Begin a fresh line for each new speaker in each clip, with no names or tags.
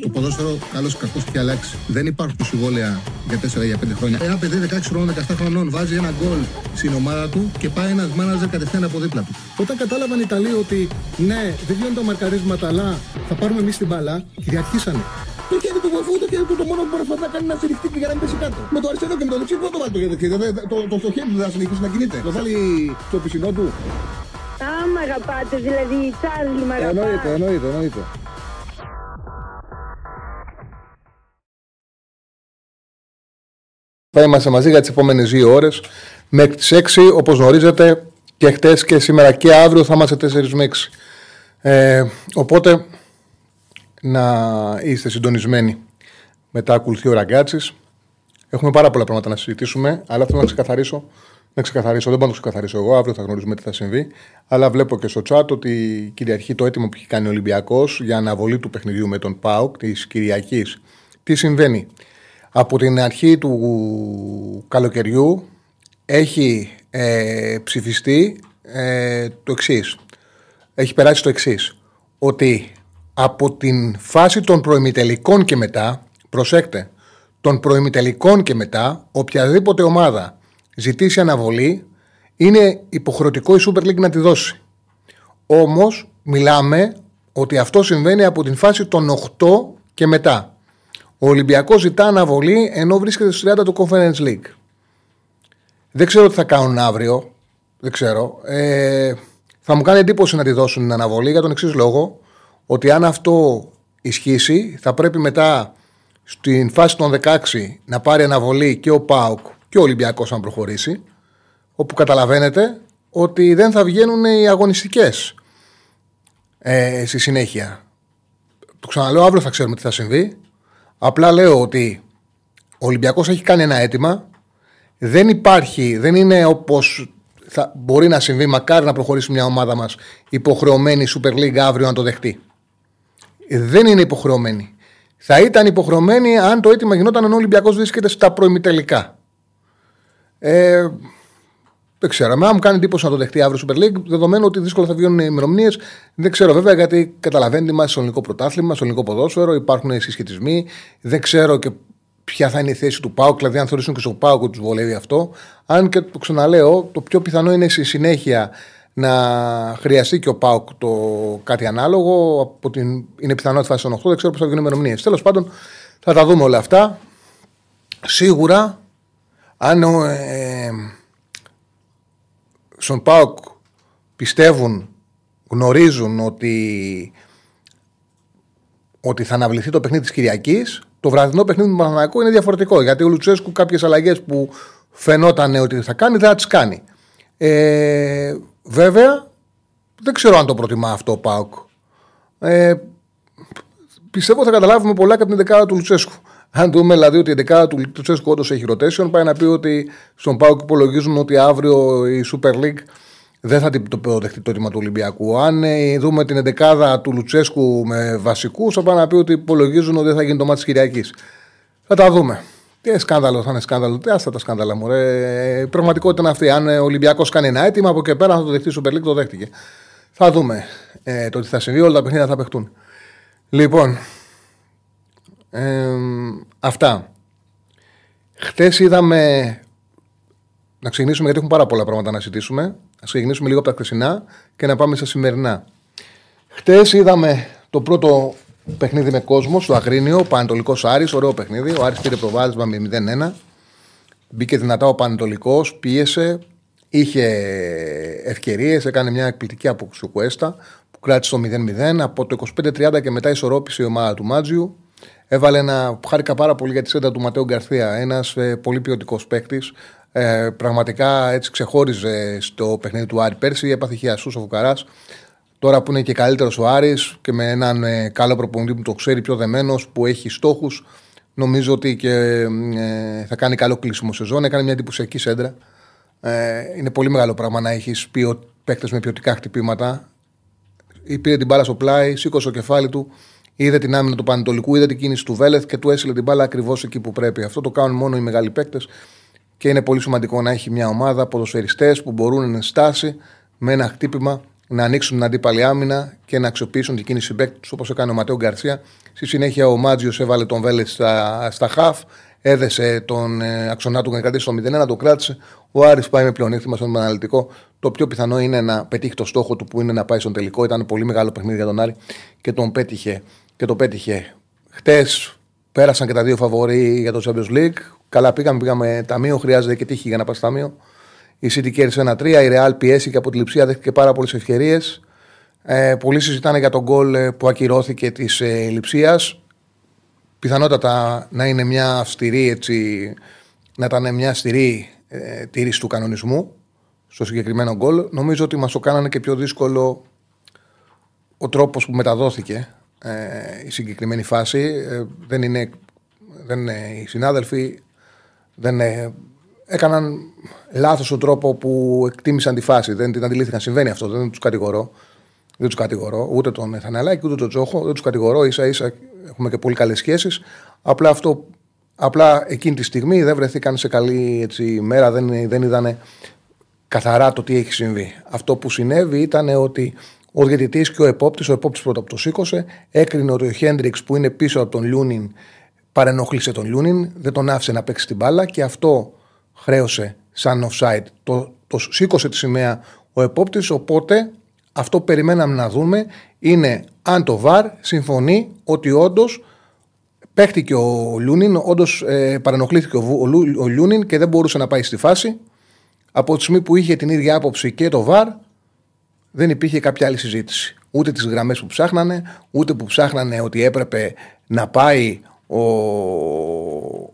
Το ποδόσφαιρο, καλό ή κακό, έχει αλλάξει. Δεν υπάρχουν συμβόλαια για 4 για 5 χρόνια. Ένα παιδί 16 χρονών, 17 χρονών βάζει ένα γκολ στην ομάδα του και πάει ένας μάναζερ κατευθείαν από δίπλα του.
Όταν κατάλαβαν οι Ιταλοί ότι ναι, δεν γίνονται τα μαρκαρίσματα, αλλά θα πάρουμε εμείς την μπαλά, κυριαρχήσανε. Το χέρι του βοηθού, το χέρι του το μόνο που προσπαθεί να κάνει να στηριχτεί και για να μην πέσει κάτω. Με το αριστερό και με το δεξί, πού το βάλει το χέρι του. Το, το, το, χέρι του δεν θα συνεχίσει να κινείται. Το βάλει στο πισινό του.
Α, μ' αγαπάτε, δηλαδή, Τσάρλι, μ' αγαπάτε.
Εννοείται, εννοείται, εννοείται.
Θα είμαστε μαζί για τις επόμενες δύο ώρες. Μέχρι τις 6, όπως γνωρίζετε, και χτες και σήμερα και αύριο θα είμαστε 4 με 6. Ε, οπότε να είστε συντονισμένοι. Μετά ακολουθεί ο Ραγκάτση. Έχουμε πάρα πολλά πράγματα να συζητήσουμε, αλλά θέλω να ξεκαθαρίσω. Να ξεκαθαρίσω, δεν μπορώ να το ξεκαθαρίσω εγώ, αύριο θα γνωρίζουμε τι θα συμβεί. Αλλά βλέπω και στο chat ότι κυριαρχεί το αίτημα που έχει κάνει ο Ολυμπιακός για αναβολή του παιχνιδιού με τον ΠΑΟΚ της Κυριακής. Τι συμβαίνει; Από την αρχή του καλοκαιριού έχει ε, ψηφιστεί ε, το εξής. Έχει περάσει το εξής. Ότι από την φάση των προημιτελικών και μετά, προσέξτε, των προημιτελικών και μετά, οποιαδήποτε ομάδα ζητήσει αναβολή, είναι υποχρεωτικό η Super League να τη δώσει. Όμως, μιλάμε ότι αυτό συμβαίνει από την φάση των 8 και μετά. Ο Ολυμπιακός ζητά αναβολή ενώ βρίσκεται στο 30 του Conference League. Δεν ξέρω τι θα κάνουν αύριο. Δεν ξέρω. Ε, θα μου κάνει εντύπωση να τη δώσουν την αναβολή για τον εξής λόγο. Ότι αν αυτό ισχύσει, θα πρέπει μετά στην φάση των 16 να πάρει αναβολή και ο ΠΑΟΚ και ο Ολυμπιακός αν προχωρήσει. Όπου καταλαβαίνετε ότι δεν θα βγαίνουν οι αγωνιστικές ε, στη συνέχεια. Το ξαναλέω, αύριο θα ξέρουμε τι θα συμβεί. Απλά λέω ότι ο Ολυμπιακός έχει κάνει ένα αίτημα. Δεν υπάρχει, δεν είναι όπως θα μπορεί να συμβεί, μακάρι να προχωρήσει μια ομάδα μας υποχρεωμένη η Super League αύριο να το δεχτεί. Δεν είναι υποχρεωμένη. Θα ήταν υποχρεωμένη αν το αίτημα γινόταν ενώ ο Ολυμπιακός βρίσκεται στα προημιτελικά. Ε, δεν ξέρω. Αν μου κάνει εντύπωση να το δεχτεί αύριο Super League, δεδομένου ότι δύσκολα θα βγαίνουν οι ημερομηνίες. Δεν ξέρω βέβαια γιατί καταλαβαίνετε, είμαστε στο ελληνικό πρωτάθλημα, στο ελληνικό ποδόσφαιρο, υπάρχουν συσχετισμοί. Δεν ξέρω και ποια θα είναι η θέση του Πάουκ, δηλαδή αν θεωρήσουν και στο Πάουκ ότι τους βολεύει αυτό. Αν και το ξαναλέω, το πιο πιθανό είναι στη συνέχεια να χρειαστεί και ο Πάουκ το κάτι ανάλογο. Από την... Είναι πιθανό ότι θα στον 8, δεν ξέρω πώς θα βγουν οι ημερομηνίες. Τέλος πάντων, θα τα δούμε όλα αυτά. Σίγουρα, αν ε, στον ΠΑΟΚ πιστεύουν, γνωρίζουν ότι, ότι θα αναβληθεί το παιχνίδι της Κυριακής, το βραδινό παιχνίδι του Παναθηναϊκού είναι διαφορετικό. Γιατί ο Λουτσέσκου κάποιες αλλαγές που φαινόταν ότι θα κάνει, δεν θα τις κάνει. Ε, βέβαια, δεν ξέρω αν το προτιμά αυτό ο ΠΑΟΚ. Ε, πιστεύω θα καταλάβουμε πολλά και από την δεκάδα του Λουτσέσκου. Αν δούμε δηλαδή ότι η δεκάδα του Λουτσέσκου όντως έχει rotation, πάει να πει ότι στον Πάουκ υπολογίζουν ότι αύριο η Super League δεν θα το δεχτεί το αίτημα του Ολυμπιακού. Αν ε, δούμε την δεκάδα του Λουτσέσκου με βασικούς, θα πάει να πει ότι υπολογίζουν ότι δεν θα γίνει το μάτι τη Κυριακής. Θα τα δούμε. Τι σκάνδαλο θα είναι σκάνδαλο, τι άστα τα σκάνδαλα μου. Ρε. Η πραγματικότητα είναι αυτή. Αν ο Ολυμπιακός κάνει ένα αίτημα, από εκεί πέρα θα το δεχτεί η Super League, το δέχτηκε. Θα δούμε ε, το τι θα συμβεί, όλα τα παιχνίδια θα παιχτούν. Λοιπόν, ε, αυτά. Χθες είδαμε. Να ξεκινήσουμε γιατί έχουμε πάρα πολλά πράγματα να συζητήσουμε. Να ξεκινήσουμε λίγο από τα χθεσινά και να πάμε στα σημερινά. Χθες είδαμε το πρώτο παιχνίδι με κόσμο στο Αγρίνιο, ο Πανετολικός Άρης, ωραίο παιχνίδι. Ο Άρης πήρε προβάδισμα με 0-1. Μπήκε δυνατά ο Πανετολικός, πίεσε, είχε ευκαιρίες, έκανε μια εκπληκτική απόκτηση που κράτησε το 0-0. Από το 25-30 και μετά ισορρόπησε η ομάδα του Μάτζιου. Έβαλε ένα που χάρηκα πάρα πολύ για τη σέντα του Ματέου Γκαρθία. Ένας ε, πολύ ποιοτικός παίκτης. Ε, πραγματικά έτσι ξεχώριζε στο παιχνίδι του Άρη πέρσι. Έπαθε χιασού ο Φουκαρά. Τώρα που είναι και καλύτερος ο Άρης και με έναν ε, καλό προπονητή που το ξέρει πιο δεμένος, που έχει στόχους, νομίζω ότι και, ε, θα κάνει καλό κλείσιμο σεζόν. Έκανε μια εντυπωσιακή σέντρα. Ε, είναι πολύ μεγάλο πράγμα να έχεις παίκτες με ποιοτικά χτυπήματα. Πήρε την μπάλα στο πλάι, σήκωσε το κεφάλι του Είδε την άμυνα του Πανετολικού, είδε την κίνηση του Βέλεθ και του έσυλε την μπάλα ακριβώς εκεί που πρέπει. Αυτό το κάνουν μόνο οι μεγάλοι παίκτες και είναι πολύ σημαντικό να έχει μια ομάδα ποδοσφαιριστές που μπορούν να στάσει με ένα χτύπημα να ανοίξουν την αντίπαλη άμυνα και να αξιοποιήσουν την κίνηση παίκτη τους όπως έκανε ο Ματέο Γκαρσία. Στη συνέχεια ο Μάτζιος έβαλε τον Βέλετ στα, στα χαφ, έδεσε τον ε, αξονά του να κρατήσει το 0-1, το κράτησε. Ο Άρης πάει με πλεονέκτημα στον αναλυτικό. Το πιο πιθανό είναι να πετύχει το στόχο του που είναι να πάει στον τελικό. Ήταν πολύ μεγάλο παιχνίδι για τον Άρη και τον πέτυχε. Και το πέτυχε. Χτες πέρασαν και τα δύο φαβοροί για το Champions League. Καλά πήγαμε, πήγαμε ταμείο. Χρειάζεται και τύχη για να πας ταμείο. Η City κέρδισε ένα-3. Η Real πιέσει και από τη λειψία δέχτηκε πάρα πολλές ευκαιρίες. Ε, πολλοί συζητάνε για τον γκολ ε, που ακυρώθηκε της ε, λειψία. Πιθανότατα να είναι μια αυστηρή έτσι, να ήταν μια αυστηρή ε, τήρηση του κανονισμού στο συγκεκριμένο γκολ. Νομίζω ότι μας το κάνανε και πιο δύσκολο ο τρόπος που μεταδόθηκε ε, η συγκεκριμένη φάση. Ε, δεν είναι, δεν είναι οι συνάδελφοι δεν είναι, έκαναν λάθος τον τρόπο που εκτίμησαν τη φάση. Δεν την αντιλήφθηκαν. Συμβαίνει αυτό. Δεν τους κατηγορώ. Δεν τους κατηγορώ. Ούτε τον Θαναλάκη ούτε τον Τζόχο. Δεν τους κατηγορώ. σα ίσα έχουμε και πολύ καλές σχέσεις. Απλά αυτό. Απλά εκείνη τη στιγμή δεν βρεθήκαν σε καλή έτσι, μέρα, δεν, δεν είδαν καθαρά το τι έχει συμβεί. Αυτό που συνέβη ήταν ότι ο διαιτητής και ο επόπτης, ο επόπτης πρώτα που το σήκωσε, έκρινε ότι ο Χέντριξ που είναι πίσω από τον Λιούνιν παρενοχλήσε τον Λιούνιν, δεν τον άφησε να παίξει την μπάλα και αυτό χρέωσε σαν offside. Το, το σήκωσε τη σημαία ο επόπτης, οπότε αυτό που περιμέναμε να δούμε είναι αν το ΒΑΡ συμφωνεί ότι όντως παίχτηκε ο Λιούνιν, όντως ε, παρενοχλήθηκε ο, ο, Λιούνιν και δεν μπορούσε να πάει στη φάση. Από τη στιγμή που είχε την ίδια άποψη και το ΒΑΡ, δεν υπήρχε κάποια άλλη συζήτηση. Ούτε τις γραμμές που ψάχνανε, ούτε που ψάχνανε ότι έπρεπε να πάει ο,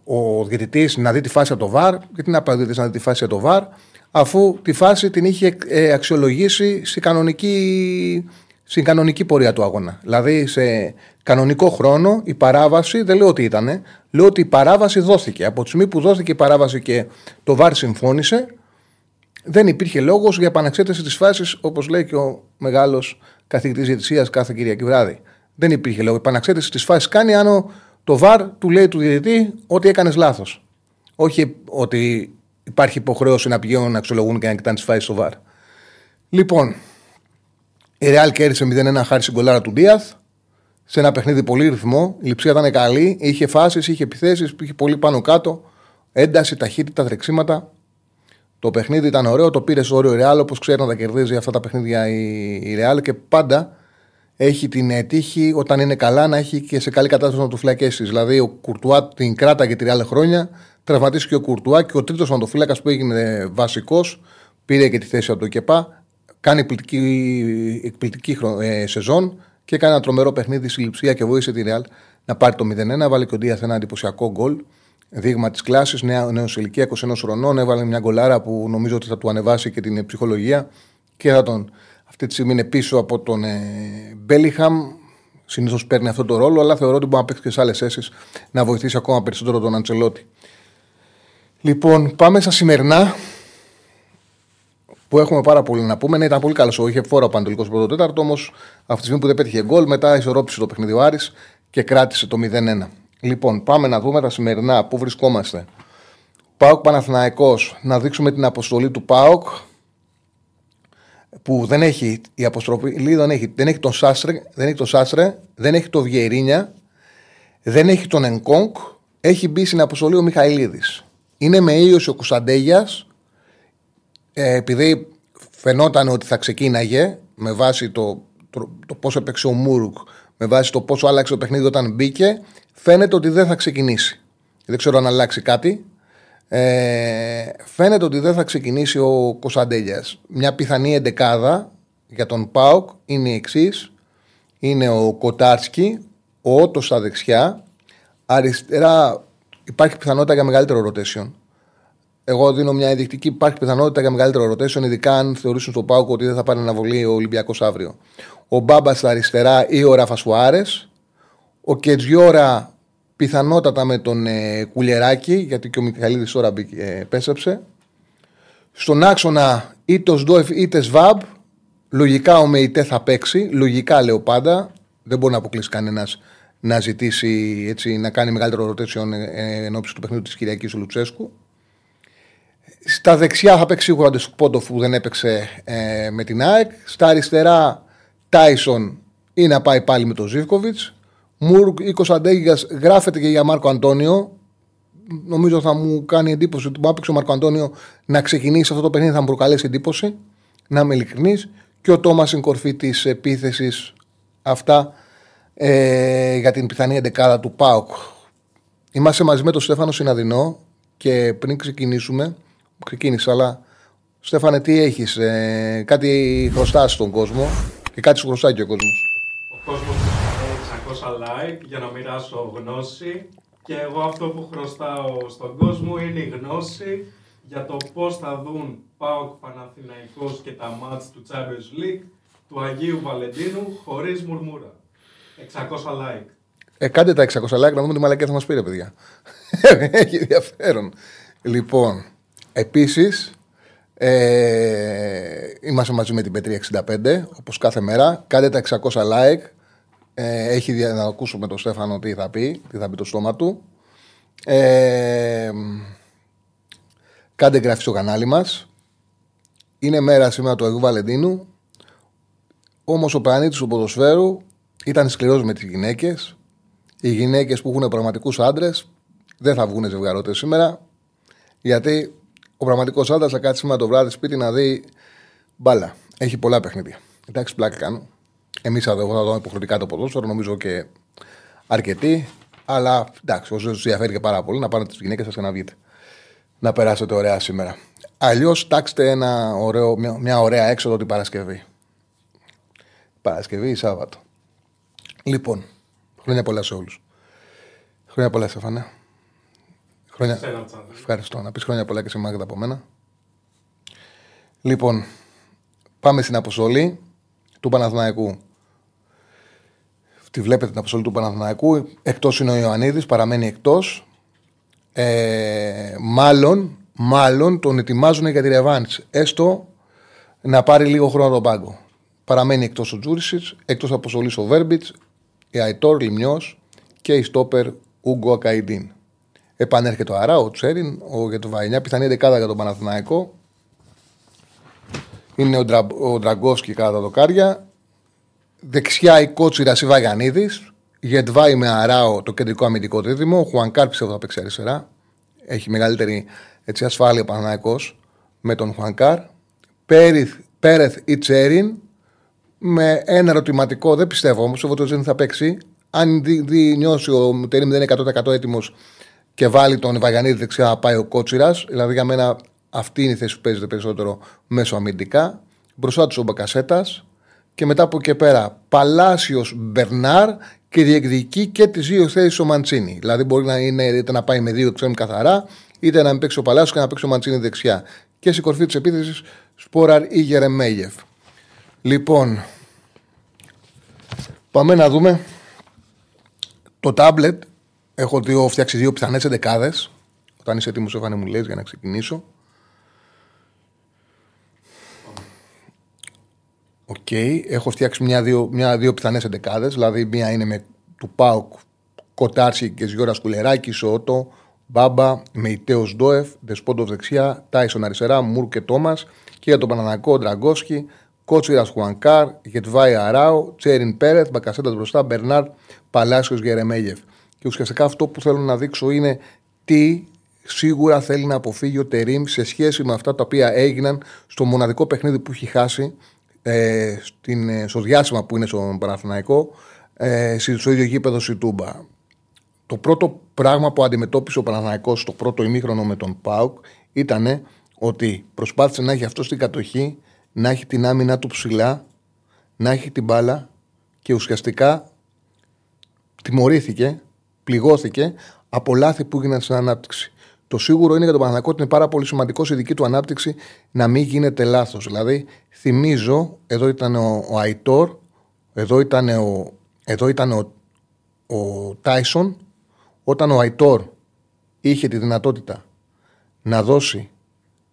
ο διαιτητής να δει τη φάση από το ΒΑΡ. Γιατί να πάει ο να δει τη φάση από το ΒΑΡ, αφού τη φάση την είχε ε, αξιολογήσει στην κανονική, στην κανονική πορεία του αγώνα. Δηλαδή σε κανονικό χρόνο η παράβαση, δεν λέω ότι ήταν, λέω ότι η παράβαση δόθηκε. Από τη στιγμή που δόθηκε η παράβαση και το ΒΑΡ συμφώνησε, δεν υπήρχε λόγος για επαναξέταση της φάσης, όπως λέει και ο μεγάλος καθηγητής διαιτησίας κάθε Κυριακή βράδυ. Δεν υπήρχε λόγο. Η επαναξέταση της φάσης κάνει αν το βαρ του λέει του διαιτητή ότι έκανες λάθος. Όχι ότι υπάρχει υποχρέωση να πηγαίνουν να αξιολογούν και να κοιτάνε τις φάσεις στο βαρ. Λοιπόν, η Ρεάλ κέρδισε 0-1 χάρη στην κολάρα του Ντίαθ. Σε ένα παιχνίδι πολύ ρυθμό. Η λειψία ήταν καλή. Είχε φάσεις, είχε επιθέσεις, είχε πολύ πάνω κάτω. Ένταση, ταχύτητα, τρεξίματα. Το παιχνίδι ήταν ωραίο, το πήρες στο όριο Ρεάλ όπως ξέρει να τα κερδίζει αυτά τα παιχνίδια η Ρεάλ και πάντα έχει την τύχη όταν είναι καλά να έχει και σε καλή κατάσταση να του φυλακέσει. Δηλαδή ο Κουρτουά την κράταγε τρία άλλα χρόνια, τραυματίστηκε ο Κουρτουά και ο τρίτος φαντοφύλακας που έγινε βασικός πήρε και τη θέση από το ΚΕΠΑ. Κάνει εκπληκτική, εκπληκτική ε, σεζόν και έκανε ένα τρομερό παιχνίδι στη λειψία και βοήθησε τη Ρεάλ να πάρει το 0-1. Βάλε και ο Ντίαθ ένα εντυπωσιακό γκολ. Δείγμα της κλάσης, νέος ηλικία 21 χρονών. Έβαλε μια γκολάρα που νομίζω ότι θα του ανεβάσει και την ψυχολογία και θα τον αυτή τη στιγμή είναι πίσω από τον ε, Μπέλιχαμ. Συνήθως παίρνει αυτό το ρόλο, αλλά θεωρώ ότι μπορεί να παίξει και σε άλλες θέσεις να βοηθήσει ακόμα περισσότερο τον Αντσελότη. Λοιπόν, πάμε στα σημερινά που έχουμε πάρα πολύ να πούμε. Ναι, ήταν πολύ καλός. Είχε φόρο ο Παντελικό πρώτο τέταρτο, όμως αυτή τη στιγμή που δεν πέτυχε γκολ, μετά ισορρόπησε το παιχνίδι ο Άρης και κράτησε το 0-1. Λοιπόν, πάμε να δούμε τα σημερινά. Πού βρισκόμαστε; Πάοκ Παναθηναϊκός, να δείξουμε την αποστολή του Πάοκ που δεν έχει η αποστροφή, δεν έχει, δεν έχει τον Σάστρε, δεν έχει τον Σάστρε, δεν έχει τον Βιερίνια, δεν έχει τον Ενκόγκ, έχει μπει στην αποστολή ο Μιχαηλίδης. Είναι με ήλιος ο Κωνσταντέγια, ε, επειδή φαινόταν ότι θα ξεκίναγε με βάση το, το, το πόσο έπαιξε ο Μούρουκ, με βάση το πόσο άλλαξε το παιχνίδι όταν μπήκε, φαίνεται ότι δεν θα ξεκινήσει. Δεν ξέρω αν αλλάξει κάτι. Ε, φαίνεται ότι δεν θα ξεκινήσει ο Κωνσταντέλιας. Μια πιθανή εντεκάδα για τον Πάοκ είναι η εξής. Είναι ο Κοτάρσκι, ο Ότος στα δεξιά. Αριστερά υπάρχει πιθανότητα για μεγαλύτερο rotation. Εγώ δίνω μια ενδεικτική. Υπάρχει πιθανότητα για μεγαλύτερο rotation, ειδικά αν θεωρήσουν στο Πάοκ ότι δεν θα πάρει αναβολή ο Ολυμπιακός αύριο. Ο Μπάμπας στα αριστερά ή ο Ράφα Σουάρες. Ο Κετζιόρα πιθανότατα με τον ε, Κουλεράκη, γιατί και ο Μιχαλίδης τώρα ε, πέσεψε. Στον άξονα είτε ο Σντόεφ είτε Σβάμπ, λογικά ο Μεϊτέ θα παίξει. Λογικά λέω πάντα. Δεν μπορεί να αποκλείσει κανένας να ζητήσει έτσι, να κάνει μεγαλύτερο rotation ε, εν ώψη του παιχνίδι της Κυριακής του Λουτσέσκου. Στα δεξιά θα παίξει σίγουρα ο Πόντοφ που δεν έπαιξε ε, με την ΑΕΚ. Στα αριστερά Τάισον ή να πάει πάλι με τον Ζήφκοβιτς. Μουρκ ή Κωνσταντέγια γράφεται και για Μάρκο Αντώνιο. Νομίζω θα μου κάνει εντύπωση ότι μου έπαιξε ο Μάρκο Αντώνιο να ξεκινήσει αυτό το παιχνίδι, θα μου προκαλέσει εντύπωση. Να είμαι ειλικρινής. Και ο Τόμας είναι κορφή της επίθεσης. Αυτά ε, για την πιθανή εντεκάδα του ΠΑΟΚ. Είμαστε μαζί με τον Στέφανο Συναδεινό και πριν ξεκινήσουμε, ξεκίνησα, αλλά Στέφανε, τι έχεις, ε, κάτι χρωστά στον κόσμο και κάτι σου χρωστάει και ο κόσμος.
Ο κόσμος έχει 600 like για να μοιράσω γνώση και εγώ αυτό που χρωστάω στον κόσμο είναι η γνώση για το πώς θα δουν ΠΑΟΚ Παναθηναϊκός και τα μάτς του Champions League του Αγίου Βαλεντίνου χωρίς μουρμούρα. 600 like.
Ε, κάντε τα 600 like να δούμε τι μαλακία θα μας πήρε, παιδιά. Έχει ενδιαφέρον. Λοιπόν, επίσης, ε, είμαστε μαζί με την Πετρία 65, όπως κάθε μέρα. Κάντε τα 600 like. Ε, έχει να ακούσουμε τον Στέφανο τι θα πει, τι θα πει το στόμα του. Ε, κάντε εγγραφή στο κανάλι μας. Είναι μέρα σήμερα του Αγίου Βαλεντίνου. Όμως ο πλανήτης του ποδοσφαίρου ήταν σκληρός με τις γυναίκες. Οι γυναίκες που έχουν πραγματικούς άντρες δεν θα βγουν ζευγαρότε σήμερα. Γιατί ο πραγματικός άντρας θα κάτσει σήμερα το βράδυ σπίτι να δει μπάλα. Έχει πολλά παιχνίδια. Εντάξει, πλάκα κάνω. Εμείς εδώ θα δούμε υποχρεωτικά το ποδόσφαιρο, νομίζω και αρκετοί. Αλλά εντάξει, όσο του ενδιαφέρει και πάρα πολύ, να πάνε τις γυναίκες σας και να βγείτε. Να περάσετε ωραία σήμερα. Αλλιώς τάξτε ένα ωραίο, μια, μια ωραία έξοδο την Παρασκευή. Παρασκευή ή Σάββατο. Λοιπόν, χρόνια πολλά σε όλους. Χρόνια πολλά, Στεφανέ. Χρόνια... Ευχαριστώ. Να πεις χρόνια πολλά και σε Μάγδα από μένα. Λοιπόν, πάμε στην αποστολή του Παναθηναϊκού. Τη βλέπετε την αποστολή του Παναθηναϊκού. Εκτός είναι ο Ιωαννίδης, παραμένει εκτός. Ε, μάλλον, μάλλον τον ετοιμάζουν για τη ρεβάνς. Έστω να πάρει λίγο χρόνο τον πάγκο. Παραμένει εκτός ο Τζούρισιτς, εκτός αποστολής ο Βέρμπιτς, η Αϊτόρ Λιμιό και η Στόπερ Ούγκο Ακαϊντίν. Επανέρχεται ο Αρά, ο Τσέριν, ο για το Βαϊνιά, πιθανή δεκάδα για τον Παναθηναϊκό. Είναι ο, Ντρα, ο Ντραγκόσκι κατά τα δοκάρια. Δεξιά η κότσιρα Σιβαγιανίδης. Γετβάη με Αράο το κεντρικό αμυντικό δίδυμο. Ο Χουανκάρ πιστεύω θα παίξει αριστερά. Έχει μεγαλύτερη έτσι, ασφάλεια ο με τον Χουανκάρ. Πέρεθ ή Τσέριν με ένα ερωτηματικό, δεν πιστεύω όμως, ότι δεν θα παίξει. Αν δει, δει νιώσει ο Μουτερίμ δεν είναι 100% έτοιμος και βάλει τον Βαγιανίδη δεξιά να πάει ο Κότσιρας, δηλαδή για μένα αυτή είναι η θέση που παίζεται περισσότερο μέσω αμυντικά. Μπροστά τους ο Μπακασέτας και μετά από εκεί πέρα Παλάσιος Μπερνάρ και διεκδικεί και τις δύο θέσεις ο Μαντσίνη. Δηλαδή μπορεί να είναι είτε να πάει με δύο ξέρουμε καθαρά, είτε να μην παίξει ο Παλάσιος και να παίξει ο Μαντσίνη δεξιά. Και στην κορφή της επίθεσης Σπόραρ ή Γερεμέγεφ. Λοιπόν, πάμε να δούμε το τάμπλετ. Έχω δύο, φτιάξει δύο πιθανές εντεκάδες. Όταν είσαι έτοιμος, έφανε μου λες για να ξεκινήσω. OK. Okay. Έχω φτιάξει μια, δύο, μια, δύο πιθανές εντεκάδες. Δηλαδή, μία είναι με του Πάουκ Κοτάρσκι και Ζιώρα Κουλιεράκη, Σότο, Μπάμπα, Μεϊτέος Ντόεφ, Δεσπόντο δεξιά, Τάισον αριστερά, Μουρ και Τόμας και για τον Παναναναϊκό Ντραγκόσκι, Κότσιρας Χουανκάρ, Γετβάη Αράου, Τσέριν Πέρεθ, Μπακασέτας μπροστά, Μπερνάρ, Παλάσιος Γερεμέγεφ. Και ουσιαστικά αυτό που θέλω να δείξω είναι τι σίγουρα θέλει να αποφύγει ο Τερήμ σε σχέση με αυτά τα οποία έγιναν στο μοναδικό παιχνίδι που έχει χάσει ε, στην, ε, στο διάστημα που είναι στον Παναθηναϊκό ε, στο ίδιο γήπεδο Σιτούμπα. Το πρώτο πράγμα που αντιμετώπισε ο Παναθηναϊκός στο πρώτο ημίχρονο με τον ΠΑΟΚ ήταν ότι προσπάθησε να έχει αυτό στην κατοχή να έχει την άμυνα του ψηλά, να έχει την μπάλα και ουσιαστικά τιμωρήθηκε, πληγώθηκε από λάθη που έγιναν στην ανάπτυξη. Το σίγουρο είναι για τον Παναγιακό ότι είναι πάρα πολύ σημαντικός στη δική του ανάπτυξη να μην γίνεται λάθος. Δηλαδή, θυμίζω, εδώ ήταν ο, ο Αϊτόρ, εδώ ήταν ο, εδώ ήταν ο, ο Τάισον, όταν ο Αϊτόρ είχε τη δυνατότητα να δώσει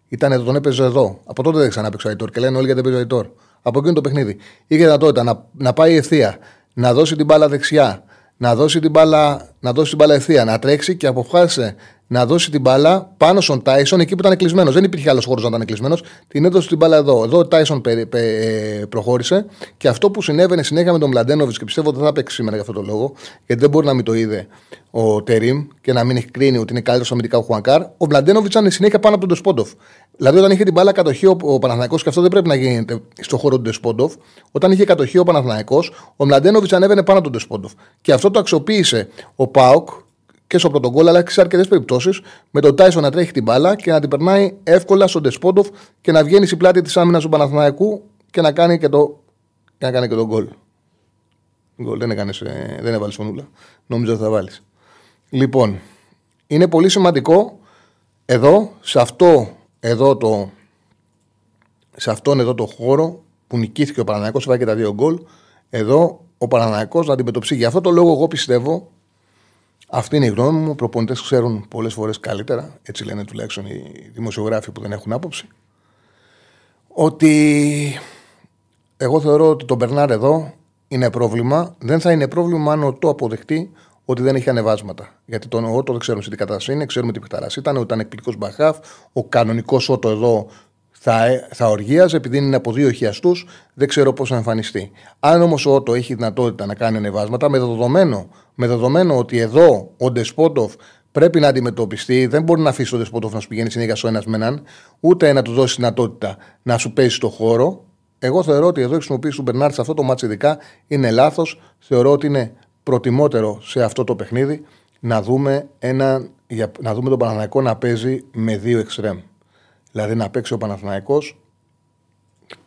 ήταν, τον έπαιζε εδώ. Από τότε δεν ξανά παίξει ο Αϊτόρ και λένε όλοι γιατί δεν παίζει ο Αϊτόρ. Από εκείνο το παιχνίδι. Είχε δυνατότητα να, να πάει ευθεία, να δώσει την μπάλα δεξιά, να δώσει την μπάλα να δώσει την μπάλα ευθεία, να τρέξει και αποφάσισε να δώσει την μπάλα πάνω στον Τάισον εκεί που ήταν κλεισμένος. Δεν υπήρχε άλλος χώρος να ήταν κλεισμένος. Την έδωσε την μπάλα εδώ. Εδώ ο Τάισον ε, προχώρησε και αυτό που συνέβαινε συνέχεια με τον Μλαντένοβιτς και πιστεύω ότι θα παίξει σήμερα για αυτό το λόγο, γιατί δεν μπορεί να μην το είδε ο Τερίμ και να μην έχει κρίνει ότι είναι καλύτερος αμυντικά ο Χουανκάρ. Ο Μλαντένοβιτς ήταν συνέχεια πάνω από τον Ντεσπόντοφ. Δηλαδή όταν είχε την μπάλα κατοχή ο, ο Παναθηναϊκός, και αυτό δεν πρέπει να γίνεται στον χώρο του Ντεσπόντοφ, όταν είχε κατοχή ο Παναθηναϊκός, ο Μλαντένοβιτς ανέβαινε πάνω από τον Ντεσπόντοφ. Και αυτό το αξιοποίησε ο Πάοκ και στο πρώτο γκολ, αλλά και σε αρκετές περιπτώσεις με τον Τάισον να τρέχει την μπάλα και να την περνάει εύκολα στον Ντεσπόντοφ και να βγαίνει στην πλάτη της άμυνας του Παναθηναϊκού και να κάνει και το, και να κάνει και τον γκολ. Γκολ δεν, έκανες, ε, δεν έβαλες φωνούλα. Νόμιζα ότι θα βάλεις. Λοιπόν, είναι πολύ σημαντικό εδώ, σε αυτό εδώ το σε αυτόν εδώ το χώρο που νικήθηκε ο Παναναϊκός, βάλει και τα δύο γκολ, εδώ ο Παναναϊκός να αντιμετωπίσει. Γι' αυτό το λόγο εγώ πιστεύω αυτή είναι η γνώμη μου. Οι προπονητές ξέρουν πολλές φορές καλύτερα, έτσι λένε τουλάχιστον οι δημοσιογράφοι που δεν έχουν άποψη. Ότι εγώ θεωρώ ότι το Μπερνάρ εδώ είναι πρόβλημα. Δεν θα είναι πρόβλημα αν το αποδεχτεί ότι δεν έχει ανεβάσματα. Γιατί τον Ότο δεν ξέρουμε σε τι κατάσταση είναι, ξέρουμε τι πιχταρά ήταν, ότι ήταν εκπληκτικός μπαχάφ. Ο κανονικός Ότο εδώ θα, θα οργίαζε επειδή είναι από δύο χιαστούς, δεν ξέρω πώς θα εμφανιστεί. Αν όμως ο Ότο έχει δυνατότητα να κάνει ανεβάσματα, με δεδομένο, με δεδομένο ότι εδώ ο Ντεσπότοφ πρέπει να αντιμετωπιστεί, δεν μπορεί να αφήσει τον Ντεσπότοφ να σου πηγαίνει συνέχεια στο ένας με έναν, ούτε να του δώσει δυνατότητα να σου παίζει στο χώρο. Εγώ θεωρώ ότι εδώ η χρησιμοποίηση του Μπερνάρτ σε αυτό το μάτσο ειδικά είναι λάθος. Θεωρώ ότι είναι προτιμότερο σε αυτό το παιχνίδι να δούμε, ένα, να δούμε τον Παναναναϊκό να παίζει με δύο εξτρέμ. Δηλαδή να παίξει ο Παναθηναϊκός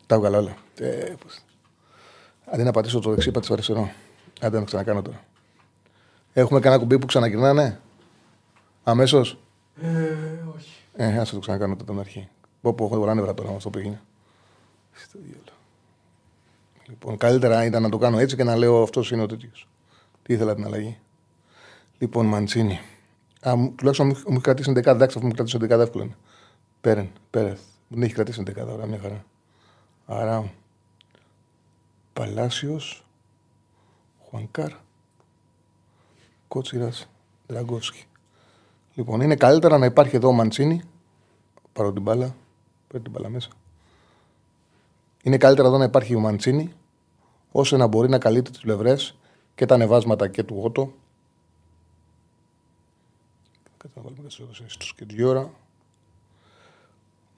τα έβγαλα όλα. Ε, αντί να πατήσω το δεξί, πατήσω αριστερό. Άντε να το ξανακάνω τώρα. Έχουμε κανένα κουμπί που ξαναγυρνάνε. Αμέσως;
Ε, όχι.
Ε, ας το ξανακάνω τότε την αρχή. Πω πω, έχω πολλά νεύρα τώρα με αυτό που έγινε. Λοιπόν, καλύτερα ήταν να το κάνω έτσι και να λέω αυτός είναι ο τέτοιος. Τι ήθελα την αλλαγή. Λοιπόν, Μαντσίνη. Α, τουλάχιστον μου έχει κρατήσει 11 εντάξει, αφού μου κρατήσει 11 εύκολο είναι. Πέρεν, Πέρεθ. Δεν έχει κρατήσει 11 ώρα, μια χαρά. Άρα, Παλάσιος, Χουανκάρ, Κότσιρας, Δραγκόσκι. Λοιπόν, είναι καλύτερα να υπάρχει εδώ ο Μαντσίνη. Πάρω την μπάλα. Παίρνω την μπάλα μέσα. Είναι καλύτερα εδώ να υπάρχει ο Μαντσίνη, ώστε να μπορεί να καλύπτει τις πλευρές και τα ανεβάσματα και του Γότο. Καταβάλουμε και τη ώρα.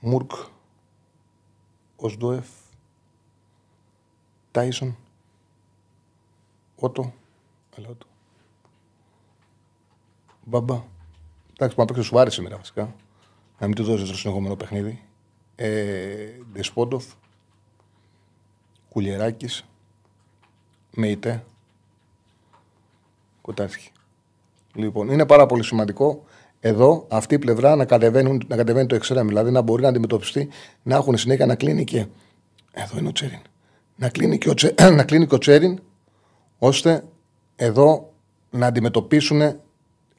Μουρκ, Οσδόεφ, Τάισον, Ότο, Αλότο. Μπαμπά. Εντάξει, πάμε παίξει σου άρεσε σήμερα βασικά. Να μην του δώσεις το συνεχόμενο παιχνίδι. Ε, Δεσπόντοφ, Κουλιεράκης, Μεϊτέ, Κοτάρχη. Λοιπόν, είναι πάρα πολύ σημαντικό εδώ αυτή η πλευρά να, κατεβαίνουν, να κατεβαίνει το εξτρέμ. Δηλαδή να μπορεί να αντιμετωπιστεί, να έχουν συνέχεια να κλείνει και. Εδώ είναι ο Τσέριν. Να κλείνει και ο, Τσε, να κλείνει και ο Τσέριν, ώστε εδώ να αντιμετωπίσουν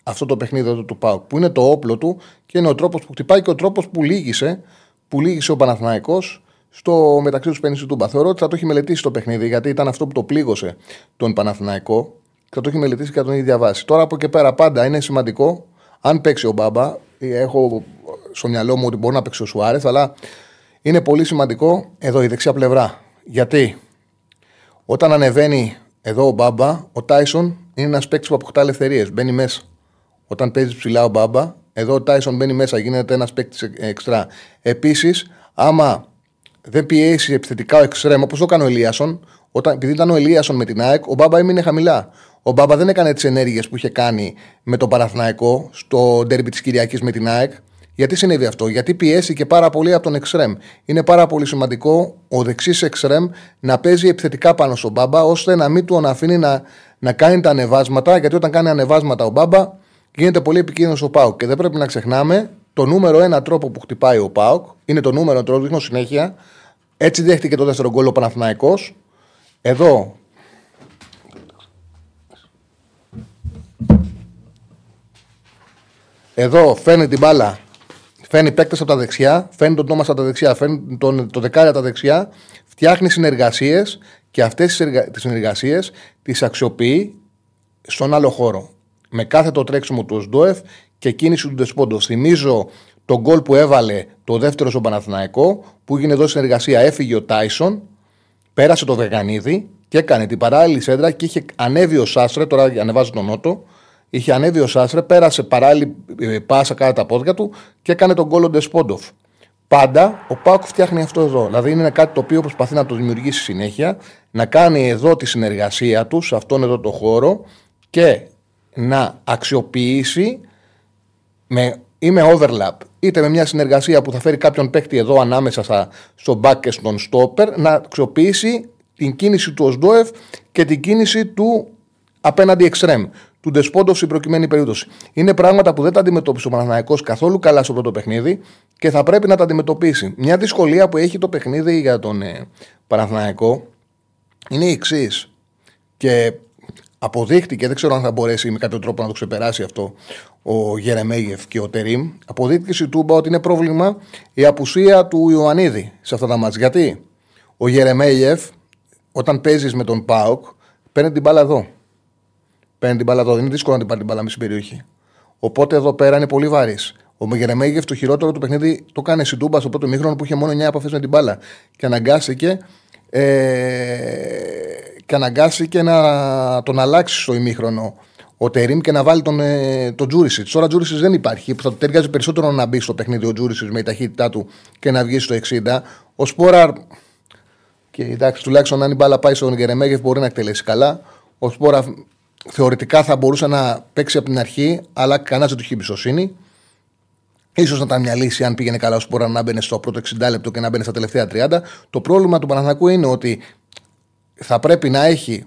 αυτό το παιχνίδι εδώ του Πάουκ. Που είναι το όπλο του και είναι ο τρόπος που χτυπάει και ο τρόπος που λύγησε, που λύγησε ο Παναθηναϊκός στο μεταξύ τους Πέννη Τούμπα. Θεωρώ ότι θα το έχει μελετήσει το παιχνίδι γιατί ήταν αυτό που το πλήγωσε τον Παναθηναϊκό και θα το έχει μελετήσει και θα τον έχει διαβάσει. Τώρα από εκεί πέρα πάντα είναι σημαντικό αν παίξει ο Μπάμπα, έχω στο μυαλό μου ότι μπορεί να παίξει ο Σουάρες, αλλά είναι πολύ σημαντικό εδώ η δεξιά πλευρά. Γιατί όταν ανεβαίνει εδώ ο Μπάμπα, ο Τάισον είναι ένας παίκτης που αποκτά ελευθερίες. Μπαίνει μέσα. Όταν παίζεις ψηλά ο Μπάμπα, εδώ ο Τάισον μπαίνει μέσα, γίνεται ένας παίκτης εξτρά. Επίσης, άμα δεν πιέσει επιθετικά ο εξτρέμ, όπως το έκανε ο Ελίασον, όταν, επειδή ήταν ο Ελίασον με την ΑΕΚ, ο Μπάμπα έμεινε χαμηλά. Ο Μπάμπα δεν έκανε τις ενέργειες που είχε κάνει με τον Παραθναϊκό στο ντέρμπι της Κυριακής με την ΑΕΚ. Γιατί συνέβη αυτό, Γιατί πιέστηκε πάρα πολύ από τον Εξρέμ. Είναι πάρα πολύ σημαντικό ο δεξί Εξρέμ να παίζει επιθετικά πάνω στον Μπάμπα, ώστε να μην του αφήνει να, να κάνει τα ανεβάσματα. Γιατί όταν κάνει ανεβάσματα ο Μπάμπα, γίνεται πολύ επικίνδυνος ο Πάουκ. Και δεν πρέπει να ξεχνάμε το νούμερο ένα τρόπο που χτυπάει ο Πάουκ. Είναι το νούμερο, το δείχνω συνέχεια. Έτσι δέχτηκε το δεύτερο γκολ ο Παναθηναϊκός. Εδώ Εδώ φέρνει την μπάλα, φέρνει παίκτες από τα δεξιά, φέρνει τον Τόμας από τα δεξιά, φέρνει τον, το δεκάρι από τα δεξιά, φτιάχνει συνεργασίες και αυτές τις συνεργασίες τις αξιοποιεί στον άλλο χώρο. με κάθε το τρέξιμο του Οσντόεφ και κίνηση του Ντεσπόντο. Θυμίζω τον γκολ που έβαλε το δεύτερο στον Παναθηναϊκό, που έγινε εδώ συνεργασία. Έφυγε ο Τάισον, πέρασε το Βεγανίδη και έκανε την παράλληλη σέντρα και είχε ανέβει ο Σάστρε, τώρα ανεβάζει τον Νότο, είχε ανέβει ο Σάστρε, πέρασε παράλληλη ε, πάσα κάτω τα πόδια του και έκανε τον γκολ ο Ντεσπόντοφ. Πάντα ο Πάουκ φτιάχνει αυτό εδώ. Δηλαδή είναι κάτι το οποίο προσπαθεί να το δημιουργήσει συνέχεια, να κάνει εδώ τη συνεργασία του σε αυτόν εδώ το χώρο και να αξιοποιήσει με, ή με overlap είτε με μια συνεργασία που θα φέρει κάποιον παίκτη εδώ ανάμεσα στα, στο back και στον stopper να αξιοποιήσει την κίνηση του Οσντόεφ και την κίνηση του απέναντι εξτρέμ. Του Ντεσπόντοφ στην προκειμένη περίπτωση. Είναι πράγματα που δεν τα αντιμετώπισε ο Παναθηναϊκός καθόλου καλά στο πρώτο παιχνίδι και θα πρέπει να τα αντιμετωπίσει. Μια δυσκολία που έχει το παιχνίδι για τον ε, Παναθηναϊκό είναι η εξής. Και αποδείχτηκε, δεν ξέρω αν θα μπορέσει με κάποιο τρόπο να το ξεπεράσει αυτό ο Γερεμέγεφ και ο Τερήμ. Αποδείχτηκε η Τούμπα ότι είναι πρόβλημα η απουσία του Ιωαννίδη σε αυτά τα μάτια. Γιατί ο Γερεμέγεφ, όταν παίζεις με τον Πάοκ, παίρνει την μπάλα εδώ. Παίρνει την μπάλα εδώ. Δεν είναι δύσκολο να την πάρει την μπάλα με στην περιοχή. Οπότε εδώ πέρα είναι πολύ βαρύς. Ο Γερεμέγεφ το χειρότερο του παιχνίδι το κάνει στην Τούμπα στο πρώτο μήχρονο που είχε μόνο 9 επαφές με την μπάλα. Και αναγκάστηκε ε, και αναγκάστηκε να τον αλλάξει στο ημίχρονο ο Τερήμ και να βάλει τον, ε, τον Τζούρισιτς. Τώρα Τζούρισιτς δεν υπάρχει. Θα του ταιριάζει περισσότερο να μπει στο παιχνίδι ο Τζούρισιτς με η ταχύτητά του και να βγει στο 60. Ο Σπόραρ. Και εντάξει, τουλάχιστον αν η μπάλα πάει στον Γερεμέγεφ μπορεί να εκτελέσει καλά. Ο Σπόρα θεωρητικά θα μπορούσε να παίξει από την αρχή, αλλά κανένα δεν του έχει εμπιστοσύνη σω να ήταν μια λύση αν πήγαινε καλά ο Σπόρα να μπαίνει στο πρώτο 60 λεπτό και να μπαίνει στα τελευταία 30. Το πρόβλημα του Παναθηνακού είναι ότι θα πρέπει να έχει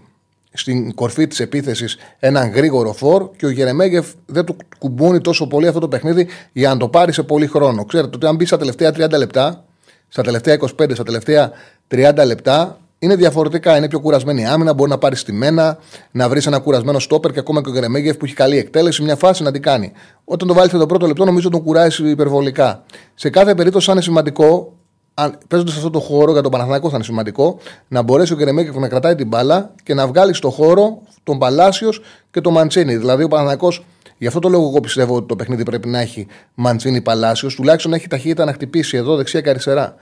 στην κορφή της επίθεσης έναν γρήγορο φόρ και ο Γερεμέγεφ δεν του κουμπώνει τόσο πολύ αυτό το παιχνίδι για να το πάρει σε πολύ χρόνο. Ξέρετε ότι αν μπει στα τελευταία 30 λεπτά, στα τελευταία 25, στα τελευταία 30 λεπτά, είναι διαφορετικά. Είναι πιο κουρασμένη η άμυνα. Μπορεί να πάρεις στη μένα, να βρεις ένα κουρασμένο στόπερ και ακόμα και ο Γερεμέγεφ που έχει καλή εκτέλεση, μια φάση να την κάνει. Όταν το βάλεις το πρώτο λεπτό, νομίζω τον κουράζει υπερβολικά. Σε κάθε περίπτωση, αν είναι σημαντικό, παίζοντας σε αυτό το χώρο για τον Παναθηναϊκό, θα είναι σημαντικό να μπορέσει ο Γερεμέγεφ να κρατάει την μπάλα και να βγάλει στο χώρο τον Παλάσιος και τον Μαντσίνη. Δηλαδή, ο Παναθηναϊκός Γι' αυτό το λόγο εγώ πιστεύω ότι το παιχνίδι πρέπει να έχει Μαντσίνη Παλάσιο, τουλάχιστον να έχει ταχύτητα να χτυπήσει εδώ δεξιά και αριστερά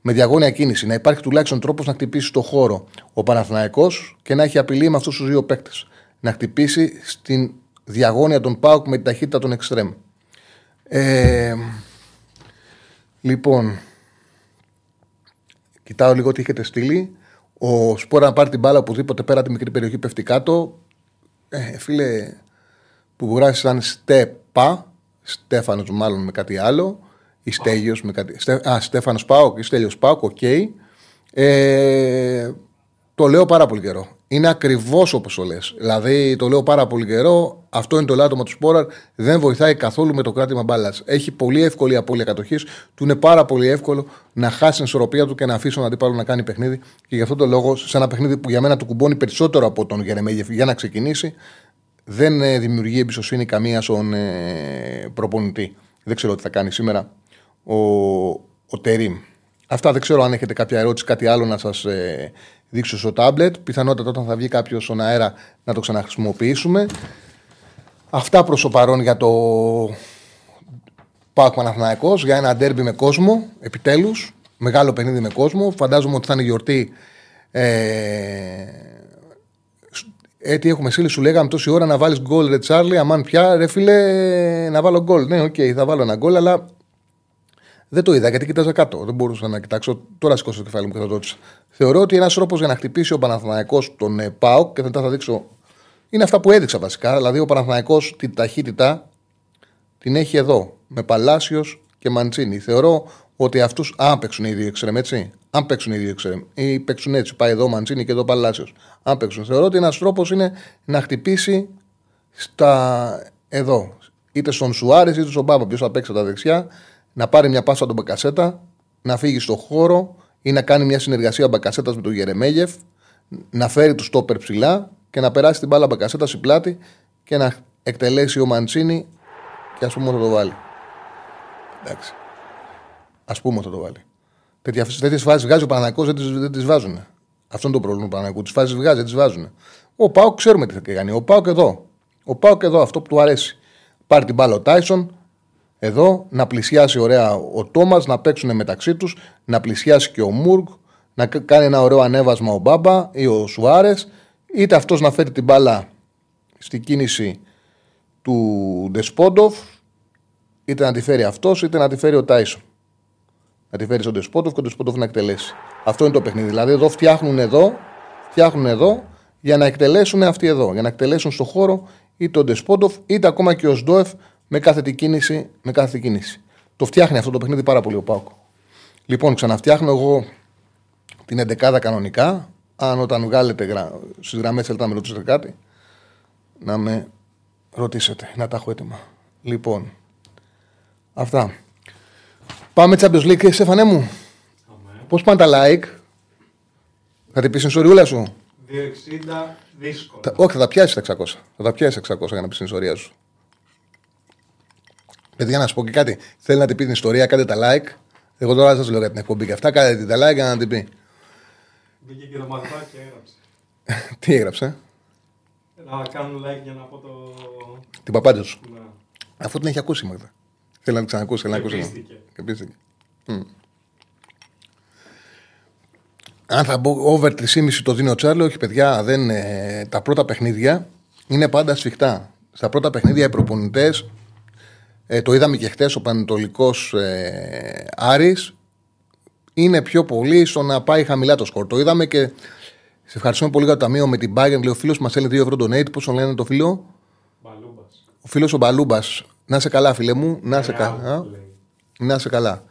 με διαγώνια κίνηση. Να υπάρχει τουλάχιστον τρόπος να χτυπήσει το χώρο ο Παναθηναϊκός και να έχει απειλή με αυτούς τους δύο παίκτες. Να χτυπήσει στην διαγώνια των Πάουκ με την ταχύτητα των Εξτρέμ. Ε, λοιπόν, κοιτάω λίγο τι έχετε στείλει. Ο Σπόρα να πάρει την μπάλα οπουδήποτε πέρα τη μικρή περιοχή πέφτει κάτω. Ε, φίλε, που γράφεις σαν Στέπα, Στέφανος μάλλον με κάτι άλλο. Ή Στέλιος με κάτι. Α, Στέφανος Πάοκ ή Στέλιος Πάοκ, οκ. Ε, το λέω πάρα πολύ καιρό. Είναι ακριβώς όπως το λες. Δηλαδή, το λέω πάρα πολύ καιρό. Αυτό είναι το ελάττωμα του Σπόραρ. Δεν βοηθάει καθόλου με το κράτημα μπάλας. Έχει πολύ εύκολη απώλεια κατοχής. Του είναι πάρα πολύ εύκολο να χάσει την ισορροπία του και να αφήσει τον αντίπαλο να κάνει παιχνίδι. Και γι' αυτό το λόγο, σε ένα παιχνίδι που για μένα του κουμπώνει περισσότερο από τον Γερεμέγεφ για να ξεκινήσει, δεν ε, δημιουργεί εμπιστοσύνη καμία στον ε, προπονητή. Δεν ξέρω τι θα κάνει σήμερα ο, ο Τερίμ. Αυτά δεν ξέρω αν έχετε κάποια ερώτηση, κάτι άλλο να σας ε, δείξω στο τάμπλετ. Πιθανότατα όταν θα βγει κάποιος στον αέρα να το ξαναχρησιμοποιήσουμε. Αυτά προς το παρόν για το Πάοκ Παναθυναϊκό, για ένα ντέρμπι με κόσμο, επιτέλους. Μεγάλο παιχνίδι με κόσμο. Φαντάζομαι ότι θα είναι γιορτή. Ε, ε, τι έχουμε στείλει, σου λέγαμε τόση ώρα να βάλεις γκολ, ρε Τσάρλι. Αμάν πια, ρε φίλε, να βάλω γκολ. Ναι, ok, okay, θα βάλω ένα γκολ, αλλά δεν το είδα γιατί κοίταζα κάτω. Δεν μπορούσα να κοιτάξω. Τώρα σήκωσα το κεφάλι μου και θα το ρώτησα. Θεωρώ ότι ένας τρόπος για να χτυπήσει ο Παναθηναϊκός τον ε, ΠΑΟΚ και μετά θα δείξω. Είναι αυτά που έδειξα βασικά. Δηλαδή ο Παναθηναϊκός την ταχύτητα την έχει εδώ. Με Παλάσιος και Μαντσίνη. Θεωρώ ότι αυτούς. Αν παίξουν οι δύο εξτρεμ, έτσι. Αν παίξουν οι δύο εξτρεμ. Ή παίξουν έτσι. Πάει εδώ Μαντσίνη και εδώ Παλάσιος. Αν παίξουν. Θεωρώ ότι ένας τρόπος είναι να χτυπήσει στα. εδώ. Είτε στον Σουάρες είτε στον Μπάμπα. Ποιος θα παίξει τα δεξιά να πάρει μια πάσα τον Μπακασέτα, να φύγει στο χώρο ή να κάνει μια συνεργασία Μπακασέτας με τον Γερεμέγεφ, να φέρει τους στόπερ ψηλά και να περάσει την μπάλα Μπακασέτα στην πλάτη και να εκτελέσει ο Μαντσίνη και ας πούμε ότι θα το βάλει. Εντάξει. Α πούμε ότι θα το βάλει. Τέτοιες φάσεις βγάζει ο Παναγικός, δεν τις βάζουν. Αυτό είναι το πρόβλημα του Παναγικού. Τις φάσεις βγάζει, δεν τις βάζουν. Ο Πάοκ ξέρουμε τι θα κάνει. Ο Πάοκ εδώ. Ο Πάοκ εδώ αυτό που του αρέσει. Πάρει την μπάλα ο Τάισον, εδώ να πλησιάσει ωραία ο Τόμας, να παίξουν μεταξύ τους, να πλησιάσει και ο Μουργκ, να κάνει ένα ωραίο ανέβασμα ο Μπάμπα ή ο Σουάρες, είτε αυτός να φέρει την μπάλα στην κίνηση του Ντεσπόντοφ, είτε να τη φέρει αυτός, είτε να τη φέρει ο Τάισον. Να τη φέρει στον Ντεσπόντοφ και ο Ντεσπόντοφ να εκτελέσει. Αυτό είναι το παιχνίδι. Δηλαδή εδώ φτιάχνουν εδώ, φτιάχνουν εδώ για να εκτελέσουν αυτοί εδώ. Για να εκτελέσουν στο χώρο είτε ο Ντεσπόντοφ είτε ακόμα και ο Σντόεφ με κάθε κίνηση. Με κάθε κίνηση. Το φτιάχνει αυτό το παιχνίδι πάρα πολύ ο Πάουκο. Λοιπόν, ξαναφτιάχνω εγώ την 11 κανονικά. Αν όταν βγάλετε γρα... στις γραμμές θέλετε να με ρωτήσετε κάτι, να με ρωτήσετε, να τα έχω έτοιμα. Λοιπόν, αυτά. Πάμε Champions League, Στέφανέ μου. Πώς πάνε τα like, θα την πεις στην ιστοριούλα σου;
260 δύσκολο.
Τα- όχι, θα τα πιάσεις τα 600. Θα τα πιάσεις 600 για να πεις την ιστορία σου. Παιδιά, να σου πω και κάτι. Θέλει να την πει την ιστορία, κάντε τα like. Εγώ τώρα σας λέω για την εκπομπή και αυτά. Κάντε τα like για να την πει.
Μπήκε και το μαθημά και έγραψε.
Τι έγραψε,
Να κάνουν like για να πω το.
την παπάντζα σου.
Ναι.
Αφού την έχει ακούσει η Μάγδα. Θέλει να την ξανακούσει, θέλει να
Και
ακούσει.
πίστηκε.
Και πίστηκε. Μμ. Αν θα μπω over 3,5 το δίνει ο Τσάρλο, όχι παιδιά, δεν, ε, τα πρώτα παιχνίδια είναι πάντα σφιχτά. Στα πρώτα παιχνίδια οι προπονητές, ε, το είδαμε και χθες ο Πανετολικός ε, Άρης, είναι πιο πολύ στο να πάει χαμηλά το σκορ. Το είδαμε και σε ευχαριστούμε πολύ για το ταμείο με την Bayern. Λέει ο φίλος μας έλεγε 2 ευρώ donate. Πώς τον λένε το φίλο,
Μπαλούμπας.
ο φίλος ο Μπαλούμπας. Να σε καλά, φίλε μου, να σε καλά. Να σε καλά.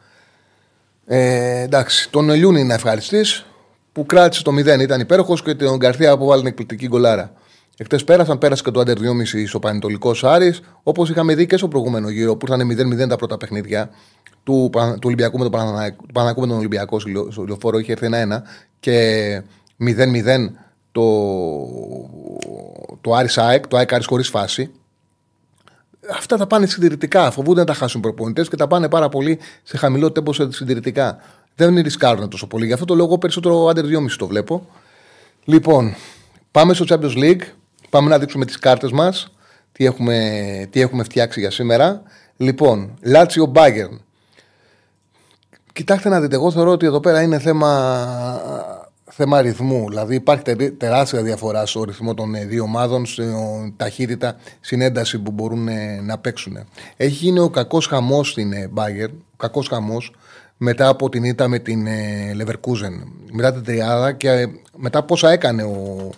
Ε, εντάξει, τον Ελιούνι να ευχαριστείς που κράτησε το 0. Ήταν υπέροχος και τον Γκαρθία που βάλει την εκπληκτική γκολάρα. Εχθές πέρασαν, πέρασε και το Άντερ 2,5 στο Πανετολικό Άρη. Όπως είχαμε δει και στο προηγούμενο γύρο που ήταν 0-0 τα πρώτα παιχνίδια του, Πα- του Ολυμπιακού με τον Παναναϊκό, του Παναναϊκού με τον Ολυμπιακό στο λιο- στο λεωφόρο. Είχε έρθει 1-1 και 0-0 το, το Άρης ΑΕΚ, το ΑΕΚ Άρης χωρίς φάση. Αυτά τα πάνε συντηρητικά. Φοβούνται να τα χάσουν οι προπονητές και τα πάνε πάρα πολύ σε χαμηλό τέμπο σε συντηρητικά. Δεν ρισκάρουν τόσο πολύ. Γι' αυτό το λόγο περισσότερο under 2,5 το βλέπω. Λοιπόν, πάμε στο Champions League. Πάμε να δείξουμε τις κάρτες μας. Τι έχουμε, τι έχουμε φτιάξει για σήμερα. Λοιπόν, Lazio Bayern. Κοιτάξτε να δείτε, εγώ θεωρώ ότι εδώ πέρα είναι θέμα, θέμα αριθμού. Δηλαδή υπάρχει τε- τεράστια διαφορά στο ρυθμό των ε, δύο ομάδων, στην ταχύτητα, στην ένταση που μπορούν ε, να παίξουν. Έχει γίνει ο κακός χαμός στην ε, Bayern, ο κακός χαμός, μετά από την ήττα με την ε, Leverkusen, μετά την τριάδα και ε, μετά πόσα έκανε ο,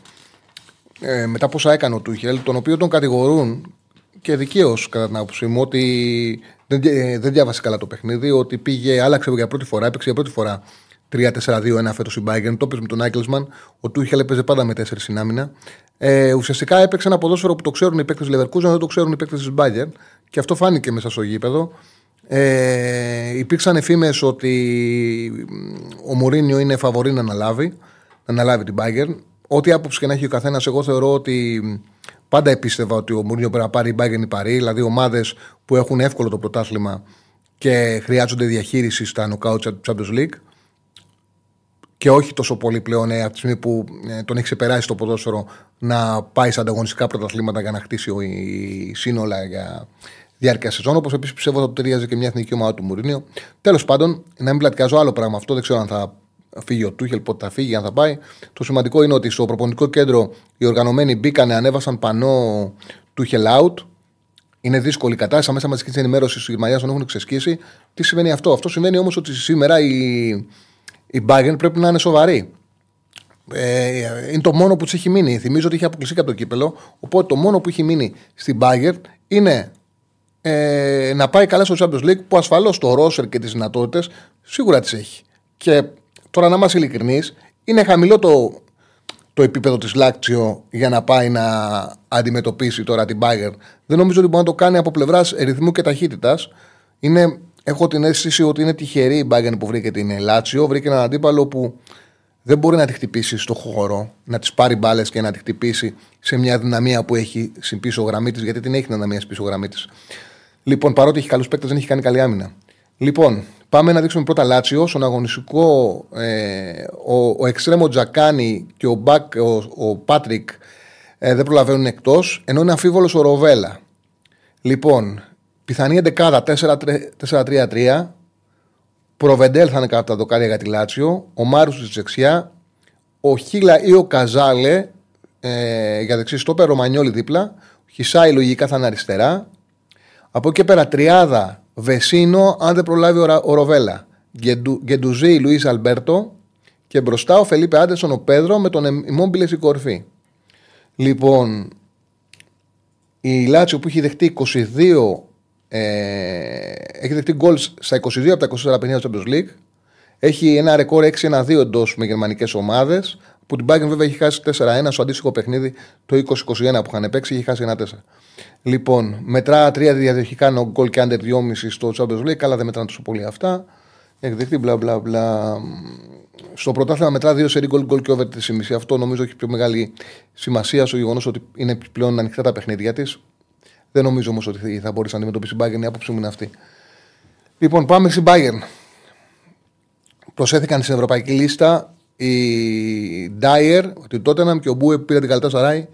ε, μετά πόσα έκανε ο Τούχελ, τον οποίο τον κατηγορούν και δικαίως κατά την άποψή μου ότι δεν, ε, δεν διάβασε καλά το παιχνίδι, ότι πήγε, άλλαξε για πρώτη φορά, έπαιξε για πρώτη φορά 3-4-2-1 φέτος η Bayern. Το έπαιζε με τον Άικλσμαν. Ο Τούχελ έπαιζε πάντα με 4 συνάμυνα. Ε, ουσιαστικά έπαιξε ένα ποδόσφαιρο που το ξέρουν οι παίκτες Leverkusen, δεν το ξέρουν οι παίκτες της Bayern. Και αυτό φάνηκε μέσα στο γήπεδο. Ε, υπήρξαν εφήμες ότι ο Μουρίνιο είναι φαβορή να αναλάβει, να αναλάβει την Bayern. Ό,τι άποψη και να έχει ο καθένας, εγώ θεωρώ ότι πάντα επίστευα ότι ο Μουρίνιο πρέπει να πάρει η Bayern η Παρή, δηλαδή ομάδες που έχουν εύκολο το πρωτάθλημα και χρειάζονται διαχείριση στα νοκάουτ του Champions League και όχι τόσο πολύ πλέον ε, από τη στιγμή που ε, τον έχει ξεπεράσει το ποδόσφαιρο να πάει σε ανταγωνιστικά πρωταθλήματα για να χτίσει ο, η σύνολα για διάρκεια σεζόν. Όπως επίσης πιστεύω ότι ταιριάζει και μια εθνική ομάδα του Μουρίνιο. Τέλος πάντων, να μην πλατιάζω άλλο πράγμα αυτό, δεν ξέρω αν θα φύγει ο Τούχελ, πότε θα φύγει, αν θα πάει. Το σημαντικό είναι ότι στο προπονητικό κέντρο οι οργανωμένοι μπήκανε, ανέβασαν πανό Τούχελ out. Είναι δύσκολη η κατάσταση. Στα μέσα μαζική ενημέρωση της Γερμανίας τον έχουν ξεσκίσει. Τι σημαίνει αυτό; Αυτό σημαίνει όμως ότι σήμερα η, η Bayern πρέπει να είναι σοβαρή. Ε, είναι το μόνο που της έχει μείνει. Θυμίζω ότι είχε αποκλειστεί και από το κύπελο. Οπότε το μόνο που έχει μείνει στην Bayern είναι ε, να πάει καλά στο Champions League που ασφαλώς το ρόσερ και τις δυνατότητες σίγουρα τις έχει. Και τώρα να είμαστε ειλικρινείς, είναι χαμηλό το, το επίπεδο της Λάκτσιο για να πάει να αντιμετωπίσει τώρα την Bayern. Δεν νομίζω ότι μπορεί να το κάνει από πλευράς ρυθμού και ταχύτητας. Είναι, έχω την αίσθηση ότι είναι τυχερή η Bayern που βρήκε την Λάτσιο. Βρήκε έναν αντίπαλο που δεν μπορεί να τη χτυπήσει στο χώρο, να της πάρει μπάλες και να τη χτυπήσει σε μια δυναμία που έχει στην πίσω γραμμή της, γιατί την έχει την δυναμία στην πίσω γραμμή της. Λοιπόν, παρότι έχει καλούς παίκτες, δεν έχει κάνει καλή άμυνα. Λοιπόν, πάμε να δείξουμε πρώτα Λάτσιος. Στον αγωνιστικό, ε, ο, ο Εξτρέμο Τζακάνι και ο, Μπακ, ο, ο Πάτρικ ε, δεν προλαβαίνουν εκτός, ενώ είναι αμφίβολος ο Ροβέλα. Λοιπόν, πιθανή εντεκάδα 4-3-3. Προβεντέλ θα είναι κατά τα δοκάρια για τη Λάτσιο. Ο Μάρους στη δεξιά. Ο Χίλα ή ο Καζάλε ε, για δεξί στο Ρωμανιόλη δίπλα. Ο Χισάη λογικά θα είναι αριστερά. Από εκεί πέρα τριάδα Βεσίνο, αν δεν προλάβει ο Ροβέλα. Γκεντουζή Λουίς Αλμπέρτο. Και μπροστά ο Φελίπε Άντερσον ο Πέδρο με τον Ιmmobile στην κορφή. Λοιπόν, η Λάτσιο που έχει δεχτεί 22 ε, έχει δεχτεί γκολ στα 22 από τα 24 παιχνίδια του Champions League. Έχει ένα ρεκόρ 6-1-2 εντός με γερμανικές ομάδες. Που την Bayern βέβαια έχει χάσει 4-1 στο αντίστοιχο παιχνίδι το 2021 που είχαν παίξει, έχει χάσει 1-4. Λοιπόν, μετρά τρία διαδοχικά γκολ και under 2,5 στο Champions League. Καλά δεν μετράνε τόσο πολύ αυτά. Έχει δεχτεί μπλα μπλα μπλα. Στο πρωτάθλημα μετρά δύο σερή γκολ, γκολ και over 3,5. Αυτό νομίζω έχει πιο μεγάλη σημασία στο γεγονός ότι είναι πλέον ανοιχτά τα παιχνίδια της. Δεν νομίζω όμως ότι θα μπορέσει να αντιμετωπίσεις η Bayern. Η άποψή μου είναι αυτή. Λοιπόν, πάμε στην Bayern. Προσέθηκαν στην ευρωπαϊκή λίστα η Ντάιερ, ότι τότε και ο Μπούε πήρε την καλτά Σαράι.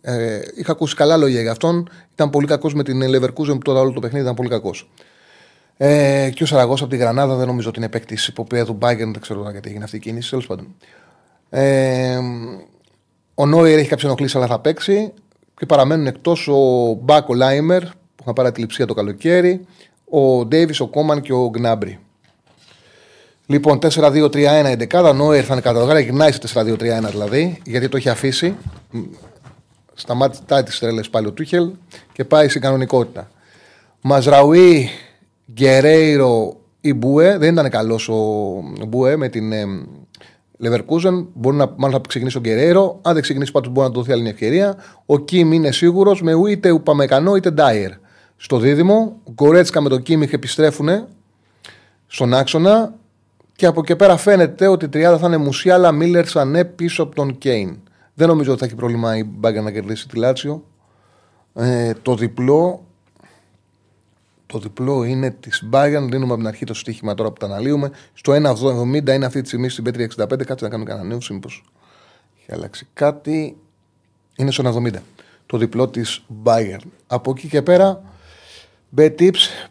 Ε, είχα ακούσει καλά λόγια για αυτόν. Ήταν πολύ κακός με την Leverkusen που τώρα όλο το παιχνίδι ήταν πολύ κακός. Ε, και ο Σαραγό από τη Γρανάδα δεν νομίζω ότι είναι παίκτης υποπέδου Bayern. Δεν ξέρω γιατί έγινε αυτή η κίνηση. Τέλος πάντων. Ε, ο Νόιερ έχει κάποιες ενοχλήσεις αλλά θα παίξει και παραμένουν εκτός ο Μπάκο Λάιμερ που είχαν πάρει τη λειψία το καλοκαίρι, ο Ντέιβι, ο Κόμαν και ο Γκνάμπρι. Λοιπόν, 4-2-3-1 η δεκάδα. Νόερ θα είναι κατά γράμμα, γυρνάει σε 4-2-3-1 δηλαδή, γιατί το έχει αφήσει. Σταμάτητα τις τρέλες πάλι ο Τούχελ και πάει στην κανονικότητα. Μαζραουί, Γκερέιρο ή Μπούε. Δεν ήταν καλός ο Μπούε με την Leverkusen. Μπορεί να, μάλλον θα ξεκινήσει ο Γκερέρο. Αν δεν ξεκινήσει, πάντως μπορεί να του δοθεί άλλη μια ευκαιρία. Ο Κιμ είναι σίγουρος με είτε Ουπαμεκανό είτε Ντάιερ. Στο δίδυμο, ο Γκορέτσκα με τον Κίμιχ επιστρέφουν στον άξονα. Και από εκεί πέρα φαίνεται ότι η τριάδα θα είναι Μουσιάλα, Μίλλερ, Σανέ πίσω από τον Κέιν. Δεν νομίζω ότι θα έχει πρόβλημα η Μπάγκα να κερδίσει τη Λάτσιο. Ε, το διπλό το διπλό είναι της Bayern. Δίνουμε από την αρχή το στοίχημα τώρα που τα αναλύουμε. Στο 1,70 είναι αυτή τη στιγμή στην Πέτρια 65. Κάτσε να κάνουμε κανένα νέο, μήπως έχει αλλάξει κάτι. Είναι στο 1,70 το διπλό της Bayern. Από εκεί και πέρα, Bet Tips.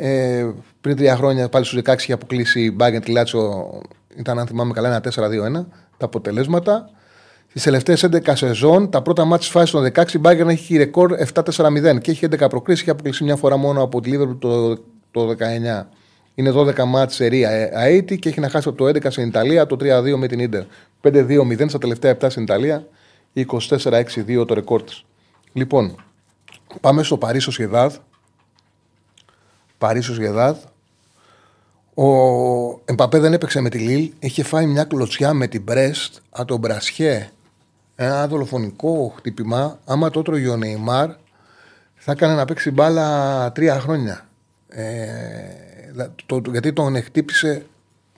Ε, πριν τρία χρόνια, πάλι στου 16 είχε αποκλείσει η Bayern τη Λάτσο. Ήταν, αν θυμάμαι καλά, ένα 4-2-1 τα αποτελέσματα. Στις τελευταίες 11 σεζόν, τα πρώτα μάτια φάσης των 16, η Bayern έχει ρεκόρ 7-4-0 και έχει 11 προκρίσεις. Έχει αποκλείσει μια φορά μόνο από τη Liverpool το, το 19. Είναι 12 μάτια σε Ρία αίτη και έχει να χάσει από το 11 στην Ιταλία, το 3-2 με την Ιντερ. 5-2-0 στα τελευταία 7 στην Ιταλία, 24-6-2 το ρεκόρ της. Λοιπόν, πάμε στο Παρίσο Σιεδάδ. Παρίσο Σιεδάδ. Ο Εμπαπέ δεν έπαιξε με τη Λίλ. Είχε φάει μια κλωτσιά με την Μπρέστ από τον Μπρασιέ ένα δολοφονικό χτύπημα, άμα το έτρωγε ο Νεϊμάρ, θα έκανε να παίξει μπάλα τρία χρόνια. Ε, το, γιατί τον χτύπησε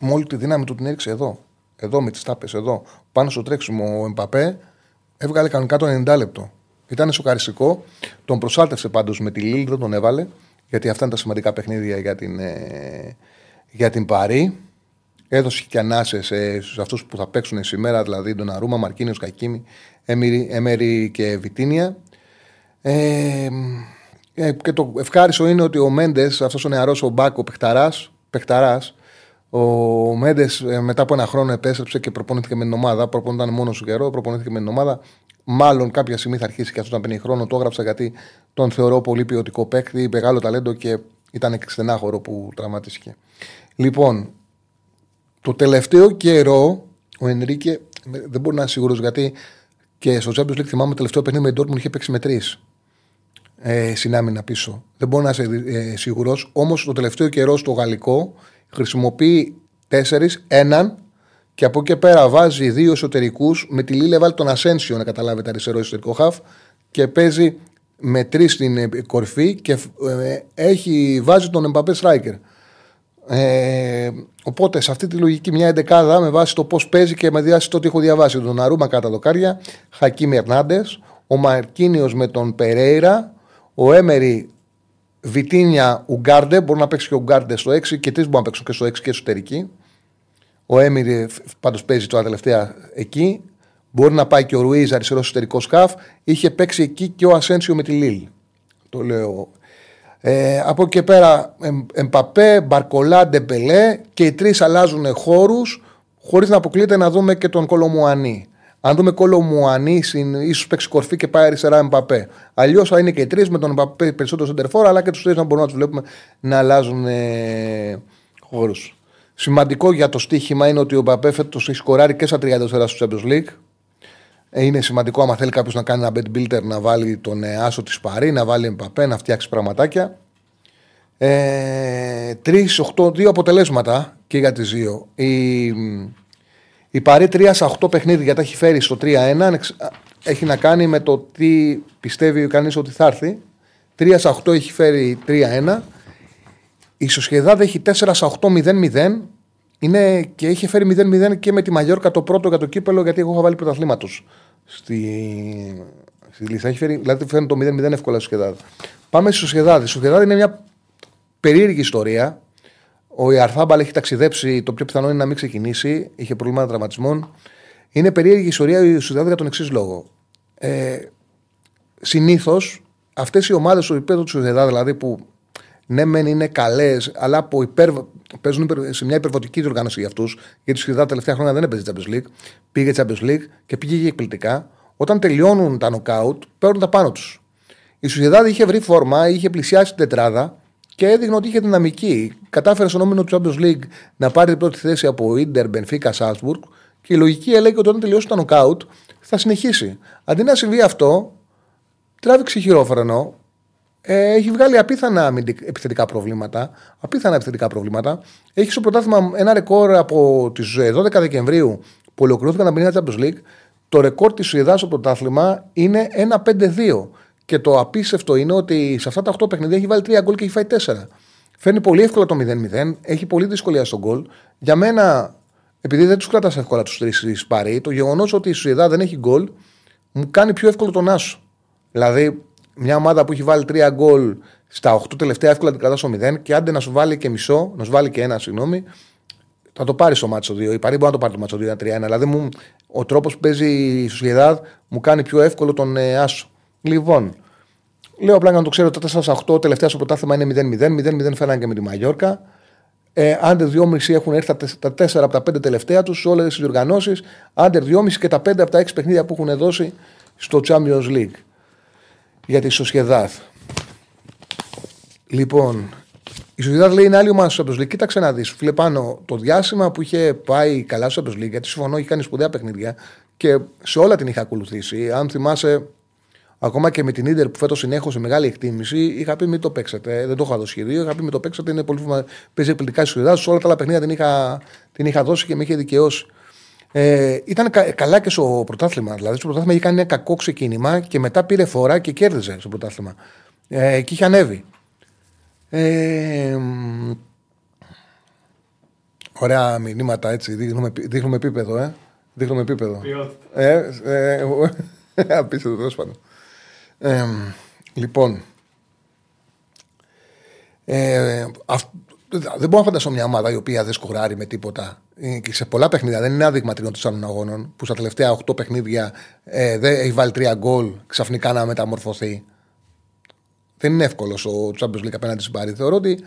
με όλη τη δύναμη του την έριξε εδώ. Εδώ με τις τάπες, εδώ. Πάνω στο τρέξιμο ο Εμπαπέ έβγαλε κανονικά το 90 λεπτό. Ήταν σοκαριστικό. Τον προσάλτευσε πάντως με τη Λίλ, δεν τον έβαλε. Γιατί αυτά είναι τα σημαντικά παιχνίδια για την, ε, για την Παρή. Έδωσε και ανάσες στους αυτούς που θα παίξουν σήμερα, δηλαδή τον Αρούμα, Μαρκίνιος, Κακίμη, Έμερι και Βιτίνια. Ε, ε, και το ευχάριστο είναι ότι ο Μέντες, αυτός ο νεαρός, ο Μπάκο, παιχταρά, ο Μέντες ε, μετά από ένα χρόνο επέστρεψε και προπονήθηκε με την ομάδα. Προπονήταν μόνος σου καιρό, προπονήθηκε με την ομάδα. Μάλλον κάποια στιγμή θα αρχίσει και αυτός να παίρνει χρόνο. Το έγραψα γιατί τον θεωρώ πολύ ποιοτικό παίκτη, μεγάλο ταλέντο και ήταν και στενάχωρο που τραυματίστηκε. Λοιπόν, το τελευταίο καιρό ο Ενρίκε δεν μπορεί να είναι σίγουρος γιατί και στο Champions League θυμάμαι το τελευταίο παιχνίδι με τον Dortmund είχε παίξει με τρεις ε, συνάμυνα πίσω. Δεν μπορεί να είναι ε, σίγουρος. Όμως το τελευταίο καιρό στο γαλλικό χρησιμοποιεί τέσσερις, έναν και από εκεί πέρα βάζει δύο εσωτερικούς. Με τη Λίλε βάλει τον Ασένσιο να καταλάβετε αριστερό εσωτερικό χαφ και παίζει με τρεις στην ε, κορφή και ε, έχει, βάζει τον Εμπαπέ Striker. Ε, οπότε σε αυτή τη λογική μια εντεκάδα με βάση το πώς παίζει και με βάση το ότι έχω διαβάσει τον Αρούμα κατά δοκάρια, Χακίμ Ερνάντες, ο Μαρκίνιος με τον Περέιρα, ο Έμερι Βιτίνια Ουγκάρντε, μπορεί να παίξει και ο Ουγκάρντε στο 6 και τρεις μπορεί να παίξουν και στο 6 και εσωτερική. Ο Έμερι πάντως παίζει τώρα τελευταία εκεί. Μπορεί να πάει και ο Ρουίζ αριστερός εσωτερικός χαφ. Είχε παίξει εκεί και ο Ασένσιο με τη Λιλ. Το λέω. Ε, από εκεί και πέρα, Εμπαπέ, Μπαρκολά, Ντεμπελέ και οι τρεις αλλάζουν χώρους χωρίς να αποκλείεται να δούμε και τον Κολομουανί. Αν δούμε Κολομουανί, ίσως παίξει κορφή και πάει αριστερά Εμπαπέ. Αλλιώς θα είναι και οι τρεις με τον Εμπαπέ περισσότερο σεντερφόρ, αλλά και τους τρεις να μπορούμε να τους βλέπουμε να αλλάζουν ε, χώρους. Σημαντικό για το στοίχημα είναι ότι ο Εμπαπέ φέτος έχει σκοράρει και στα 34 στο Champions League. Ε, είναι σημαντικό, άμα θέλει κάποιος να κάνει ένα bet builder, να βάλει τον ε, Άσο της Παρή, να βάλει Εμπαπέ, να φτιάξει πραγματάκια. Ε, 3, 8, δύο αποτελέσματα και για τις δύο. Η, η Παρή 3 σε 8 παιχνίδια τα έχει φέρει στο 3-1. Έχει να κάνει με το τι πιστεύει κανείς ότι θα έρθει. 3 σε 8 έχει φέρει 3-1. Η Σοσχεδάδ έχει 4 σε 8 0-0. Είναι και είχε φέρει 0-0 και με τη Μαγιόρκα το πρώτο για το κύπελο, γιατί εγώ είχα βάλει πρωταθλήματος στη, στη λίστα. Έχει φέρει, δηλαδή φέρνει το 0-0 εύκολα στη Σοσχεδάδ. Πάμε στη Σοσχεδάδ. Η Σοσχεδάδ είναι μια περίεργη ιστορία. Ο Ιαρθάμπαλ έχει ταξιδέψει, το πιο πιθανό είναι να μην ξεκινήσει, είχε προβλήματα τραυματισμών. Είναι περίεργη ιστορία η Σοσχεδάδ για τον εξής λόγο. Ε, Συνήθως αυτές οι ομάδες στο επίπεδο τη Σοσχεδάδ, δηλαδή που ναι, μεν είναι καλές, αλλά που υπερ, παίζουν σε μια υπερβοτική διοργάνωση για αυτούς. Γιατί η τα τελευταία χρόνια δεν έπαιζε Champions League. Πήγε Champions League και πήγε εκπληκτικά. Όταν τελειώνουν τα νοκάουτ, παίρνουν τα πάνω τους. Η Σουσιαδάδη είχε βρει φόρμα, είχε πλησιάσει την τετράδα και έδειχνε ότι είχε δυναμική. Κατάφερε στον νόμιμο του Champions League να πάρει την πρώτη θέση από Ιντερ, Μπενφίκα, Σάλσμπουργκ και η λογική έλεγε ότι όταν τελειώσει τα νοκάουτ θα συνεχίσει. Αντί να συμβεί αυτό, τράβηξε χειρόφρενο, ε, έχει βγάλει απίθανα επιθετικά προβλήματα. Απίθανα επιθετικά προβλήματα. Έχει στο πρωτάθλημα ένα ρεκόρ από τις 12 Δεκεμβρίου που ολοκληρώθηκαν τα παιχνίδια Champions League. Το ρεκόρ της Σουηδάς στο πρωτάθλημα είναι 1-5-2. Και το απίστευτο είναι ότι σε αυτά τα 8 παιχνίδια έχει βάλει 3 γκολ και έχει φάει 4. Φέρνει πολύ εύκολα το 0-0. Έχει πολύ δυσκολία στον γκολ. Για μένα, επειδή δεν τους κρατά εύκολα τους τρεις πάρει, το γεγονός ότι η Σουηδά δεν έχει γκολ μου κάνει πιο εύκολο τον Άσο. Δηλαδή, μια ομάδα που έχει βάλει τρία γκολ στα 8 τελευταία εύκολα την κρατάς στο 0 και άντε να σου βάλει και μισό, να σου βάλει και ένα, συγγνώμη, θα το πάρεις στο μάτσο 2. Η Παρή μπορεί να το πάρει το μάτσο 2 3-1. Δηλαδή μου, ο τρόπος που παίζει η Σουσιαδάδ μου κάνει πιο εύκολο τον ε, Άσο. Λοιπόν, λέω απλά να το ξέρω: τα 4-8 τελευταία στο πρωτάθλημα είναι 0-0. 0-0 φέραν και με τη Μαγιόρκα. Ε, άντερ 2,5 έχουν έρθει τα 4 από τα 5 τελευταία τους σε όλες τις διοργανώσεις. Άντερ 2,5 και τα 5 από τα 6 παιχνίδια που έχουν δώσει στο Champions League για τη Σοσιαδάθ. Λοιπόν, η Σοσιαδάθ λέει είναι άλλη ομάδα στο Champions League. Κοίταξε να δεις. Φίλε πάνω, το διάστημα που είχε πάει καλά στο Champions League, γιατί συμφωνώ, είχε κάνει σπουδαία παιχνίδια και σε όλα την είχα ακολουθήσει. Αν θυμάσαι, ακόμα και με την ντερ που φέτος συνέχωσε μεγάλη εκτίμηση, είχα πει μην το παίξετε. Δεν το είχα δώσει σχεδίο. Είχα πει μην το παίξετε. Είναι πολύ Παίζει εκπληκτικά η Σοσιαδάθ. Σε όλα τα άλλα παιχνίδια την είχα, την είχα δώσει και με είχε δικαιώσει. Ε, ήταν κα, καλά και στο πρωτάθλημα. Δηλαδή, στο πρωτάθλημα είχε κάνει ένα κακό ξεκίνημα και μετά πήρε φορά και κέρδιζε στο πρωτάθλημα. Ε, και είχε ανέβει. Ε, ωραία μηνύματα έτσι. Δείχνουμε, δείχνουμε επίπεδο, ε. Δείχνουμε επίπεδο. Ε, ε, ε, απίστευτο, τέλος πάντων. Ε, λοιπόν. Ε, δεν μπορώ να φανταστώ μια ομάδα η οποία δεν σκοράρει με τίποτα ε, και σε πολλά παιχνίδια. Δεν είναι άδειγμα τριών άλλων αγώνων που στα τελευταία 8 παιχνίδια ε, δεν έχει βάλει 3 γκολ ξαφνικά να μεταμορφωθεί. Δεν είναι εύκολος ο Champions League απέναντι στην Πάρη. Θεωρώ ότι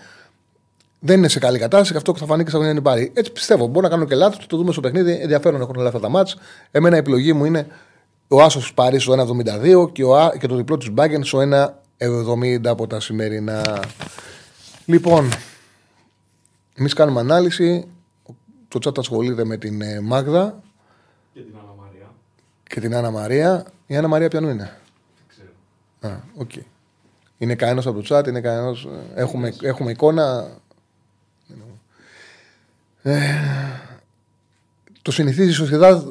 δεν είναι σε καλή κατάσταση και αυτό θα φανεί και στα είναι Πάρη. Έτσι πιστεύω. Μπορώ να κάνω και λάθος, το δούμε στο παιχνίδι. Ενδιαφέρον έχουν όλα αυτά τα μάτς. Εμένα η επιλογή μου είναι ο Άσος της Παρί στο 1,72 και, και το διπλό της Μπάγερν στο 1,70 από τα σημερινά. Λοιπόν, εμείς κάνουμε ανάλυση. Το chat ασχολείται με την ε, Μάγδα.
Και την Άννα Μαρία.
Και την Άννα Μαρία. Η Άννα Μαρία ποιανού είναι;
Δεν ξέρω.
Α, ok. Okay. Είναι κανένας από το chat, είναι κανένας. Ε, έχουμε, έχουμε εικόνα. Ε, το συνηθίζεις η Σοσιαδάδ,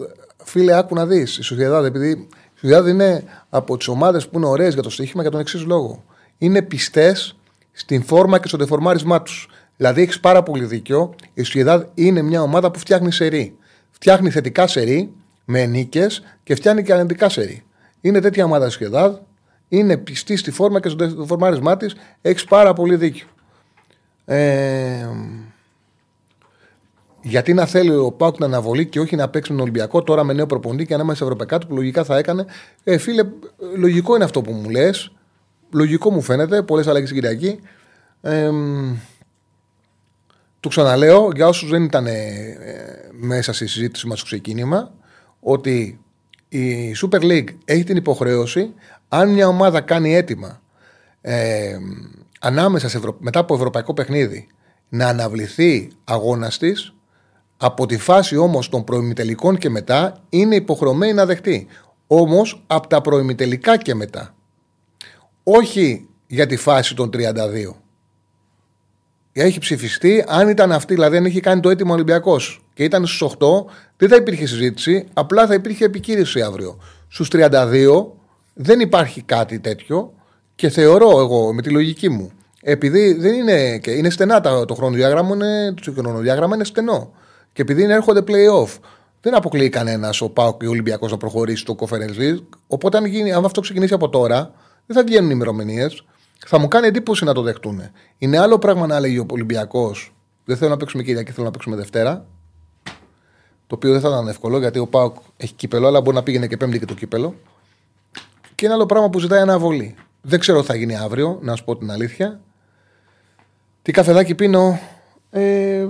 φίλε, άκου να δεις. Η Σοσιαδάδ, επειδή η Σοσιαδάδ είναι από τις ομάδες που είναι ωραίες για το στοίχημα για τον εξής λόγο. Είναι πιστές στην φόρμα και στο δεφορμάρισμά τους. Δηλαδή έχεις πάρα πολύ δίκιο. Η Σουηδάδ είναι μια ομάδα που φτιάχνει σερή. Φτιάχνει θετικά σερή με νίκες και φτιάχνει και αρνητικά σερή. Είναι τέτοια ομάδα η Σουηδάδ. Είναι πιστή στη φόρμα και στο φορμάρισμά της. Έχεις πάρα πολύ δίκιο. Ε, γιατί να θέλει ο Πάουκ να αναβολεί και όχι να παίξει με τον Ολυμπιακό τώρα με νέο προπονητή και ανάμεσα σε ευρωπαϊκά του που λογικά θα έκανε. Ε, φίλε, λογικό είναι αυτό που μου λες. Λογικό μου φαίνεται. Πολλές αλλαγές στην Κυριακή. Ε, το ξαναλέω για όσους δεν ήταν ε, μέσα στη συζήτηση μας στο ξεκίνημα ότι η Super League έχει την υποχρέωση αν μια ομάδα κάνει έτοιμα ε, ανάμεσα σε μετά από ευρωπαϊκό παιχνίδι να αναβληθεί αγώνας της, από τη φάση όμως των προημιτελικών και μετά είναι υποχρεωμένη να δεχτεί. Όμως από τα προημιτελικά και μετά. Όχι για τη φάση των 32. Έχει ψηφιστεί, αν ήταν αυτή, δηλαδή αν είχε κάνει το έτοιμο Ολυμπιακός και ήταν στου 8, δεν θα υπήρχε συζήτηση, απλά θα υπήρχε επικύρωση αύριο. Στους 32 δεν υπάρχει κάτι τέτοιο και θεωρώ εγώ με τη λογική μου, επειδή δεν είναι, και είναι στενά το, το χρονοδιάγραμμα, είναι, το χρονοδιάγραμμα είναι στενό. Και επειδή έρχονται playoff, δεν αποκλείει κανένας ο Πάοκ και ο Ολυμπιακός να προχωρήσει στο Conference League. Οπότε, αν, γίνει, αν αυτό ξεκινήσει από τώρα, δεν θα βγαίνουν ημερομηνίες. Θα μου κάνει εντύπωση να το δεχτούν. Είναι άλλο πράγμα να λέγει ο Ολυμπιακός, δεν θέλω να παίξουμε Κυριακή, θέλω να παίξουμε Δευτέρα. Το οποίο δεν θα ήταν εύκολο γιατί ο Πάοκ έχει κύπελο, αλλά μπορεί να πήγαινε και πέμπτη και το κύπελο. Και ένα άλλο πράγμα που ζητάει αναβολή. Δεν ξέρω τι θα γίνει αύριο, να σου πω την αλήθεια. Τι καφεδάκι πίνω. Ε,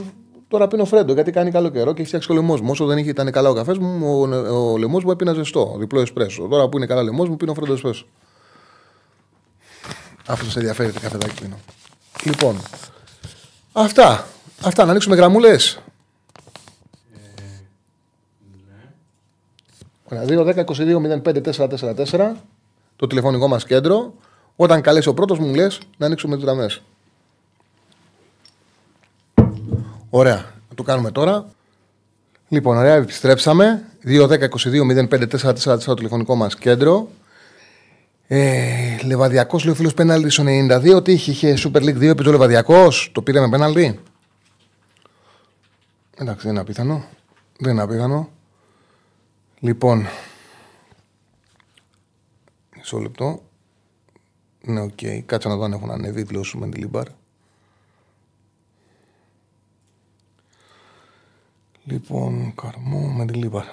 τώρα πίνω φρέντο γιατί κάνει καλό καιρό και έχει φτιάξει ο λαιμός μου. Όσο δεν είχε, ήταν καλά ο καφές μου, ο, ο λαιμός μου έπεινα ζεστό, διπλό εσπρέσο. Τώρα που είναι καλά λαιμός μου, πίνω φρέντο εσπρέσο. Αυτό σε ενδιαφέρει τι καφεδάκι πίνω. Λοιπόν, αυτά. Αυτά, να ανοίξουμε γραμμούλες. Ε, 2-10-22-05-444 το τηλεφωνικό μας κέντρο. Όταν καλέσει ο πρώτος μου λες να ανοίξουμε τις γραμμές. Ωραία. Να το κάνουμε τώρα. Λοιπόν, ωραία, επιστρέψαμε. 2-10-22-05-444 το τηλεφωνικό μας κέντρο. Ε, Λεβαδιακός λέει ο φίλος πέναλτι στο 92. Τι είχε, είχε Super League 2 επί το Λεβαδιακός; Το πήρε με πέναλτι; Εντάξει, δεν είναι απίθανο. Δεν είναι απίθανο. Λοιπόν. Μισό λεπτό. Ναι, ok. Okay. Κάτσε να δω αν έχουν ανέβει δηλώσεις Μεντιλίμπαρ. Λοιπόν, καρμό Μεντιλίμπαρ.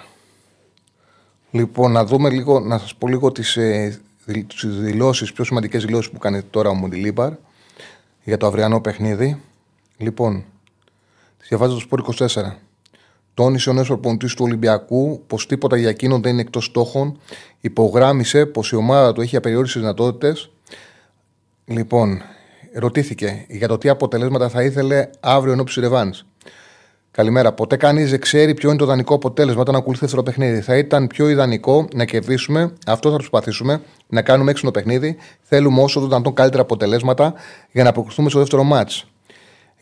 Λοιπόν, να δούμε λίγο, να σας πω λίγο τις, ε, τις δηλώσεις, πιο σημαντικές δηλώσεις που κάνει τώρα ο Μεντιλίμπαρ για το αυριανό παιχνίδι. Λοιπόν, τις διαβάζω το Σπορ 24. Τόνισε ο νέος προπονητής του Ολυμπιακού πως τίποτα για εκείνον δεν είναι εκτός στόχων. Υπογράμμισε πως η ομάδα του έχει απεριόριστες δυνατότητες. Λοιπόν, ρωτήθηκε για το τι αποτελέσματα θα ήθελε αύριο ενώπιση Ρεβάν. Καλημέρα. Ποτέ κανείς δεν ξέρει ποιο είναι το ιδανικό αποτέλεσμα όταν ακολουθεί δεύτερο παιχνίδι. Θα ήταν πιο ιδανικό να κερδίσουμε, αυτό θα προσπαθήσουμε, να κάνουμε έξυπνο παιχνίδι. Θέλουμε όσο το δυνατόν καλύτερα αποτελέσματα για να αποκριθούμε στο δεύτερο μάτς.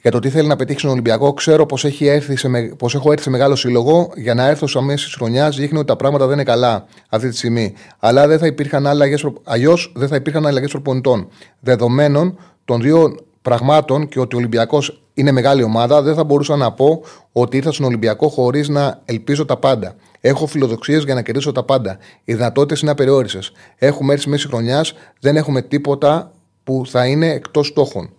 Για το τι θέλει να πετύχει στον Ολυμπιακό, ξέρω πως πως έχω έρθει σε μεγάλο σύλλογο. Για να έρθω στα μέση της χρονιάς δείχνει ότι τα πράγματα δεν είναι καλά αυτή τη στιγμή. Αλλά δεν θα υπήρχαν αλλαγές αλλιώς δεν θα υπήρχαν αλλαγές προπονητών. Δεδομένων των δύο πραγμάτων και ότι ο Ολυμπιακός είναι μεγάλη ομάδα, δεν θα μπορούσα να πω ότι ήρθα στον Ολυμπιακό χωρίς να ελπίζω τα πάντα. Έχω φιλοδοξίες για να κερδίσω τα πάντα. Οι δυνατότητες είναι απεριόριστες. Έχουμε έρθει μέση χρονιάς, δεν έχουμε τίποτα που θα είναι εκτός στόχων.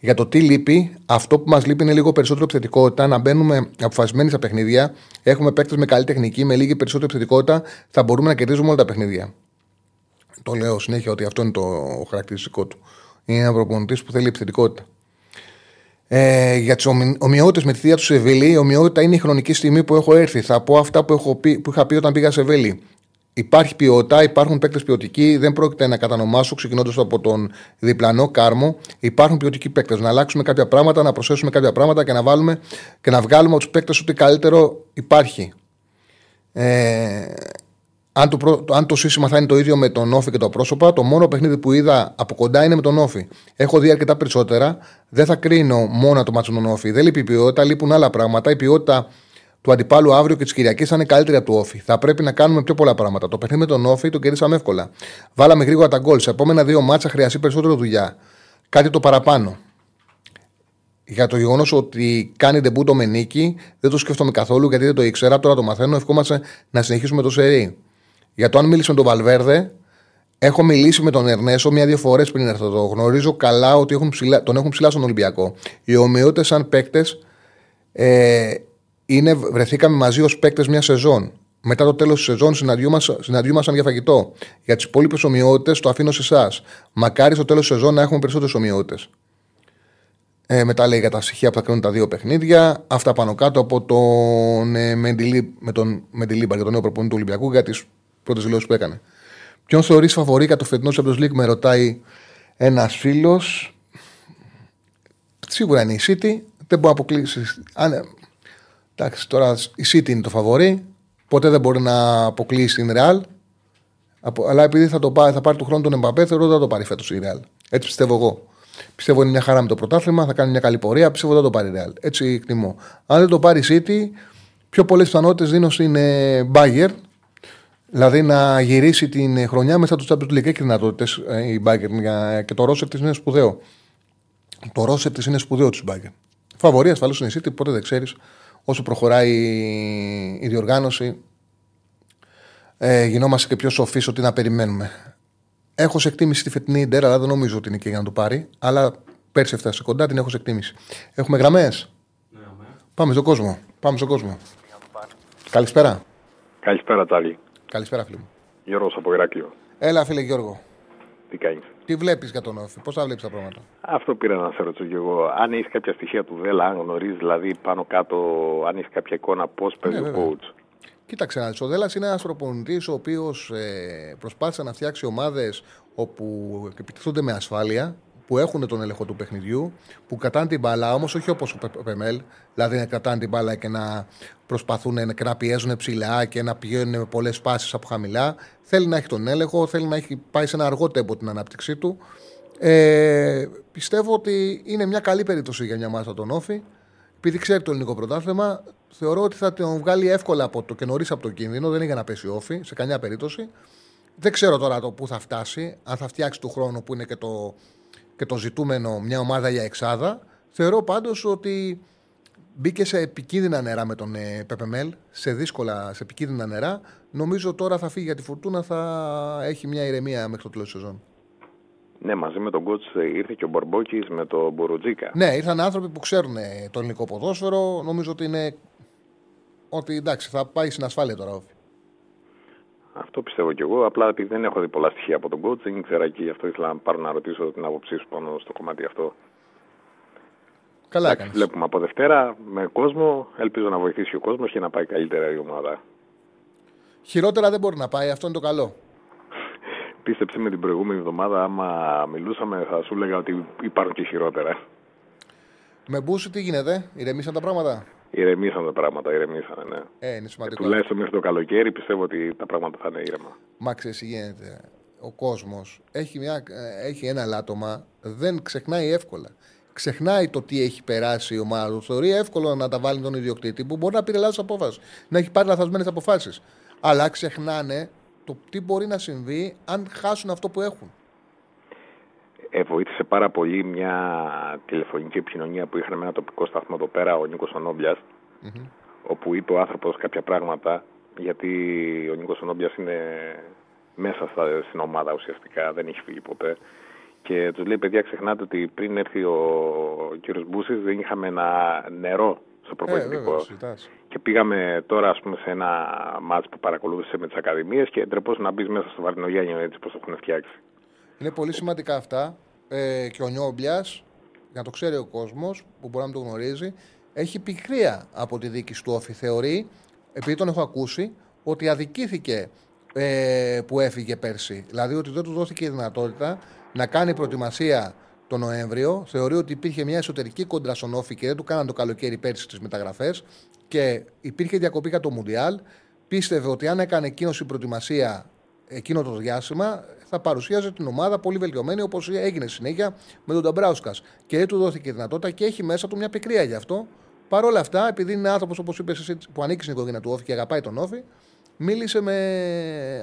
Για το τι λείπει, αυτό που μας λείπει είναι λίγο περισσότερο επιθετικότητα, να μπαίνουμε αποφασισμένοι στα παιχνίδια. Έχουμε παίκτες με καλή τεχνική, με λίγη περισσότερη επιθετικότητα, θα μπορούμε να κερδίζουμε όλα τα παιχνίδια. Το λέω συνέχεια ότι αυτό είναι το χαρακτηριστικό του. Είναι ένας προπονητής που θέλει επιθετικότητα. Ε, για τις ομοιότητες με τη θεία του Σεβίλη, η ομοιότητα είναι η χρονική στιγμή που έχω έρθει. Θα πω αυτά που, έχω πει, που είχα πει όταν πήγα σε Σεβίλη. Υπάρχει ποιότητα, υπάρχουν παίκτες ποιοτικοί, δεν πρόκειται να κατανομάσω ξεκινώντας από τον διπλανό κάρμο. Υπάρχουν ποιοτικοί παίκτες. Να αλλάξουμε κάποια πράγματα, να προσθέσουμε κάποια πράγματα και να, βάλουμε, και να βγάλουμε από τους παίκτες ό,τι καλύτερο υπάρχει. Ε, αν το, αν το σύστημα θα είναι το ίδιο με τον Όφη και το πρόσωπα, το μόνο παιχνίδι που είδα από κοντά είναι με τον Όφη. Έχω δει αρκετά περισσότερα. Δεν θα κρίνω μόνο το μάτσο με τον Όφη. Δεν λείπει η ποιότητα, λείπουν άλλα πράγματα. Η ποιότητα του αντιπάλου αύριο και της Κυριακής θα είναι καλύτερη από του Όφη. Θα πρέπει να κάνουμε πιο πολλά πράγματα. Το παιχνίδι με τον Όφη το κερδίσαμε εύκολα. Βάλαμε γρήγορα τα γκολ. Σε επόμενα δύο μάτσα χρειαστεί περισσότερο δουλειά. Κάτι το παραπάνω. Για το γεγονός ότι κάνει ντεμπούτο με νίκη, δεν το σκέφτομαι καθόλου γιατί δεν το ήξερα. Τώρα το μαθαίνω. Ευχόμαστε να συνεχίσουμε το σερί. Για το αν μίλησε με τον Βαλβέρδε, έχω μιλήσει με τον Ερνέσο μία-δύο φορές πριν έρθω εδώ. Γνωρίζω καλά ότι έχουν ψηλά, τον έχουν ψηλά στον Ολυμπιακό. Οι ομοιότητες σαν παίκτες ε, είναι, βρεθήκαμε μαζί ως παίκτες μια σεζόν. Μετά το τέλος της σεζόν συναντιούμασταν για φαγητό. Για τις υπόλοιπες ομοιότητες το αφήνω σε εσάς. Μακάρι στο τέλος της σεζόν να έχουμε περισσότερες ομοιότητες. Ε, μετά λέει για τα στοιχεία που θα κρίνουν τα δύο παιχνίδια. Αυτά πάνω κάτω από τον ε, Μεντιλί, με τον Μεντιλίμπα για τον νέο προπονητή του Ολυμπιακού για τις πρώτες δηλώσεις που έκανε. Ποιον θεωρείς φαβορή για το φετινό Champions League, με ρωτάει ένας φίλος. Σίγουρα είναι η City. Δεν μπορεί να αποκλείσει. Αν, εντάξει, τώρα η City είναι το φαβορή. Ποτέ δεν μπορεί να αποκλείσει την Real. Αλλά επειδή θα, το πάρει, θα πάρει του χρόνου τον Εμπαπέ, θεωρώ ότι θα το πάρει φέτος η Real. Έτσι πιστεύω εγώ. Πιστεύω είναι μια χαρά με το πρωτάθλημα, θα κάνει μια καλή πορεία. Πιστεύω ότι θα το πάρει Real. Έτσι εκτιμώ. Αν δεν το πάρει η City, πιο πολλές πιθανότητες δίνω στην ε, Bayern. Δηλαδή να γυρίσει την χρονιά μέσα του Champions League. Έχει δυνατότητες ε, η Bayern και το ρόσερ της είναι σπουδαίο. Το ρόσερ της είναι σπουδαίο της Bayern. Φαβορή ασφαλώς είναι η City, ποτέ δεν ξέρεις όσο προχωράει η διοργάνωση, ε, γινόμαστε και πιο σοφοί ότι να περιμένουμε. Έχω σε εκτίμηση τη φετινή Ιντερ, αλλά δεν νομίζω ότι είναι και για να το πάρει. Αλλά πέρσι έφτασε κοντά, την έχω σε εκτίμηση. Έχουμε γραμμές. Ναι, ναι. Πάμε στον κόσμο. Πάμε στον κόσμο. Καλησπέρα.
Καλησπέρα, Τσάλι.
Καλησπέρα, φίλε μου.
Γιώργος από Ηράκλειο.
Έλα, φίλε Γιώργο.
Τι κάνεις;
Τι βλέπεις για τον Όφη, πώς θα βλέπεις τα πράγματα;
Αυτό πήρα να σε ρωτήσω και εγώ. Αν έχεις κάποια στοιχεία του ΔΕΛΑ, αν γνωρίζεις δηλαδή πάνω κάτω, αν έχεις κάποια εικόνα πώς παίζει ναι, ο coach.
Κοίταξε να Ο Δέλλα είναι ένας προπονητής ο οποίος ε, προσπάθησε να φτιάξει ομάδες όπου επιτυχθούνται με ασφάλεια, που έχουν τον έλεγχο του παιχνιδιού, που κρατάνε την μπάλα, όμως όχι όπως ο Πεμέλ, δηλαδή να κρατάνε την μπάλα και να προσπαθούν και να πιέζουν ψηλά και να πηγαίνουν με πολλές πάσει από χαμηλά. Θέλει να έχει τον έλεγχο, θέλει να έχει πάει σε ένα αργό τέμπο την ανάπτυξή του. Ε, πιστεύω ότι είναι μια καλή περίπτωση για μια μάζα τον Όφη. Επειδή ξέρει το ελληνικό πρωτάθλημα, θεωρώ ότι θα τον βγάλει εύκολα από το και νωρίς από το κίνδυνο. Δεν είναι για να πέσει όφη σε καμιά περίπτωση. Δεν ξέρω τώρα το πού θα φτάσει, αν θα φτιάξει του χρόνου που είναι και το, και το ζητούμενο μια ομάδα για εξάδα. Θεωρώ πάντως ότι μπήκε σε επικίνδυνα νερά με τον ε, Πεπεμέλ, σε δύσκολα, σε επικίνδυνα νερά. Νομίζω τώρα θα φύγει για τη φουρτούνα, θα έχει μια ηρεμία μέχρι το τέλος της σεζόν.
Ναι, μαζί με τον κότς ήρθε και ο Μπορμπόκη με τον Μπορουτζίκα.
Ναι, ήρθαν άνθρωποι που ξέρουν ε, το ελληνικό ποδόσφαιρο. Νομίζω ότι είναι. Ότι εντάξει, θα πάει στην ασφάλεια τώρα.
Αυτό πιστεύω κι εγώ. Απλά επειδή δεν έχω δει πολλά στοιχεία από τον coach, δεν ήξερα και γι' αυτό ήθελα να πάρω να ρωτήσω την άποψή σου πάνω στο κομμάτι αυτό.
Καλά έκανες.
Βλέπουμε από Δευτέρα με κόσμο. Ελπίζω να βοηθήσει ο κόσμος και να πάει καλύτερα η ομάδα.
Χειρότερα δεν μπορεί να πάει, αυτό είναι το καλό.
Πίστεψε με την προηγούμενη εβδομάδα, άμα μιλούσαμε, θα σου έλεγα ότι υπάρχουν και χειρότερα.
Με μπούσου τι γίνεται, ηρεμήσαν τα πράγματα;
Ηρεμήσαν τα πράγματα, ηρεμήσαν, ναι.
Ε, είναι σημαντικό.
Ε, τουλάχιστον μέχρι το καλοκαίρι πιστεύω ότι τα πράγματα θα είναι ήρεμα.
Μα ξέρεις γίνεται. Ο κόσμος έχει, έχει ένα λάτωμα, δεν ξεχνάει εύκολα. Ξεχνάει το τι έχει περάσει η ομάδα του. Θεωρεί εύκολο να τα βάλει τον ιδιοκτήτη που μπορεί να πήρε λάθος απόφαση, να έχει πάρει λαθασμένες αποφάσεις. Αλλά ξεχνάνε το τι μπορεί να συμβεί αν χάσουν αυτό που έχουν.
Ε, βοήθησε πάρα πολύ μια τηλεφωνική επικοινωνία που είχαμε με ένα τοπικό σταθμό εδώ πέρα, ο Νίκος Ονόμπιας, mm-hmm. όπου είπε ο άνθρωπος κάποια πράγματα, γιατί ο Νίκος Ονόμπιας είναι μέσα στα, στην ομάδα ουσιαστικά, δεν έχει φύγει ποτέ. Και τους λέει: Παιδιά, ξεχνάτε ότι πριν έρθει ο, ο κύριος Μπούσης δεν είχαμε ένα νερό στο προπονητικό. Ε, και πήγαμε τώρα ας πούμε, σε ένα μάτς που παρακολούθησε με τις Ακαδημίες και ντρεπώ να μπεις μέσα στο Βαρδινογέννιο έτσι πώ το έχουν φτιάξει.
Είναι πολύ σημαντικά αυτά. Ε, και ο Νιόμπλια, για να το ξέρει ο κόσμος που μπορεί να το γνωρίζει, έχει πικρία από τη δίκη του Όφη. Θεωρεί, επειδή τον έχω ακούσει, ότι αδικήθηκε ε, που έφυγε πέρσι. Δηλαδή ότι δεν του δόθηκε η δυνατότητα να κάνει προετοιμασία το Νοέμβριο. Θεωρεί ότι υπήρχε μια εσωτερική κόντρα στον Όφη και δεν του κάναν το καλοκαίρι πέρσι τις μεταγραφές και υπήρχε διακοπή για το Μουντιάλ. Πίστευε ότι αν έκανε εκείνος η προετοιμασία εκείνο το διάστημα θα παρουσίαζε την ομάδα πολύ βελτιωμένη όπως έγινε συνέχεια με τον Νταμπράουσκας. Και δεν του δόθηκε δυνατότητα και έχει μέσα του μια πικρία γι' αυτό. Παρ' όλα αυτά, επειδή είναι άνθρωπος όπως είπες εσύ που ανήκει στην οικογένεια του Όφη και αγαπάει τον Όφη, μίλησε με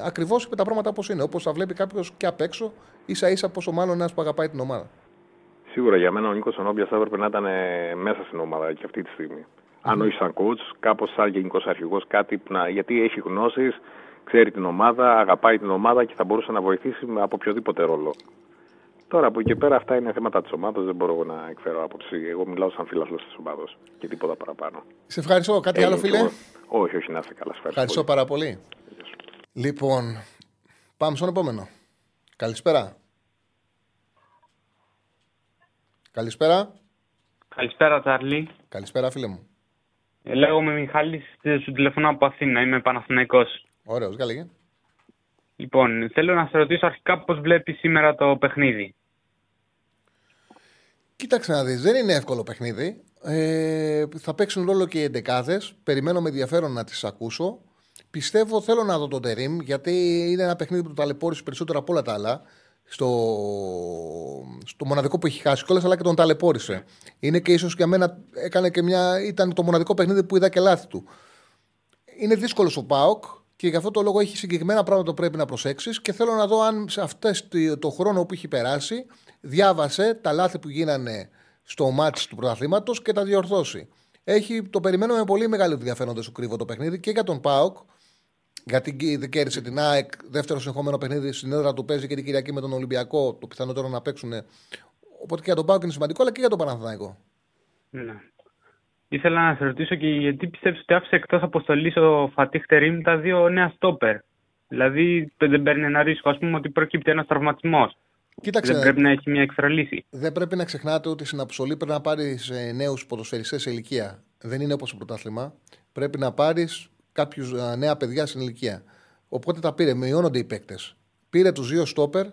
ακριβώς είπε τα πράγματα όπως είναι. Όπως θα βλέπει κάποιος και απ' έξω, ίσα ίσα πόσο μάλλον ένας που αγαπάει την ομάδα.
Σίγουρα για μένα ο Νίκος Ανόμπια θα έπρεπε να ήταν μέσα στην ομάδα και αυτή τη στιγμή. Mm-hmm. Αν όχι σαν coach, κάπως σαν γενικός αρχηγός, κάτι που να, γιατί έχει γνώσεις, ξέρει την ομάδα, αγαπάει την ομάδα και θα μπορούσε να βοηθήσει από οποιοδήποτε ρόλο. Τώρα από εκεί και πέρα αυτά είναι θέματα της ομάδας, δεν μπορώ εγώ να εκφέρω άποψη. Εγώ μιλάω σαν φίλαθλος της ομάδας και τίποτα παραπάνω.
Σε ευχαριστώ. Κάτι
Ε,
άλλο,
και
φίλε;
εγώ- Όχι, όχι, να είστε καλά. Ευχαριστώ.
Ευχαριστώ
πολύ.
πάρα πολύ. Λοιπόν, πάμε στον επόμενο. Καλησπέρα. Καλησπέρα.
Καλησπέρα, Τσάρλι.
Καλησπέρα, φίλε μου.
Ε, Λέγομαι Μιχάλης, ε, σου τηλεφωνώ από Αθήνα, είμαι Παναθηναϊκός.
Ωραίος, καλή.
Λοιπόν, θέλω να σε ρωτήσω αρχικά πώς βλέπεις σήμερα το παιχνίδι.
Κοίταξε να δεις, δεν είναι εύκολο παιχνίδι. Ε, θα παίξουν ρόλο και οι εντεκάδες. Περιμένω με ενδιαφέρον να τις ακούσω. Πιστεύω, θέλω να δω τον Τερίμ, γιατί είναι ένα παιχνίδι που το ταλαιπώρησε περισσότερο από όλα τα άλλα. Στο, στο μοναδικό που έχει χάσει κιόλας, αλλά και τον ταλαιπώρησε. Είναι και ίσως για μένα έκανε και μια. ήταν το μοναδικό παιχνίδι που είδα και λάθη του. Είναι δύσκολος ο Πάοκ και γι' αυτό το λόγο έχει συγκεκριμένα πράγματα που πρέπει να προσέξεις και θέλω να δω αν σε αυτές το- το χρόνο που έχει περάσει διάβασε τα λάθη που γίνανε στο μάτς του πρωταθλήματος και τα διορθώσει. Έχει, το περιμένω με πολύ μεγάλο ενδιαφέρον, δεν σου κρύβω το παιχνίδι και για τον Πάοκ. Γιατί κύ- δεν κέρδισε την ΑΕΚ, δεύτερο συνεχόμενο παιχνίδι στην έδρα του παίζει και την Κυριακή με τον Ολυμπιακό. Το πιθανότερο να παίξουν. Οπότε και για τον Πάοκ είναι σημαντικό, αλλά και για τον Παναθηναϊκό.
Ναι. Ήθελα να σε ρωτήσω και γιατί πιστεύεις ότι άφησε εκτός αποστολής ο Φατίχ Τερίμ τα δύο νέα στόπερ; Δηλαδή δεν παίρνει ένα ρίσκο, ας πούμε, ότι προκύπτει ένας τραυματισμός.
Κοίταξε,
Δεν πρέπει να έχει μια έξτρα λύση.
δεν πρέπει να ξεχνάτε ότι στην αποστολή πρέπει να πάρεις νέους ποδοσφαιριστές σε ηλικία. Δεν είναι όπως το πρωτάθλημα. Πρέπει να πάρεις κάποιους νέα παιδιά στην ηλικία. Οπότε τα πήρε, μειώνονται οι παίκτες. Πήρε τους δύο στόπερ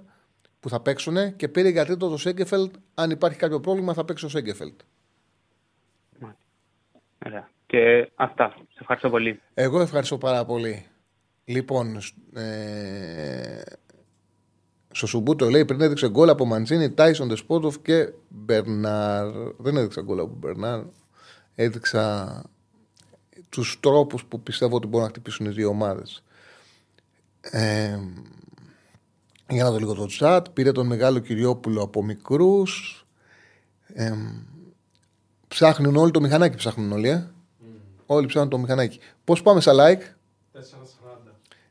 που θα παίξουν και πήρε για τρίτο το Σέγκεφελτ. Αν υπάρχει κάποιο πρόβλημα, θα παίξει ο Σέγκεφελτ.
Ωραία. Και αυτά. Σε ευχαριστώ πολύ.
Εγώ ευχαριστώ πάρα πολύ. Λοιπόν, σ- ε, στο Σουμπούτο λέει πριν έδειξε γκολ από Μαντζίνη, Τάισον, Δεσπότοφ και Μπερνάρ. Δεν έδειξα γκολ από Μπερνάρ. Έδειξα τους τρόπους που πιστεύω ότι μπορούν να χτυπήσουν οι δύο ομάδες. Ε, για να δω λίγο το chat. Πήρε τον μεγάλο Κυριόπουλο από μικρούς. Ε, ψάχνουν όλοι το μηχανάκι, ψάχνουν όλοι, ε. Όλοι ψάχνουν το μηχανάκι. Πώς πάμε στα like,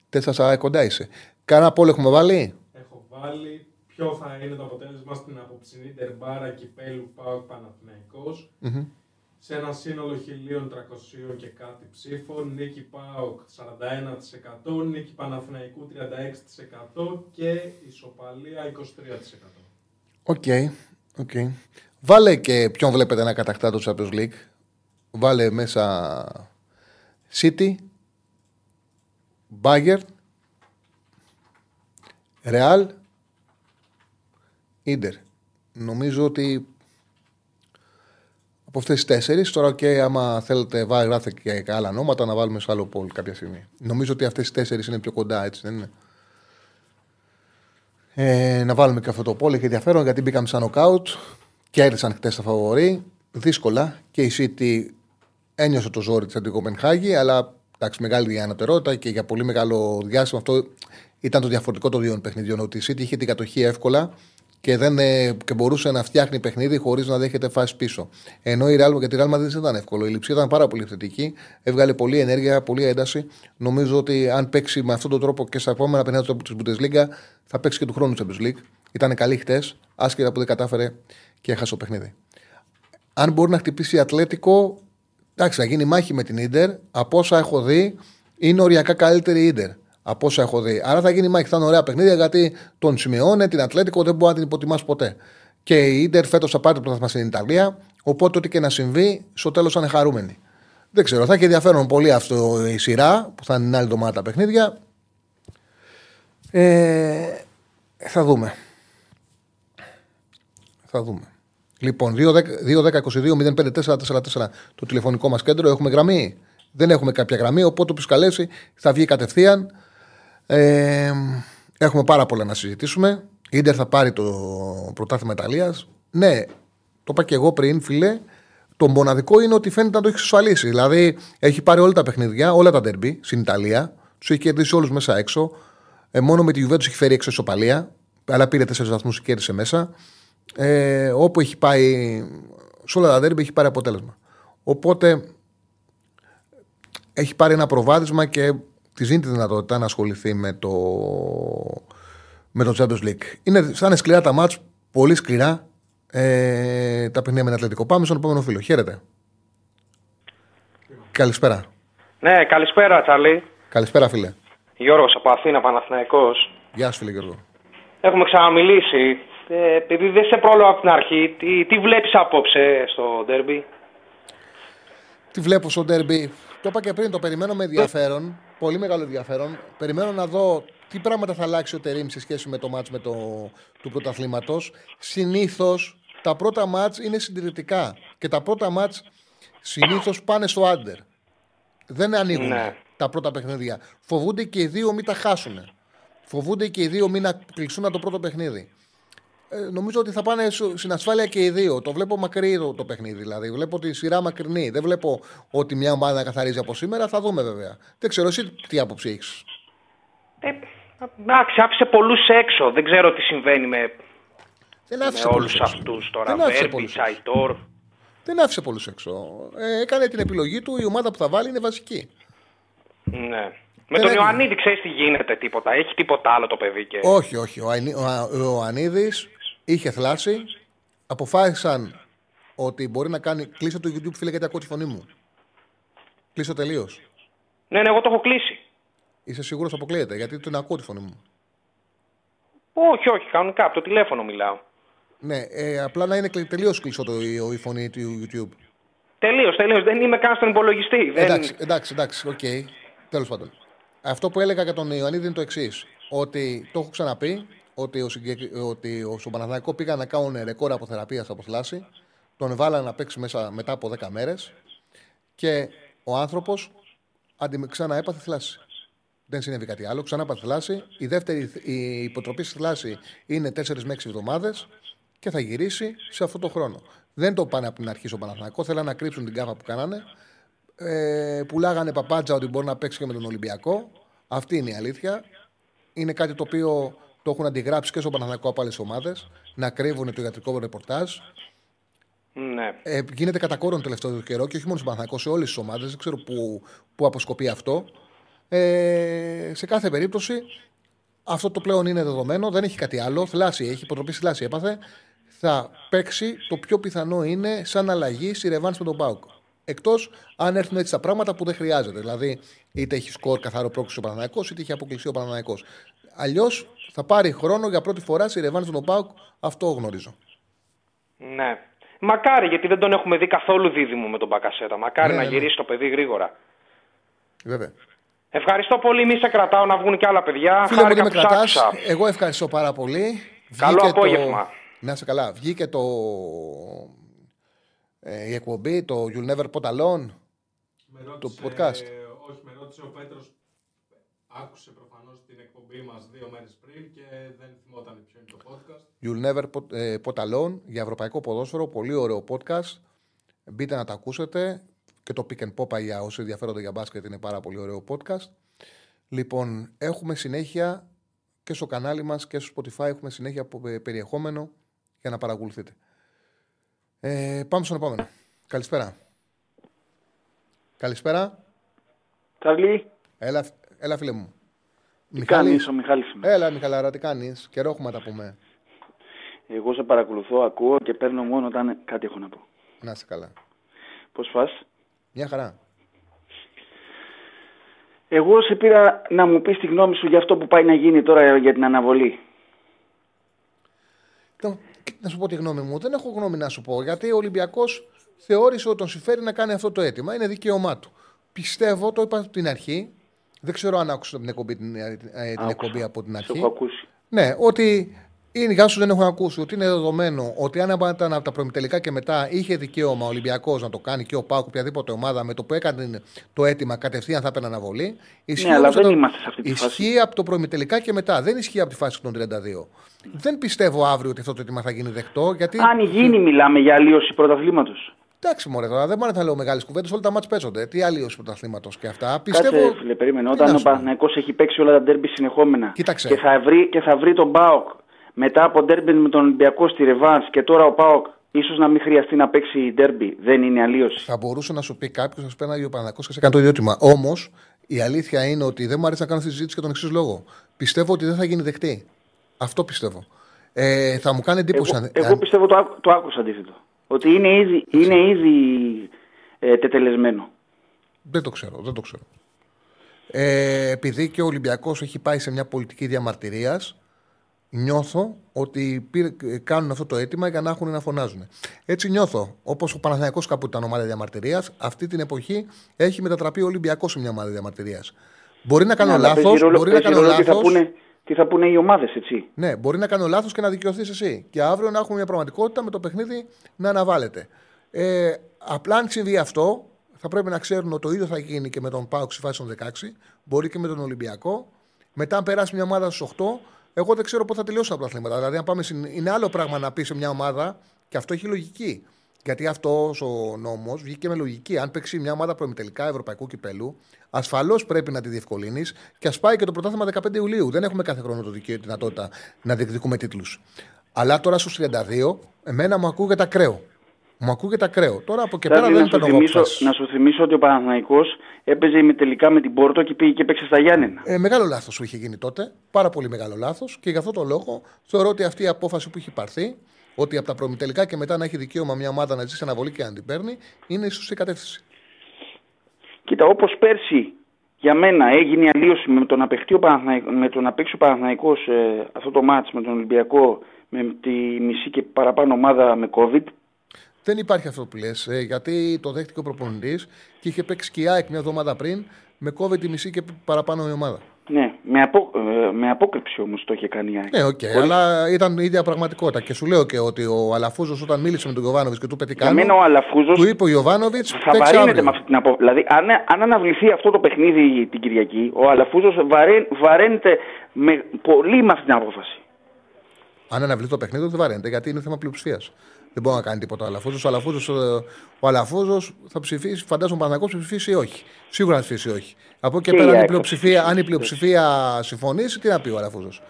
4-40.
4 κοντά είσαι. Κάνα πόλο έχουμε βάλει;
Έχω βάλει ποιο θα είναι το αποτέλεσμα στην απόψινή τερμπάρα κυπέλου ΠΑΟΚ Παναθηναϊκός. Σε ένα σύνολο 1.300 και κάτι ψήφων, νίκη ΠΑΟΚ 41%, νίκη Παναθηναϊκού 36% και ισοπαλία 23%.
Ok. ok. Βάλε και ποιον βλέπετε να κατακτά το Champions League. Βάλε μέσα City, Bayern, Real, Inter. Νομίζω ότι από αυτές τις τέσσερις, τώρα και άμα θέλετε, βάλε γράφτε και άλλα ονόματα να βάλουμε σε άλλο poll κάποια στιγμή. Νομίζω ότι αυτές τις τέσσερις είναι πιο κοντά, έτσι δεν είναι; Ε, να βάλουμε και αυτό το πόλ έχει ενδιαφέρον γιατί μπήκαμε σαν νοκάουτ. Κέρδισαν χτες τα φαβορή. Δύσκολα και η City ένιωσε το ζόρι της Αντικοπενχάγη, αλλά εντάξει, μεγάλη ανωτερότητα και για πολύ μεγάλο διάστημα αυτό ήταν το διαφορετικό των δύο παιχνιδιών. Ότι η City είχε την κατοχή εύκολα και, δεν, ε, και μπορούσε να φτιάχνει παιχνίδι χωρίς να δέχεται φάση πίσω. Ενώ η Real, γιατί η Real Madrid δεν ήταν εύκολο. Η λειψία ήταν πάρα πολύ θετική. Έβγαλε πολλή ενέργεια, πολλή ένταση. Νομίζω ότι αν παίξει με αυτόν τον τρόπο και στα επόμενα παιχνίδια της Bundesliga, θα παίξει και του χρόνου Champions League. Ήταν καλή χτες, άσχετα που δεν κατάφερε και έχασε το παιχνίδι. Αν μπορεί να χτυπήσει η Ατλέτικο, εντάξει, να γίνει μάχη με την ντερ. Από όσα έχω δει, είναι οριακά καλύτερη η ντερ. Από όσα έχω δει. Άρα θα γίνει μάχη, θα είναι ωραία παιχνίδια γιατί τον σημειώνει την Ατλέτικο, δεν μπορεί να την υποτιμάς ποτέ. Και η ντερ φέτος θα πάρει το πρωτάθλημα στην Ιταλία. Οπότε ό,τι και να συμβεί, στο τέλος θα είναι χαρούμενοι. Δεν ξέρω, θα έχει ενδιαφέρον πολύ αυτό η σειρά που θα είναι την άλλη εβδομάδα τα παιχνίδια. Ε, θα δούμε. Θα δούμε. Λοιπόν, 2-10-22-05-4-4-4 το τηλεφωνικό μας κέντρο. Έχουμε γραμμή. Δεν έχουμε κάποια γραμμή, οπότε όποιος καλέσει θα βγει κατευθείαν. Ε, έχουμε πάρα πολλά να συζητήσουμε. Η Ιντερ θα πάρει το πρωτάθλημα Ιταλίας. Ναι, το είπα και εγώ πριν, φίλε. Το μοναδικό είναι ότι φαίνεται να το έχει εξασφαλίσει. Δηλαδή, έχει πάρει όλα τα παιχνίδια, όλα τα ντερμπι στην Ιταλία. Τους έχει κερδίσει όλους μέσα έξω. Ε, μόνο με τη Juventus έχει φέρει έξω ισοπαλία. Αλλά πήρε τέσσερις βαθμούς και κέρδισε μέσα. Ε, όπου έχει πάει, σε όλα τα δέρμπι έχει πάρει αποτέλεσμα. Οπότε έχει πάρει ένα προβάδισμα και τη δίνει τη δυνατότητα να ασχοληθεί με το, με το Champions League. Είναι, θα είναι σκληρά τα μάτς, πολύ σκληρά ε, τα παιχνίδια με την Ατλαντικό. Πάμε στον επόμενο φίλο. Χαίρετε. Καλησπέρα.
Ναι, καλησπέρα Τσάρλι.
Καλησπέρα, φίλε.
Γιώργος από Αθήνα, Παναθηναϊκός.
Γεια σου, φίλε Γιώργο.
Έχουμε ξαναμιλήσει. Ε, επειδή δεν σε πρόλαβα από την αρχή, τι, τι βλέπεις απόψε στο ντέρμπι;
Τι βλέπω στο ντέρμπι; Το είπα και πριν, το περιμένω με ενδιαφέρον. Πολύ μεγάλο ενδιαφέρον. Περιμένω να δω τι πράγματα θα αλλάξει ο Τερήμ σε σχέση με το μάτς με το, του πρωταθλήματος. Συνήθως τα πρώτα μάτς είναι συντηρητικά. Και τα πρώτα μάτς συνήθως πάνε στο άντερ. Δεν ανοίγουν
Ναι.
τα πρώτα παιχνίδια. Φοβούνται και οι δύο μην τα χάσουν. Φοβούνται και οι δύο μην να κλειστούν το πρώτο παιχνίδι. Ε, νομίζω ότι θα πάνε σου- στην ασφάλεια και οι δύο. Το βλέπω μακρύ το, το παιχνίδι. Δηλαδή, βλέπω τη σειρά μακρινή. Δεν βλέπω ότι μια ομάδα καθαρίζει από σήμερα. Θα δούμε βέβαια. Δεν ξέρω εσύ τι άποψη έχεις;
Ε, εντάξει, άφησε πολλούς έξω. Δεν ξέρω τι συμβαίνει με,
Δεν
με
άφησε πολλούς
όλους
έξω.
αυτούς τώρα.
Δεν άφησε
Βέρμπι,
πολλούς έξω.
Τσαϊτόρ.
Δεν άφησε πολλούς έξω. Ε, έκανε την επιλογή του. Η ομάδα που θα βάλει είναι βασική.
Ναι. Με
Δεν
τον
έγινε.
Ιωαννίδη ξέρεις τι γίνεται τίποτα. Έχει τίποτα άλλο το παιδί και...
Όχι, όχι. Ο, Αϊνί- ο, Α- ο Ανίδης είχε θλάσει. Αποφάσισαν ότι μπορεί να κάνει. Κλείσε το YouTube, φίλε, γιατί ακούω τη φωνή μου. Κλείσε τελείως.
Ναι, ναι, εγώ το έχω κλείσει.
Είσαι σίγουρος αποκλείεται, γιατί την ακούω τη φωνή μου.
Όχι, όχι, κανονικά. Από το τηλέφωνο μιλάω.
Ναι, ε, απλά να είναι τελείως κλειστό το, η, η φωνή του YouTube.
Τελείως, τελείως. Δεν είμαι καν στον υπολογιστή. Δεν...
Εντάξει, εντάξει, εντάξει, οκ. Τέλος πάντων. Αυτό που έλεγα για τον Ιωαννίδη είναι το εξής. Ότι το έχω ξαναπεί, ότι, ο συγκεκρι... ότι ο- στον Παναθηναϊκό πήγαν να κάνουν ρεκόρ αποθεραπείας από θλάση. Τον βάλανε να παίξει μέσα μετά από 10 μέρες. Και ο άνθρωπος ξανά έπαθε θλάση. Δεν συνέβη κάτι άλλο. Ξανά έπαθε θλάση. Η δεύτερη η υποτροπή στη θλάση είναι 4 με 6 εβδομάδες και θα γυρίσει σε αυτό το χρόνο. Δεν το πάνε από την αρχή στον Παναθηναϊκό. Θέλανε να κρύψουν την κάφα που κάνανε ε, πουλάγανε παπάντζα ότι μπορεί να παίξει και με τον Ολυμπιακό. Αυτή είναι η αλήθεια. Είναι κάτι το οποίο το έχουν αντιγράψει και στο Παναθηναϊκό από άλλε ομάδες. Να κρύβουν το ιατρικό ρεπορτάζ.
Ναι.
Ε, γίνεται κατά κόρον τελευταίο καιρό και όχι μόνο στον Παναθηναϊκό, σε όλες τις ομάδες. Δεν ξέρω πού, πού αποσκοπεί αυτό. Ε, σε κάθε περίπτωση, αυτό το πλέον είναι δεδομένο. Δεν έχει κάτι άλλο. Θλάση έχει, υποτροπή στη θλάση έπαθε. Θα παίξει. Το πιο πιθανό είναι σαν αλλαγή στη ρεβάνς με τον Πάουκ. Εκτός αν έρθουν έτσι τα πράγματα που δεν χρειάζεται. Δηλαδή, είτε έχει σκορ καθαρό πρόκληση ο Παναναναϊκό, είτε έχει αποκλειστεί ο Παναναναϊκό. Αλλιώς θα πάρει χρόνο για πρώτη φορά στη ρεβάνς με τον Πάουκ. Αυτό γνωρίζω.
Ναι. Μακάρι, γιατί δεν τον έχουμε δει καθόλου δίδυμο με τον Μπακασέτα. Μακάρι
Ναι,
να
ναι, ναι.
γυρίσει το παιδί γρήγορα.
Βέβαια.
Ευχαριστώ πολύ. Μη σε κρατάω να βγουν και άλλα παιδιά.
Φίλε μου,
Χάρηκα
ότι με
που σ'
κρατάς.
άκουσα.
Εγώ ευχαριστώ πάρα πολύ.
Καλό
Βγήκε
απόγευμα.
Το... Να είσαι καλά. Βγήκε το. Ε, η εκπομπή, το You'll Never Put Alone.
Με ρώτησε,
podcast.
όχι, με ρώτησε ο Πέτρος, άκουσε προφανώς την εκπομπή μας δύο μέρες πριν και δεν θυμόταν ποιο είναι το podcast.
You'll Never Put, ε, Put Alone για ευρωπαϊκό ποδόσφαιρο. Πολύ ωραίο podcast. Μπείτε να τα ακούσετε. Και το Pick and Pop για όσοι ενδιαφέρονται για μπάσκετ είναι πάρα πολύ ωραίο podcast. Λοιπόν, έχουμε συνέχεια και στο κανάλι μας και στο Spotify έχουμε συνέχεια από- ε, περιεχόμενο για να παρακολουθείτε. Ε, πάμε στον επόμενο. Καλησπέρα. Καλησπέρα.
Τσαρλί,
Έλα, έλα φίλε μου.
Τι κάνεις, ο Μιχάλης είμαι.
Έλα Μιχαλάρα, τι κάνεις. Καιρό έχουμε να τα πούμε.
Εγώ σε παρακολουθώ, ακούω και παίρνω μόνο όταν κάτι έχω να πω.
Να είσαι καλά.
Πώς φας;
Μια χαρά.
Εγώ σε πήρα να μου πεις τη γνώμη σου για αυτό που πάει να γίνει τώρα για την αναβολή.
Το- Να σου πω τη γνώμη μου. Δεν έχω γνώμη να σου πω. Γιατί ο Ολυμπιακός θεώρησε ότι τον συμφέρει να κάνει αυτό το αίτημα. Είναι δικαίωμά του. Πιστεύω, το είπα από την αρχή. Δεν ξέρω αν άκουσα την εκπομπή, την, ε, την
Άκουσα.
εκπομπή από την
Σε
αρχή.
έχω ακούσει.
Ναι, ότι είναι γεια σου δεν έχουν ακούσει ότι είναι δεδομένο ότι αν ήταν από τα προμητελικά και μετά είχε δικαίωμα ο Ολυμπιακός να το κάνει και ο Πάουκ οποιαδήποτε ομάδα με το που έκανε το αίτημα κατευθείαν θα έπαιρνε αναβολή. Ισχύει
Ναι, αλλά
όμως
δεν
το-
είμαστε σε αυτή τη φάση.
Ισχύει από το προμητελικά και μετά. Δεν ισχύει από τη φάση των 32. Δεν πιστεύω αύριο ότι αυτό το αίτημα θα γίνει δεκτό. Γιατί...
Αν γίνει μιλάμε για αλλίωση πρωταθλήματος.
Εντάξει, μωρέ, τώρα δεν μπορεί να λέω μεγάλες κουβέντες. Όλα τα μάτια παίζονται. Τι αλλίωση πρωταθλήματος και αυτά.
Κάτσε,
Πιστεύω.
φίλε, περίμενε.
Τι
Όταν
να
ο
σου πω.
Παναθηναϊκός έχει παίξει όλα τα ντέρμπι συνεχόμενα
Κοίταξε.
και θα, βρει, και θα βρει τον Πάοκ μετά από ντέρμπι με τον Ολυμπιακό στη Ρεβάνς και τώρα ο Πάοκ ίσως να μην χρειαστεί να παίξει ντέρμπι. Δεν είναι αλλίωση.
Θα μπορούσε να σου πει κάποιος, να σου παίρνει ο Παναγό και σε κάνει το ίδιο αίτημα. Όμως η αλήθεια είναι ότι δεν μου αρέσει να κάνω αυτή τη συζήτηση για τον εξής λόγο. Πιστεύω ότι δεν θα γίνει δεκτή. Αυτό πιστεύω. Ε, θα μου κάνει εντύπωση.
Εγώ,
αν-
εγώ
αν-
πιστεύω το, άκου- το άκουσα αντίθετο. Ότι είναι ήδη, είναι ήδη ε, τετελεσμένο.
Δεν το ξέρω, δεν το ξέρω. Ε, επειδή και ο Ολυμπιακός έχει πάει σε μια πολιτική διαμαρτυρίας, νιώθω ότι πήρε- ε, κάνουν αυτό το αίτημα για να έχουν να φωνάζουν. Έτσι νιώθω. Όπως ο Παναθηναϊκός κάπου ήταν ομάδα διαμαρτυρίας, αυτή την εποχή έχει μετατραπεί ο Ολυμπιακός σε μια ομάδα διαμαρτυρίας. Μπορεί να κάνω
Ναι, αλλά
λάθος,
παίζει ρόλο-
μπορεί να
παίζει
κάνω
ρόλο τι θα
λάθος.
πούνε- Τι θα πούνε οι ομάδες, έτσι;
Ναι, μπορεί να κάνω λάθος και να δικαιωθείς εσύ. Και αύριο να έχουμε μια πραγματικότητα με το παιχνίδι να αναβάλλεται. Ε, απλά αν συμβεί αυτό, θα πρέπει να ξέρουν ότι το ίδιο θα γίνει και με τον Πάοξ στη φάση των 16, μπορεί και με τον Ολυμπιακό. Μετά, αν περάσει μια ομάδα στους 8, εγώ δεν ξέρω πότε θα τελειώσουν τα πρωταθλήματα. Δηλαδή, αν πάμε συν- είναι άλλο πράγμα να πεις σε μια ομάδα και αυτό έχει λογική. Γιατί αυτός ο νόμος βγήκε με λογική. Αν παίξει μια ομάδα προημιτελικά Ευρωπαϊκού κυπέλου, ασφαλώς πρέπει να τη διευκολύνεις και ας πάει και το πρωτάθλημα 15 Ιουλίου. Δεν έχουμε κάθε χρόνο το δικαίωμα τη δυνατότητα να διεκδικούμε τίτλους. Αλλά τώρα στους 32, εμένα μου ακούγεται ακραίο. Μου ακούγεται ακραίο. Τώρα από και
Σταύρη,
πέρα
να,
δεν
σου
παίρνω εγώ
θυμίσω,
αποφάσεις.
να σου θυμίσω ότι ο Παναθηναϊκός έπαιζε με τελικά με την Πόρτο και πήγε και έπαιξε στα Γιάννενα.
Ε, μεγάλο λάθος που είχε γίνει τότε. Πάρα πολύ μεγάλο λάθος. Και γι' αυτό το λόγο θεωρώ ότι αυτή η απόφαση που έχει πάρθει, ότι από τα προμητελικά και μετά να έχει δικαίωμα μια ομάδα να ζήσει αναβολή και να την παίρνει, είναι η σωστή κατεύθυνση.
Κοίτα, όπως πέρσι για μένα έγινε η αλλίωση με το να, παιχτεί ο Παναθηναϊκ- με το να παίξει ο Παναθηναϊκός ε, αυτό το μάτς με τον Ολυμπιακό με τη μισή και παραπάνω ομάδα με COVID.
Δεν υπάρχει αυτό που λες, γιατί το δέχτηκε ο προπονητής και είχε παίξει και η ΑΕΚ μια εβδομάδα πριν με κόβε τη μισή και παραπάνω η ομάδα.
Ναι, με, απο, ε, με απόκρυψη όμως το είχε κάνει η ΑΕΚ.
Ναι, οκ,
Χωρίς-
αλλά ήταν η ίδια πραγματικότητα. Και σου λέω και ότι ο Αλαφούζος όταν μίλησε με τον Γιοβάνοβιτς και του είπε τι
Για
κάνω,
μένα ο Αλαφούζος
του είπε ο Γιοβάνοβιτς
θα βαρύνεται με αυτή την απόφαση. Δηλαδή, αν, αν αναβληθεί αυτό το παιχνίδι την Κυριακή, ο Αλαφούζος βαρέ, βαραίνεται με, πολύ με αυτή την απόφαση.
Αν αναβληθεί το παιχνίδι, δεν βαραίνεται γιατί είναι θέμα πλειοψηφίας. Δεν μπορεί να κάνει τίποτα ο Αλαφούζος. Ο Αλαφούζος ο Αλαφούζος θα ψηφίσει, φαντάζομαι ο Παναγό θα ψηφίσει ή όχι. Σίγουρα θα ψηφίσει όχι. Από εκεί
Και
και
η
πέρα, αν η
ΑΕΚ θα
πλειοψηφία,
ψηφίσει,
αν η πλειοψηφία συμφωνήσει, τι να πει ο Αλαφούζος.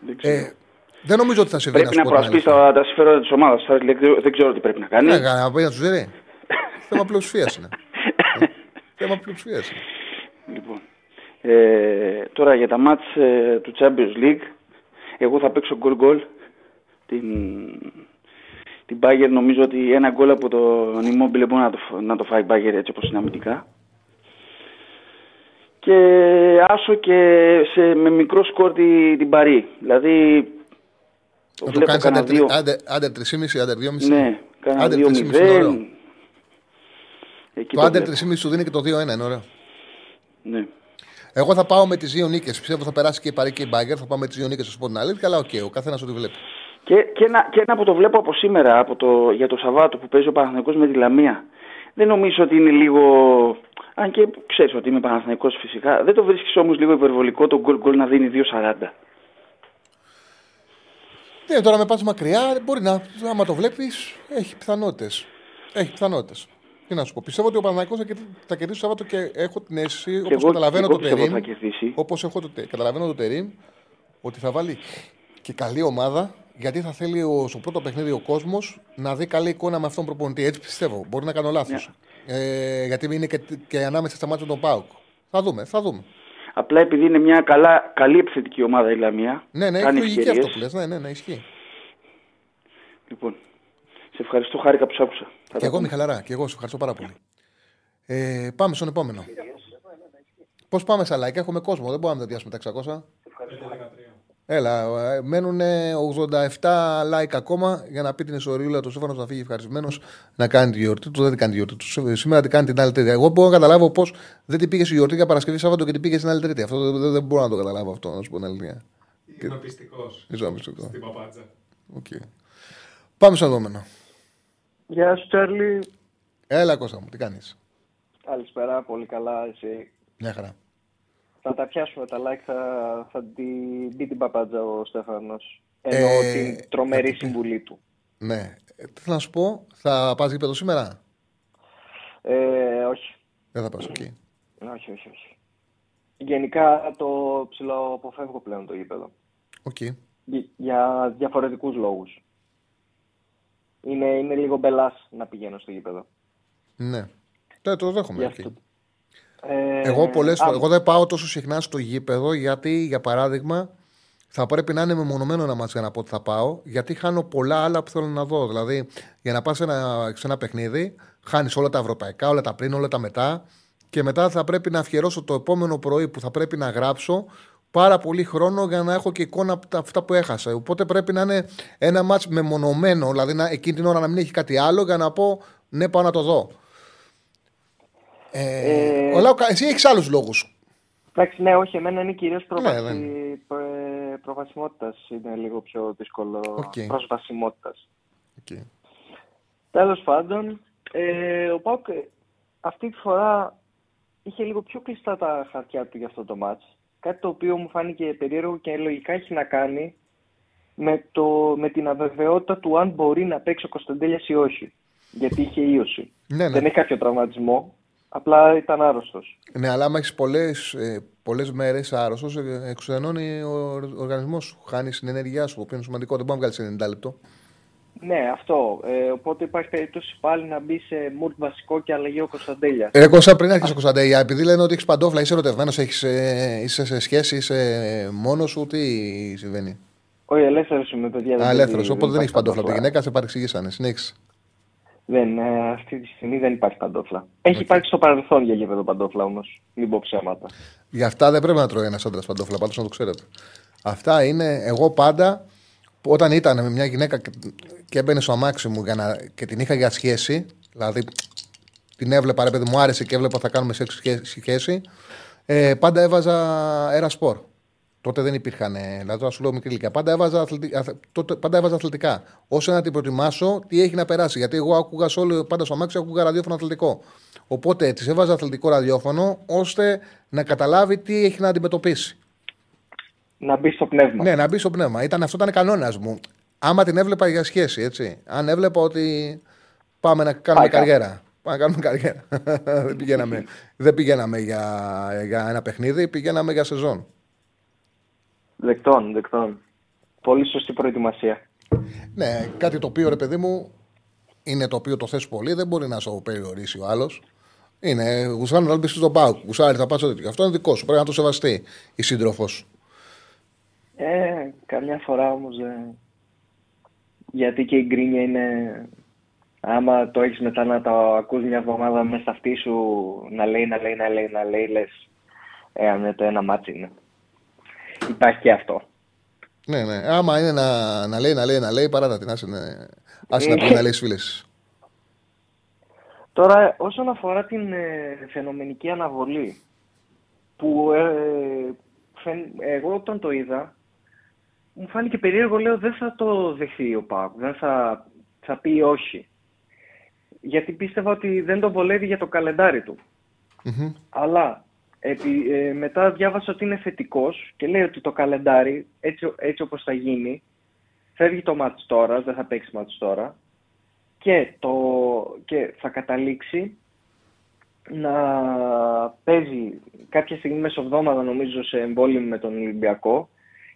Δεν ξέρω.
Ε, δεν νομίζω ότι θα συμβεί
πρέπει να
σου πω την
προασπίσει
αλήθεια.
τα, τα συμφέροντα της ομάδας. Δεν ξέρω τι πρέπει να κάνει.
Ναι, να πει να τους ζητεί. θέμα πλειοψηφίας είναι. θέμα πλειοψηφίας είναι.
Λοιπόν, ε, τώρα για τα μάτς ε, του Champions League, εγώ θα παίξω γκολ γκολ. Την, την Bayern νομίζω ότι ένα γκολ από τον Immobile μπορεί να το, φ- να το φάει η Bayern έτσι όπως είναι αμυντικά. Και άσο και σε, με μικρό σκορ την, την Παρί. Δηλαδή, το
Να το
βλέπω
κάνεις
κανένα δύο.
under 3,5, under 2,5.
Ναι, κάνα
Under
2-0.
3,5 είναι ωραίο.
Εκεί
Το
το
under
βλέπω.
3,5 σου δίνει και το 2-1, είναι ωραίο.
Ναι.
Εγώ θα πάω με τις δύο νίκες. Πιστεύω θα περάσει και η Παρί και η Μπάγερν. Θα πάω με τις δύο νίκες, θα σου πω την αλήθεια. Αλλά οκ, ο καθένας ό,τι βλέπει.
Και, και, ένα, και ένα που το βλέπω από σήμερα, από το, για το Σαββάτο που παίζει ο Παναθηναϊκός με τη Λαμία. Δεν νομίζω ότι είναι λίγο. Αν και ξέρεις ότι είμαι Παναθηναϊκός φυσικά. Δεν το βρίσκεις όμως λίγο υπερβολικό το γκολ γκολ να δίνει 2,40.
Ναι, τώρα με πας μακριά, μπορεί να. Άμα το βλέπεις, έχει πιθανότητες. Έχει πιθανότητες. Τι να σου πω. Πιστεύω ότι ο Παναγιώ θα, κερδί- θα κερδίσει το Σάββατο και έχω την αίσθηση, όπως
εγώ-
καταλαβαίνω
εγώ
το
πιστεύω
Τερήμ.
θα κερδίσει.
Όπως έχω το, τε- καταλαβαίνω το Τερήμ, ότι θα βάλει και καλή ομάδα. Γιατί θα θέλει ο, στο πρώτο παιχνίδι ο κόσμος να δει καλή εικόνα με αυτόν τον προπονητή. Έτσι πιστεύω. Μπορεί να κάνω λάθος. Ε, γιατί είναι και, και ανάμεσα στα μάτια των Πάουκ. Θα δούμε, θα δούμε.
Απλά επειδή είναι μια καλά, καλή επιθετική ομάδα η Λαμία.
Ναι, ναι, έχει
κάνει
λογική
ευκαιρίες.
αυτό που λες. Ναι, ναι, ναι, ισχύει.
Λοιπόν, σε ευχαριστώ, χάρηκα που σ' άκουσα. Θα
Και
τα
εγώ,
πούμε.
Μιχαλαρά, και εγώ σε ευχαριστώ πάρα πολύ. Ε, πάμε στον επόμενο. Πώς πάμε στα like, έχουμε κόσμο, δεν μπορούμε να τα διάσουμε τα 600. Έλα, ε, μένουν 87 like ακόμα για να πει την ιστοριούλα του Στέφανος να φύγει ευχαριστημένος να κάνει τη γιορτή του. Δεν την κάνει τη γιορτή του. Ε, Σήμερα την κάνει την άλλη Τρίτη. Εγώ μπορώ να καταλάβω πώς δεν την πήγε στη γιορτή για Παρασκευή Σάββατο και την πήγε στην άλλη Τρίτη. Αυτό δεν, δεν μπορώ να το καταλάβω αυτό, να σου πω την αλήθεια.
Είμαι πειστικός.
Είσαι πειστικός.
Στην παπάντζα.
Οκ. Πάμε στον επόμενο.
Γεια σου, Τσάρλι.
Έλα, Κώστα μου, τι κάνεις;
Καλησπέρα, πολύ καλά, εσύ.
Μια χαρά.
Θα τα πιάσουμε τα like, θα, θα την μπει την παπάντζα ο Στέφανος. Εννοώ
Ε,
την τρομερή
θα την πει.
συμβουλή του.
Ναι. Ε, Τι θέλω να σου πω, θα πας γήπεδο σήμερα;
Ε, όχι.
Δεν θα πας εκεί.
όχι, όχι, όχι. Γενικά το ψιλοαποφεύγω πλέον το γήπεδο.
Οκ.
Γι- Για διαφορετικούς λόγους. Είναι, είναι λίγο μπελάς να πηγαίνω στο γήπεδο.
Ναι. Ναι, το δέχομαι.
Γι'
οκ.
αυτό. Ε,
Εγώ πολλές
α,
φορές, εγώ δεν πάω τόσο συχνά στο γήπεδο γιατί, για παράδειγμα, θα πρέπει να είναι μεμονωμένο ένα μάτς για να πω ότι θα πάω, γιατί χάνω πολλά άλλα που θέλω να δω. Δηλαδή, για να πας σε ένα, σε ένα παιχνίδι, χάνεις όλα τα ευρωπαϊκά, όλα τα πριν, όλα τα μετά. Και μετά θα πρέπει να αφιερώσω το επόμενο πρωί που θα πρέπει να γράψω πάρα πολύ χρόνο για να έχω και εικόνα από τα- αυτά που έχασα. Οπότε πρέπει να είναι ένα μάτς μεμονωμένο, δηλαδή να, εκείνη την ώρα να μην έχει κάτι άλλο για να πω ναι, πάω να το δω. Ε,
Ε,
ο Λάου, εσύ έχεις άλλους λόγους.
Εντάξει, ναι, όχι, εμένα είναι κυρίως
Ναι,
προβαση...
δεν-
προ- προβασιμότητας. Είναι λίγο πιο δύσκολο.
Οκ.
Προσβασιμότητας.
Okay.
Τέλος πάντων, ε, ο ΠΑΟΚ ε, αυτή τη φορά είχε λίγο πιο κλειστά τα χαρτιά του για αυτό το ματς. Κάτι το οποίο μου φάνηκε περίεργο και λογικά έχει να κάνει με, το, με την αβεβαιότητα του αν μπορεί να παίξει ο Κωνσταντέλιας ή όχι. Γιατί είχε ίωση.
Ναι, ναι.
Δεν έχει κάποιο τραυματισμό, απλά ήταν άρρωστος.
Ναι, αλλά άμα έχεις πολλές πολλές μέρες άρρωστος, εξουδενώνει ο οργανισμός σου. Χάνεις την ενέργειά σου, που είναι σημαντικό. Δεν μπορεί να βγάλεις 90 λεπτό.
Ναι, αυτό. Ε, οπότε υπάρχει περίπτωση πάλι να μπει σε μουρτ βασικό και αλλαγή ο Κωνσταντέλιας.
Ρε Κώστα, πριν αρχίσει ο Κωνσταντέλια, επειδή λένε ότι έχεις παντόφλα, είσαι ερωτευμένος, είσαι σε σχέση, είσαι μόνος σου, τι συμβαίνει;
Όχι, ελεύθερος είμαι, παιδιά.
Α, ελεύθερος. Οπότε δεν
υπάρχει
έχεις παντόφλα από τη γυναίκα, σε παρεξηγήσανε. Συνέχισε.
Δεν, ε, αυτή τη στιγμή δεν υπάρχει παντόφλα. Έχει υπάρξει στο παρελθόν για γήπεδο παντόφλα όμως. Μην πω ψέματα.
Γι' αυτά δεν πρέπει να τρώει ένας άντρας παντόφλα, πάντως να το ξέρετε. Αυτά είναι εγώ πάντα όταν ήταν με μια γυναίκα και, και έμπαινε στο αμάξι μου για να, και την είχα για σχέση, δηλαδή την έβλεπα, ρε παιδί μου άρεσε και έβλεπα θα κάνουμε σεξ σχέση, ε, πάντα έβαζα ένα σπορ. Τότε δεν υπήρχαν, δηλαδή τώρα σου λέω μικρή ηλικία. Πάντα έβαζα, αθλητικά, τότε, πάντα έβαζα αθλητικά. Ώστε να την προετοιμάσω τι έχει να περάσει. Γιατί εγώ άκουγα σε όλο, πάντα στο αμάξι άκουγα ραδιόφωνο αθλητικό. Οπότε τη έβαζα αθλητικό ραδιόφωνο ώστε να καταλάβει τι έχει να αντιμετωπίσει.
Να μπει στο πνεύμα.
Ναι, να μπει στο πνεύμα. Ήταν, αυτό ήταν κανόνας μου. Άμα την έβλεπα για σχέση, έτσι. Αν έβλεπα ότι πάμε να κάνουμε
Πάει
καριέρα. Πάμε να κάνουμε καριέρα. δεν πηγαίναμε, δεν πηγαίναμε για, για ένα παιχνίδι, πηγαίναμε για σεζόν.
Δεκτών, δεκτών. Πολύ σωστή προετοιμασία.
Ναι, κάτι το οποίο ρε παιδί μου είναι το οποίο το θες πολύ, δεν μπορεί να σου περιορίσει ο άλλος. Είναι γουσάρι να μπει στον πάγκο. Γουσάρι θα πας τέτοιο. Αυτό είναι δικό σου. Πρέπει να το σεβαστεί η σύντροφος.
Ε, καμιά φορά όμως. Ε, γιατί και η γκρίνια είναι. Άμα το έχεις μετά να το ακούς μια εβδομάδα μέσα στα αυτή σου να λέει, να λέει, να λέει, να λέει, λες. Ε, αν είναι το ένα ματς είναι. Υπάρχει και αυτό.
Ναι, ναι. Άμα είναι να, να λέει, να λέει, να λέει, παρά να την άσε, ναι. άσε να πει να λέει στι φίλες.
Τώρα, όσον αφορά την ε, φαινομενική αναβολή, που ε, φεν- εγώ όταν το είδα, μου φάνηκε περίεργο, λέω δεν θα το δεχθεί ο ΠΑΟΚ, δεν θα, θα πει όχι. Γιατί πίστευα ότι δεν το βολεύει για το καλεντάρι του. Αλλά επί, ε, μετά διάβασα ότι είναι θετικός και λέει ότι το καλεντάρι, έτσι, έτσι όπως θα γίνει, φεύγει το μάτς τώρα, δεν θα παίξει μάτς τώρα, και, το, και θα καταλήξει να παίζει κάποια στιγμή μεσοβδόμαδα νομίζω σε εμβόλυμη με τον Ολυμπιακό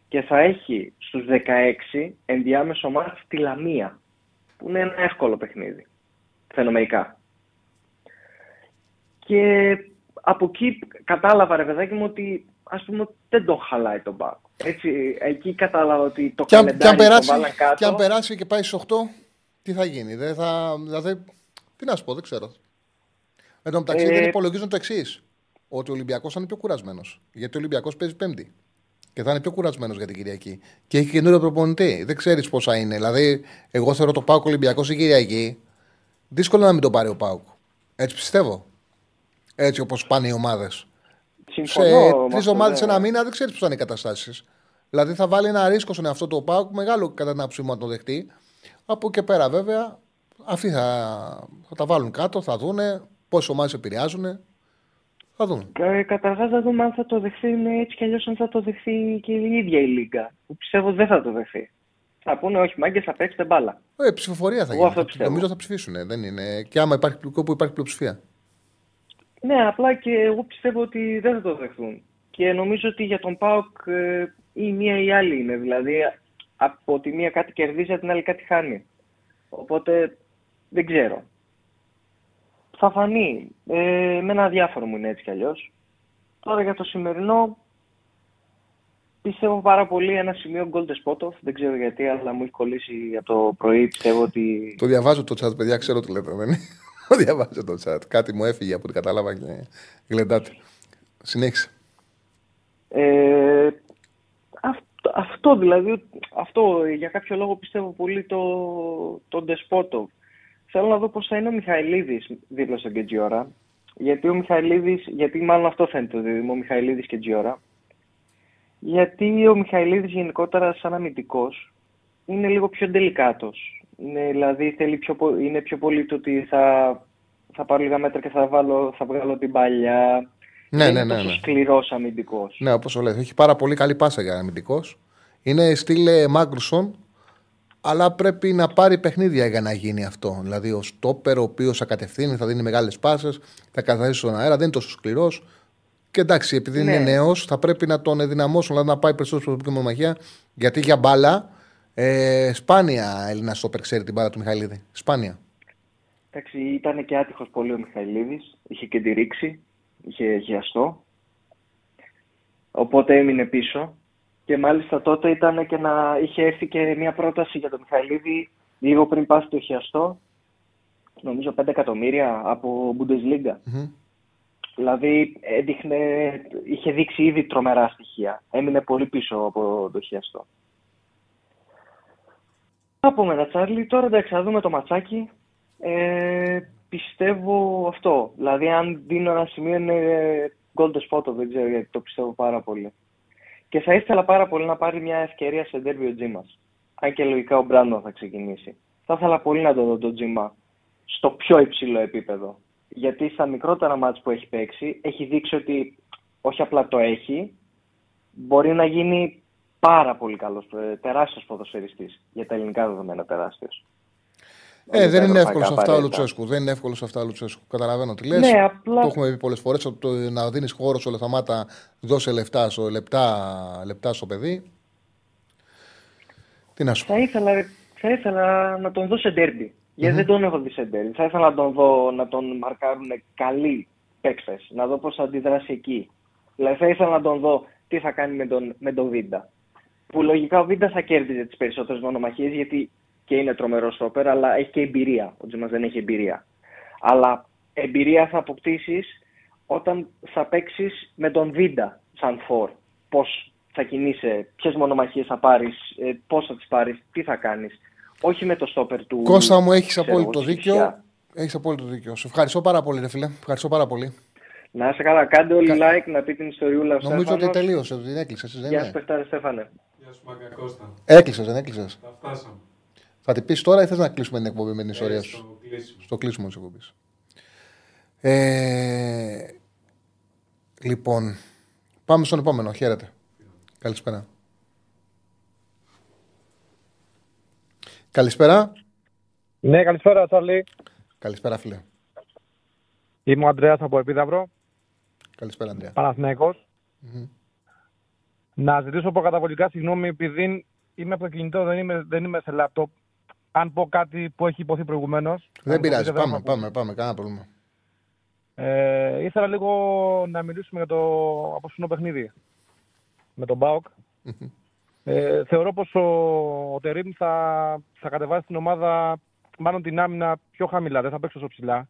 και θα έχει στους 16 ενδιάμεσο μάτς τη Λαμία που είναι ένα εύκολο παιχνίδι φαινομενικά. Και από εκεί κατάλαβα ρε παιδάκι μου ότι ας πούμε δεν τον χαλάει τον Μπακ. Έτσι, εκεί κατάλαβα ότι το
Και αν, και, αν
καλεντάρι το
περάσει,
βάλαν κάτω.
και αν περάσει και πάει στις 8, τι θα γίνει. Δεν θα, δηλαδή, τι να σου πω, δεν ξέρω. Εν τω μεταξύ
Ε,
δεν υπολογίζουν το εξής. Ότι ο Ολυμπιακός θα είναι πιο κουρασμένος. Γιατί ο Ολυμπιακός παίζει Πέμπτη. Και θα είναι πιο κουρασμένος για την Κυριακή. Και έχει καινούριο προπονητή. Δεν ξέρεις πόσα είναι. Δηλαδή, εγώ θεωρώ το Πάουκ Ολυμπιακός η Κυριακή. Δύσκολο να μην το πάρει ο Πάουκ. Έτσι πιστεύω. Έτσι όπως πάνε οι ομάδες.
Συμφωνώ
Σε
με
τρεις
αυτό,
ομάδες
ναι.
ένα μήνα δεν ξέρεις πώς θα είναι οι καταστάσεις. Δηλαδή θα βάλει ένα ρίσκο στον εαυτό του ο Πάουκ, μεγάλο κατά την άποψή μου να το δεχτεί. Από εκεί και πέρα βέβαια, αυτοί θα, θα τα βάλουν κάτω, θα δούνε πόσες ομάδες επηρεάζουν. Θα δουν.
Ε, Καταρχάς, θα δούμε αν θα το δεχθεί είναι έτσι κι αλλιώς αν θα το δεχθεί και η ίδια η Λίγκα. Που πιστεύω δεν θα το δεχθεί. Θα πούνε όχι, μάγκες, θα παίξετε μπάλα.
Ε, ψηφοφορία θα
Εγώ
γίνει.
αυτό πιστεύω.
Νομίζω θα ψηφίσουν. ε, Δεν είναι. Και άμα υπάρχει, όπου υπάρχει πλειοψηφία.
Ναι, απλά και εγώ πιστεύω ότι δεν θα το δεχθούν. Και νομίζω ότι για τον ΠΑΟΚ ε, ή η μία ή η άλλη είναι. Δηλαδή, από τη μία κάτι κερδίζει, από την άλλη κάτι χάνει. Οπότε, δεν ξέρω. Θα φανεί. Ε, με ένα διάφορο μου είναι έτσι κι αλλιώς. Τώρα για το σημερινό, πιστεύω πάρα πολύ ένα σημείο γκολ Σπότοφ. Δεν ξέρω γιατί, αλλά μου έχει κολλήσει από το πρωί. Πιστεύω ότι.
Το διαβάζω το chat, παιδιά, ξέρω τι λέτε. Δεν είναι. Το διαβάζω το chat. Κάτι μου έφυγε από ό,τι κατάλαβα και γλεντάτε. Συνέχισε.
Ε, αυτό, αυτό δηλαδή, αυτό για κάποιο λόγο πιστεύω πολύ το, το Ντεσπότοβ. Θέλω να δω πώς θα είναι ο Μιχαηλίδης δίπλα στον Κεντζιόρα. Γιατί ο Μιχαηλίδης, γιατί μάλλον αυτό φαίνεται το δίδυμο, ο Μιχαηλίδης και Τζιόρα. Γιατί ο Μιχαηλίδης γενικότερα σαν αμυντικός είναι λίγο πιο τελικάτος. Είναι, δηλαδή θέλει πιο, είναι πιο πολύ το ότι θα, θα πάρω λίγα μέτρα και θα, βάλω, θα βγάλω την παλιά.
Ναι,
Δεν
ναι,
είναι
ναι.
τόσο
ναι.
σκληρός αμυντικός.
Ναι, όπως το λέει. Έχει πάρα πολύ καλή πάσα για αμυντικός. Είναι στυλ ε, Μάγκρουσον, αλλά πρέπει να πάρει παιχνίδια για να γίνει αυτό. Δηλαδή, ο στόπερ, ο οποίος θα κατευθύνει, θα δίνει μεγάλες πάσες, θα καθαρίσει στον αέρα, δεν είναι τόσο σκληρός. Και εντάξει, επειδή
Ναι.
είναι νέος, θα πρέπει να τον ενδυναμώσουν, δηλαδή να πάει περισσότερο στην προσωπική μονομαχία. Γιατί για μπάλα, ε, σπάνια Έλληνα στόπερ ξέρει την μπάλα του Μιχαηλίδη. Σπάνια.
Εντάξει, ήταν και άτυχος πολύ ο Μιχαηλίδης. Είχε και τη ρήξη. Είχε χιαστό. Οπότε έμεινε πίσω. Και μάλιστα τότε ήταν και να είχε έρθει και μια πρόταση για τον Μιχαηλίδη λίγο πριν πάσει το χιαστό. Νομίζω 5 εκατομμύρια από Bundesliga. Δηλαδή έδειχνε, είχε δείξει ήδη τρομερά στοιχεία. Έμεινε πολύ πίσω από το χιαστό. Θα πούμε ένα Τσάρλι. Τώρα εντάξει, θα δούμε το ματσάκι. Ε, πιστεύω αυτό. Δηλαδή, αν δίνω ένα σημείο είναι gold spot, δεν ξέρω γιατί το πιστεύω πάρα πολύ. Και θα ήθελα πάρα πολύ να πάρει μια ευκαιρία σε derby ο Τζίμα. Αν και λογικά ο Μπράντον θα ξεκινήσει. Θα ήθελα πολύ να το δω το Τζίμα στο πιο υψηλό επίπεδο. Γιατί στα μικρότερα μάτς που έχει παίξει, έχει δείξει ότι όχι απλά το έχει, μπορεί να γίνει πάρα πολύ καλός, ε, τεράστιος ποδοσφαιριστής. Για τα ελληνικά δεδομένα τεράστιος.
Ε,
Όχι
δεν
τα
είναι
ευρωπαϊκά
εύκολος σε αυτά ο
απαραίτητα.
Λουτσέσκου. Δεν είναι εύκολος σε αυτά ο Λουτσέσκου. Καταλαβαίνω τι λες.
Ναι, απλά-
Το έχουμε πει πολλές φορές. Να δίνεις χώρο στο Λεθαμάτα, δώσε λεφτά, στο, λεπτά, λεπτά στο παιδί. Τι να σου πω.
Θα ήθελα, θα ήθελα να τον δω σε ντέρμπι. Γιατί δεν τον έχω δει σε ντέρμπι. Θα ήθελα να τον δω να τον μαρκάρουν καλοί παίκτες. Να δω πώς θα αντιδράσει εκεί. Δηλαδή θα ήθελα να τον δω τι θα κάνει με τον, με τον Βίντα. Που λογικά ο Βίντας θα κέρδιζε τις περισσότερες μονομαχίες γιατί και είναι τρομερός στόπερ, αλλά έχει και εμπειρία. Ο Τζιμα δεν έχει εμπειρία. Αλλά εμπειρία θα αποκτήσεις όταν θα παίξεις με τον Βίντα σαν φόρ. Πώς θα κινείσαι, ποιες μονομαχίες θα πάρεις, πώς θα τις πάρεις, τι θα κάνεις. Όχι με το στόπερ του.
Κώστα μου, έχεις
ξέρω
απόλυτο
εγώ, της
δίκιο.
Φυσιά.
Έχεις απόλυτο δίκιο. Σε ευχαριστώ πάρα πολύ, ρε φίλε. Ευχαριστώ πάρα πολύ.
Να είστε καλά, κάντε όλοι like, να πείτε την ιστοριούλα ο
Νομίζω ότι
Στέφανος.
τελείωσε, ότι την έκλεισες. Δεν
Γεια
είναι.
σου, Πεχτάρε Στέφανε.
Γεια σου Μαγκακώστα.
Έκλεισες, δεν έκλεισες.
Τα φτάσαμε.
Θα την πεις τώρα ή θες να κλείσουμε την εκπομπή με την ιστορία
Ε,
σου;
στο κλείσιμο.
Στο κλείσιμο της εκπομπής. Ε, λοιπόν, πάμε στον επόμενο. Χαίρετε. Καλησπέρα. Καλησπέρα.
Ναι, καλησπέρα, Τσάρλι.
Καλησπέρα, φίλε.
Είμαι ο Αντρέας από Επίδαυρο,
Καλησπέρα, Αντρέα.
Παναθηναϊκός.
Μμμ.
Να ζητήσω προκαταβολικά συγγνώμη επειδή είμαι από το κινητό, δεν είμαι, δεν είμαι σε λάπτοπ. Αν πω κάτι που έχει υποθεί προηγουμένως.
Δεν πειράζει. Πάμε, πάμε, πάμε. Κανένα πρόβλημα.
Ε, ήθελα λίγο να μιλήσουμε για το απόψινό παιχνίδι με τον Μπάουκ. Ε, θεωρώ πως ο, ο Τερίμ θα, θα κατεβάσει την ομάδα, μάλλον την άμυνα πιο χαμηλά, δεν θα παίξει τόσο ψηλά,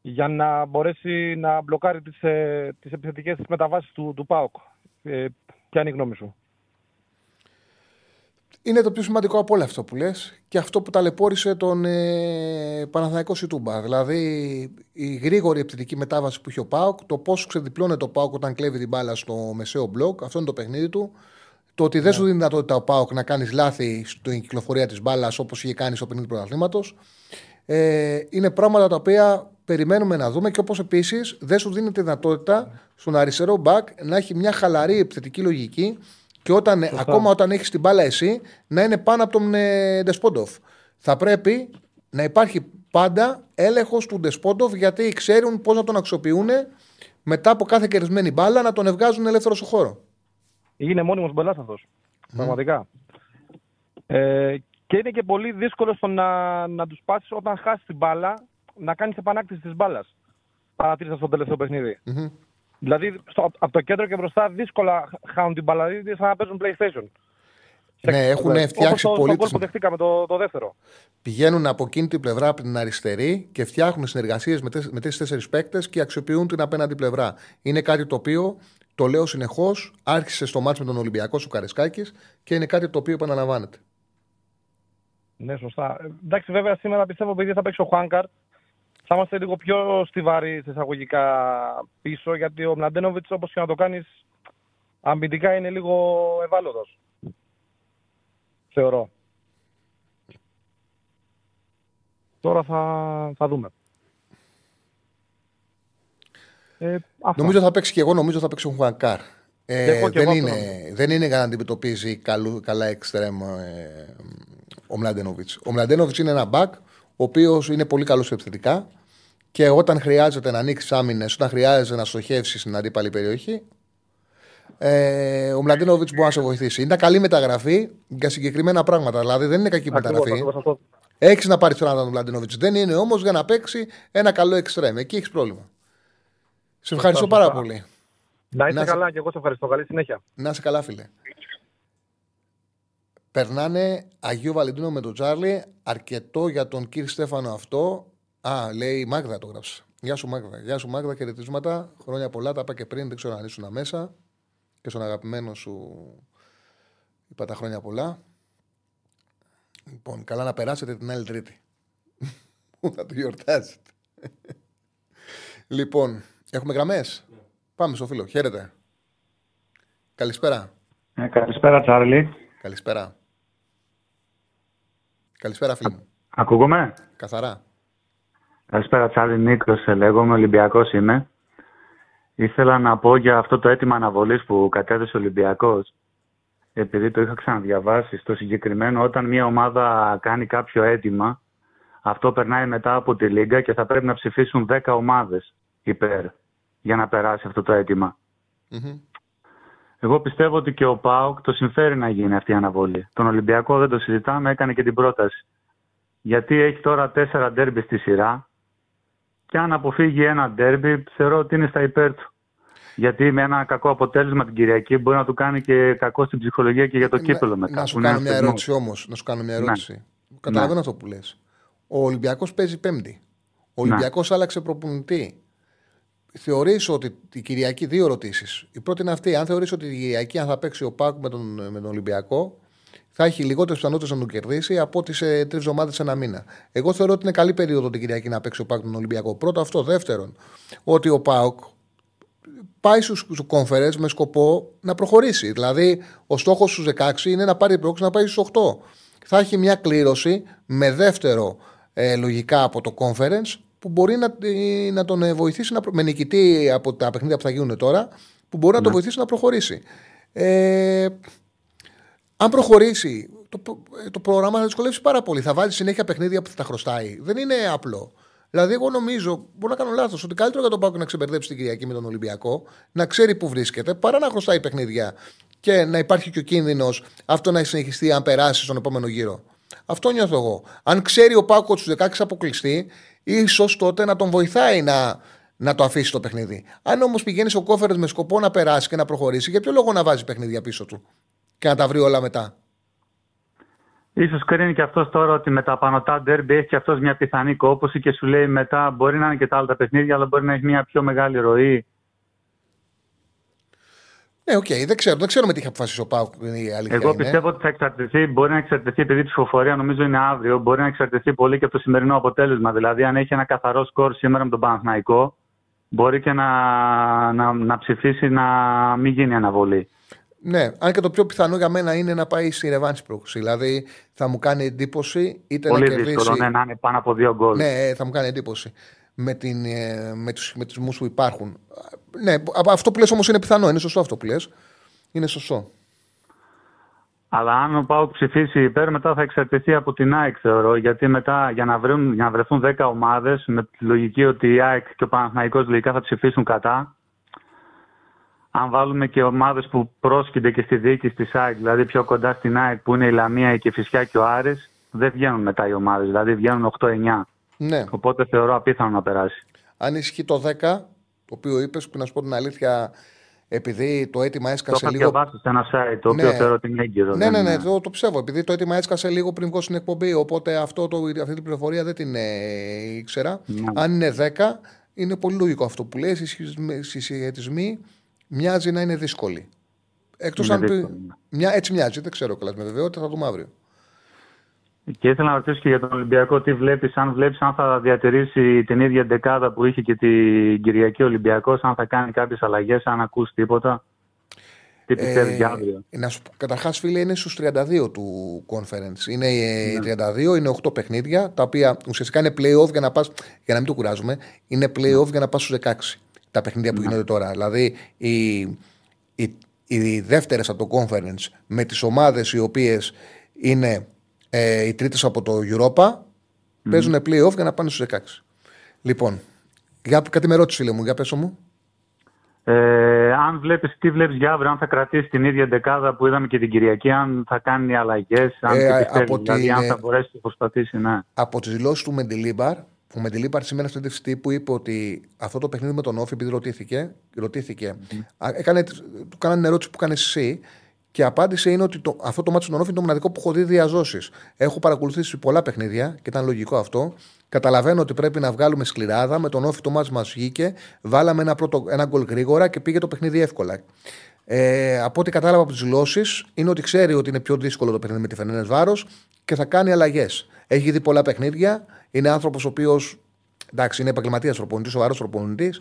για να μπορέσει να μπλοκάρει τις, ε, τις επιθετικές μεταβάσεις του, του ΠΑΟΚ. Ε, ποια είναι η γνώμη σου;
Είναι το πιο σημαντικό από όλα αυτό που λες και αυτό που ταλαιπώρησε τον ε, Παναθηναϊκό Σιτούμπα. Δηλαδή η γρήγορη επιθετική μετάβαση που είχε ο Πάοκ, το πώς ξεδιπλώνεται ο Πάοκ όταν κλέβει την μπάλα στο μεσαίο μπλοκ, αυτό είναι το παιχνίδι του. Το ότι δεν σου δίνει δυνατότητα ο Πάοκ να κάνεις λάθη στην κυκλοφορία της μπάλας όπως είχε κάνει στο παιχνίδι του πρωταθλήματος. Ε, είναι πράγματα τα οποία περιμένουμε να δούμε και όπως επίσης δεν σου δίνει τη δυνατότητα στον αριστερό μπακ να έχει μια χαλαρή επιθετική λογική και όταν, ακόμα όταν έχεις την μπάλα εσύ να είναι πάνω από τον ε, Ντεσπόντοφ. Θα πρέπει να υπάρχει πάντα έλεγχος του Ντεσπόντοφ γιατί ξέρουν πώς να τον αξιοποιούν μετά από κάθε κερδισμένη μπάλα να τον ευγάζουν ελεύθερο στο χώρο.
Είναι μόνιμος μπελάς αυτός, πραγματικά. Ε, και είναι και πολύ δύσκολο στο να, να τους πάσεις όταν χάσεις την μπάλα, να κάνεις επανάκτηση της μπάλας. Παρατήρησα στο τελευταίο παιχνίδι.
Μμμ.
Δηλαδή στο, από το κέντρο και μπροστά δύσκολα χάνουν την μπάλα. Δηλαδή σαν να παίζουν PlayStation.
Ναι, έχουν φτιάξει
Όπως το,
πολύ.
Το γκολ που δεχτήκαμε το, το δεύτερο.
Πηγαίνουν από εκείνη την πλευρά, από την αριστερή και φτιάχνουν συνεργασίες με, τεσ- με τρει-τέσσερι παίκτες και αξιοποιούν την απέναντι πλευρά. Είναι κάτι το οποίο το λέω συνεχώς. Άρχισε στο μάτσο με τον Ολυμπιακό σου Καρεσκάκη και είναι κάτι το οποίο επαναλαμβάνεται.
Ναι, σωστά. Ε, Εντάξει, βέβαια σήμερα πιστεύω επειδή θα παίξει ο Χουάνκαρ, θα είμαστε λίγο πιο στιβαροί σε εισαγωγικά πίσω, γιατί ο Μλαντένοβιτς, όπως και να το κάνεις, αμυντικά είναι λίγο ευάλωτος. Θεωρώ. Τώρα θα, θα δούμε. Ε, αυτά.
Νομίζω θα παίξει και εγώ, νομίζω θα παίξει ο Χουανκάρ.
Και
Ε,
εγώ και
δεν,
εγώ
είναι,
αυτό
δεν είναι για να αντιμετωπίζει καλού, καλά εξτρέμ ε, ο Μλαντένοβιτς. Ο Μλαντένοβιτς είναι ένα μπακ ο οποίος είναι πολύ καλός επιθετικά και όταν χρειάζεται να ανοίξεις άμυνες, όταν χρειάζεται να στοχεύσεις στην αντίπαλη περιοχή, ε, ο Μλαντένοβιτ μπορεί να σε βοηθήσει. Είναι καλή μεταγραφή για συγκεκριμένα πράγματα. Δηλαδή δεν είναι κακή
Ακριβώς,
μεταγραφή.
ακριβώς αυτό.
Έχεις να πάρεις τον Άντων Μλαντένοβιτ. Δεν είναι όμως για να παίξει ένα καλό εξτρέμ. Εκεί έχεις πρόβλημα. Σε ευχαριστώ
Σωστά,
πάρα
σωστά.
πολύ.
Να είστε
Να σε-
καλά και εγώ σε ευχαριστώ. Καλή συνέχεια.
Να είσαι καλά, φίλε. Περνάνε Αγίου Βαλεντίνο με τον Τζάρλι. Αρκετό για τον κύριο Στέφανο αυτό. Α, λέει η Μάγδα το γράψε. Γεια σου Μάγδα. Γεια σου Μάγδα, χαιρετίσματα. Χρόνια πολλά, τα είπα και πριν, δεν ξέρω αν ήσουν μέσα. Και στον αγαπημένο σου είπα τα χρόνια πολλά. Λοιπόν, καλά να περάσετε την άλλη Τρίτη. Πού θα το γιορτάσετε. λοιπόν, έχουμε γραμμές; Πάμε στο φίλο. Χαίρετε. Καλησπέρα.
Ε, καλησπέρα, Τσάρλι.
Καλησπέρα. Καλησπέρα, φίλε μου.
Ακούγομαι;
Καθαρά.
Καλησπέρα, Τσάρλι. Νίκος, λέγομαι. Ολυμπιακός είμαι. Ήθελα να πω για αυτό το αίτημα αναβολής που κατέθεσε ο Ολυμπιακός. Επειδή το είχα ξαναδιαβάσει. Στο συγκεκριμένο, όταν μια ομάδα κάνει κάποιο αίτημα, αυτό περνάει μετά από τη Λίγκα και θα πρέπει να ψηφίσουν 10 ομάδες υπέρ για να περάσει αυτό το αίτημα. Εγώ πιστεύω ότι και ο ΠΑΟΚ το συμφέρει να γίνει αυτή η αναβολή. Τον Ολυμπιακό δεν το συζητάμε, έκανε και την πρόταση. Γιατί έχει τώρα τέσσερα ντέρμπι στη σειρά και αν αποφύγει ένα ντέρμπι θεωρώ ότι είναι στα υπέρ του. Γιατί με ένα κακό αποτέλεσμα την Κυριακή μπορεί να του κάνει και κακό στην ψυχολογία και για το κύπελο μετά.
Να σου
που είναι
κάνω
ένας
μια
θεσμός.
ερώτηση όμως. Να σου κάνω μια
Ναι.
ερώτηση. Καταλαβαίνω αυτό που λες. Ο Ολυμπιακός παίζει Πέμπτη. Ο Ολυμπιακός άλλαξε προπονητή. Θεωρείς ότι τη Κυριακή, δύο ερωτήσεις. Η πρώτη είναι αυτή. Αν θεωρείς ότι τη Κυριακή, αν θα παίξει ο Πάκου με τον, με τον Ολυμπιακό, θα έχει λιγότερε πιθανότητες να τον κερδίσει από τι σε τρεις εβδομάδες ένα μήνα. Εγώ θεωρώ ότι είναι καλή περίοδο την Κυριακή να παίξει ο Πάκου με τον Ολυμπιακό. Πρώτο αυτό. Δεύτερον, ότι ο Πάουκ πάει στους conference με σκοπό να προχωρήσει. Δηλαδή, ο στόχος στους 16 είναι να πάρει πρόκληση να πάει στους 8. Θα έχει μια κλήρωση με δεύτερο ε, λογικά από το conference που μπορεί να, ε, να τον ε, βοηθήσει να, προ- με νικητή από τα παιχνίδια που θα γίνουν τώρα, που μπορεί να τον βοηθήσει να προχωρήσει. Ε, αν προχωρήσει, το, προ- ε, το πρόγραμμα θα δυσκολεύσει πάρα πολύ. Θα βάλει συνέχεια παιχνίδια που θα τα χρωστάει. Δεν είναι απλό. Δηλαδή, εγώ νομίζω, μπορώ να κάνω λάθος, ότι καλύτερο για τον Πάκο να ξεμπερδέψει την Κυριακή με τον Ολυμπιακό, να ξέρει που βρίσκεται, παρά να χρωστάει παιχνίδια και να υπάρχει και ο κίνδυνος αυτό να συνεχιστεί αν περάσει στον επόμενο γύρο. Αυτό νιώθω εγώ. Αν ξέρει ο Πάκο του 16 αποκλειστεί, ίσως τότε να τον βοηθάει να, να το αφήσει το παιχνίδι. Αν όμως πηγαίνεις ο κόφερ με σκοπό να περάσει και να προχωρήσει, για ποιο λόγο να βάζει παιχνίδια πίσω του; Και να τα βρει όλα μετά.
Ίσως κρίνει και αυτός τώρα ότι με τα πανωτά ντέρμπι έχει και αυτός μια πιθανή κόπωση και σου λέει μετά μπορεί να είναι και τα άλλα τα παιχνίδια, αλλά μπορεί να έχει μια πιο μεγάλη ροή.
Ναι, οκ, δεν ξέρω, δεν ξέρω με τι είχε αποφασίσει ο ΠΑΟΚ. Είναι η αλήθεια.
Εγώ
είναι.
πιστεύω ότι θα εξαρτηθεί, μπορεί να εξαρτηθεί επειδή η ψηφοφορία νομίζω είναι αύριο, μπορεί να εξαρτηθεί πολύ και από το σημερινό αποτέλεσμα. Δηλαδή, αν έχει ένα καθαρό σκορ σήμερα με τον Παναθηναϊκό, μπορεί και να, να, να ψηφίσει να μην γίνει αναβολή.
Ναι, αν και το πιο πιθανό για μένα είναι να πάει στη ρεβάνς η πρόκριση. Δηλαδή θα μου κάνει εντύπωση είτε
πολύ
να κερδίσει.
δύσκολο ναι, να είναι πάνω από δύο γκολ.
Ναι, θα μου κάνει εντύπωση με, την, ε, με τους μετρησμούς που υπάρχουν. Ναι, α- αυτό που λες όμως είναι πιθανό. Είναι σωστό αυτό που λες. Είναι σωστό.
Αλλά αν ο Πάουκ ψηφίσει υπέρ, μετά θα εξαρτηθεί από την ΑΕΚ, θεωρώ. Γιατί μετά για να, βρουν, για να βρεθούν 10 ομάδες, με τη λογική ότι η ΑΕΚ και ο Παναθηναϊκός λογικά θα ψηφίσουν κατά. Αν βάλουμε και ομάδες που πρόσκυνται και στη διοίκηση της ΑΕΚ, δηλαδή πιο κοντά στην ΑΕΚ που είναι η Λαμία, η Κεφισιά και ο Άρης, δεν βγαίνουν μετά οι ομάδες. Δηλαδή βγαίνουν 8-9.
Ναι.
Οπότε θεωρώ απίθανο να περάσει.
Αν ισχύει το 10, το οποίο είπες, που να σου πω την αλήθεια, επειδή το αίτημα
Το
έσκασε
είχα
λίγο.
διαβάσει σε ένα site, το οποίο
Ναι.
θεωρώ ότι είναι έγκυρο.
Ναι, ναι,
δεν-
ναι, το, το ψεύω. Επειδή το αίτημα έσκασε λίγο πριν βγω στην εκπομπή. Οπότε αυτό το, αυτή την πληροφορία δεν την ε, ήξερα.
Ναι.
Αν είναι 10, είναι πολύ λογικό αυτό που λέει. Οι συσχετισμοί- συσχετισμοί μοιάζει να είναι δύσκολοι. Εκτός
Είναι
αν. πει-
δύσκολοι, ναι.
Μια, έτσι μοιάζει, δεν ξέρω καλά με βεβαιότητα, θα δούμε αύριο.
Και ήθελα να ρωτήσω και για τον Ολυμπιακό, τι βλέπεις, αν βλέπεις αν θα διατηρήσει την ίδια δεκάδα που είχε και την Κυριακή Ολυμπιακός, αν θα κάνει κάποιες αλλαγές, αν ακούσει τίποτα. Τι πιστεύεις για αύριο;
Ε, να σου πω, καταρχάς, φίλε, είναι στους 32 του conference. Είναι ε,
Ναι.
32, είναι 8 παιχνίδια, τα οποία ουσιαστικά είναι playoff για να πα. Για να μην το κουράζουμε, είναι playoff για να πας στους 16. Τα παιχνίδια που
Ναι.
γίνονται τώρα. Δηλαδή, οι, οι, οι δεύτερες από το conference με τις ομάδες οι οποίες είναι ε, οι τρίτες από το Europa παίζουν playoff για να πάνε στους 16. Λοιπόν, για, κάτι με ρώτησε, φίλε μου, για πέσω μου.
Ε, αν βλέπεις, τι βλέπεις για αύριο, αν θα κρατήσει την ίδια δεκάδα που είδαμε και την Κυριακή, αν θα κάνει αλλαγές, αν
Ε,
τι
α-
πιστεύεις,
από
δηλαδή
την,
αν
ε,
θα μπορέσει να προσπαθήσει, ναι.
από τις δηλώσεις του Μεντιλίμπαρ, ο Μεντιλίμπαρ σήμερα στην συνέντευξη που είπε ότι αυτό το παιχνίδι με τον Όφη, επειδή ρωτήθηκε, ρωτήθηκε α, έκανε, του κάνανε ερώτηση που έκανε εσύ και απάντησε είναι ότι το, αυτό το μάτι του Όφη είναι το μοναδικό που έχω δει διαζώσεις. Έχω παρακολουθήσει πολλά παιχνίδια και ήταν λογικό αυτό. Καταλαβαίνω ότι πρέπει να βγάλουμε σκληράδα. Με τον Όφη το μάτι μας βγήκε. Βάλαμε ένα, πρώτο, ένα γκολ γρήγορα και πήγε το παιχνίδι εύκολα. Ε, από ό,τι κατάλαβα από τις δηλώσεις, είναι ότι ξέρει ότι είναι πιο δύσκολο το παιχνίδι με τη Φενένε Βάρος και θα κάνει αλλαγές. Έχει δει πολλά παιχνίδια. Είναι άνθρωπος ο οποίος εντάξει, είναι επαγγελματίας προπονητή, σοβαρός προπονητή.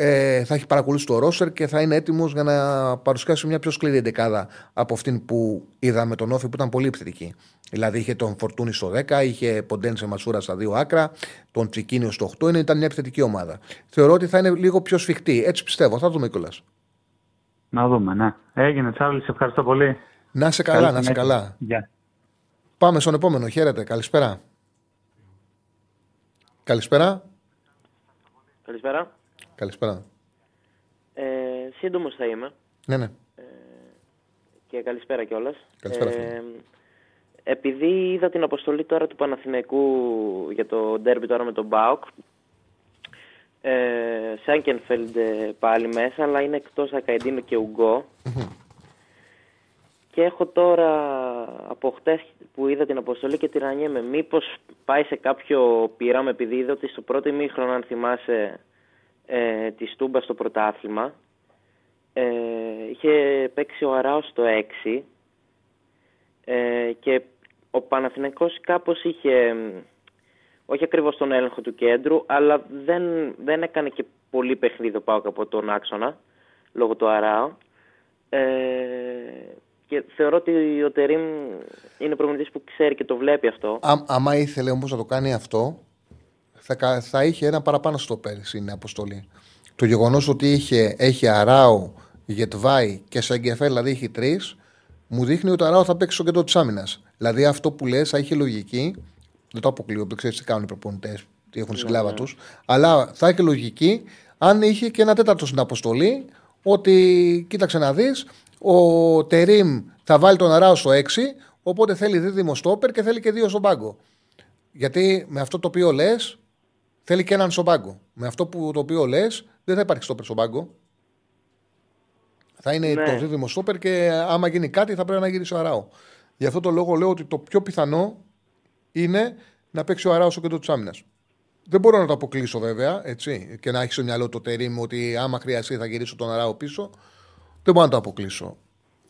Ε, θα έχει παρακολουθήσει το ρόσερ και θα είναι έτοιμος για να παρουσιάσει μια πιο σκληρή εντεκάδα από αυτήν που είδαμε τον Όφη που ήταν πολύ επιθετική. Δηλαδή είχε τον Φορτούνη στο 10, είχε Ποντένσε Μασούρα στα δύο άκρα, τον Τσικίνιο στο 8, είναι, ήταν μια επιθετική ομάδα. Θεωρώ ότι θα είναι λίγο πιο σφιχτή. Έτσι πιστεύω. Θα δούμε κιόλας.
Να δούμε, ναι. Έγινε, Τσάρλι, σε ευχαριστώ πολύ.
Να είσαι καλά,
Καλή
να είσαι
συνέχεια.
καλά.
Γεια.
Πάμε στον επόμενο. Χαίρετε. Καλησπέρα. Καλησπέρα.
Καλησπέρα.
Καλησπέρα.
Ε, σύντομος θα είμαι
Ναι, ναι.
και καλησπέρα κιόλας.
Καλησπέρα,
Ε, επειδή είδα την αποστολή τώρα του Παναθηναϊκού για το ντέρμπι τώρα με τον Μπάουκ, ε, Σάνκενφελντ ε, πάλι μέσα, αλλά είναι εκτός Ακαϊντίνο και Ουγκό. Και έχω τώρα από χτες που είδα την αποστολή και τυραννιέμαι μήπως πάει σε κάποιο πείραμα επειδή είδα ότι στο πρώτο ημίχρονο αν θυμάσαι ε, της Στούμπα στο πρωτάθλημα ε, είχε παίξει ο Αράος στο 6 ε, και ο Παναθηναϊκός κάπως είχε μ, όχι ακριβώς τον έλεγχο του κέντρου αλλά δεν, δεν έκανε και πολύ παιχνίδι ο Πάοκ από τον άξονα λόγω του Αράου. Ε, και θεωρώ ότι ο Τερίμ είναι προπονητής που ξέρει και το βλέπει αυτό
Α, άμα ήθελε όμως να το κάνει αυτό, θα, κα- θα είχε ένα παραπάνω στο πέρυσι είναι αποστολή. Το γεγονός ότι είχε, έχει Αράου, Γετβάη και Σαγκεφέλ, δηλαδή έχει τρεις, μου δείχνει ότι ο Αράου θα παίξει στο κέντρο της άμυνας. Δηλαδή αυτό που λες θα είχε λογική. Δεν το αποκλείω, δεν ξέρεις τι κάνουν οι προπονητές, τι έχουν στην κλάβα
ναι.
τους. Αλλά θα είχε λογική αν είχε και ένα τέταρτο στην αποστολή. Ότι κοίταξε να δεις, ο Τερίμ θα βάλει τον Αράου στο 6, οπότε θέλει δίδυμο στόπερ και θέλει και δύο στον πάγκο. Γιατί με αυτό το οποίο λες, θέλει και έναν στον πάγκο. Με αυτό που το οποίο λες, δεν θα υπάρχει στόπερ στον πάγκο. Θα είναι
Ναι.
το δίδυμο στόπερ και άμα γίνει κάτι θα πρέπει να γυρίσει ο Αράο. Γι' αυτό το λόγο λέω ότι το πιο πιθανό είναι να παίξει ο Αράος στο κέντρο της άμυνας. Δεν μπορώ να το αποκλείσω βέβαια έτσι, και να έχει στο μυαλό το τερίμ ότι άμα χρειαστεί θα γυρίσω τον Αράο πίσω. Δεν μπορώ να το αποκλείσω.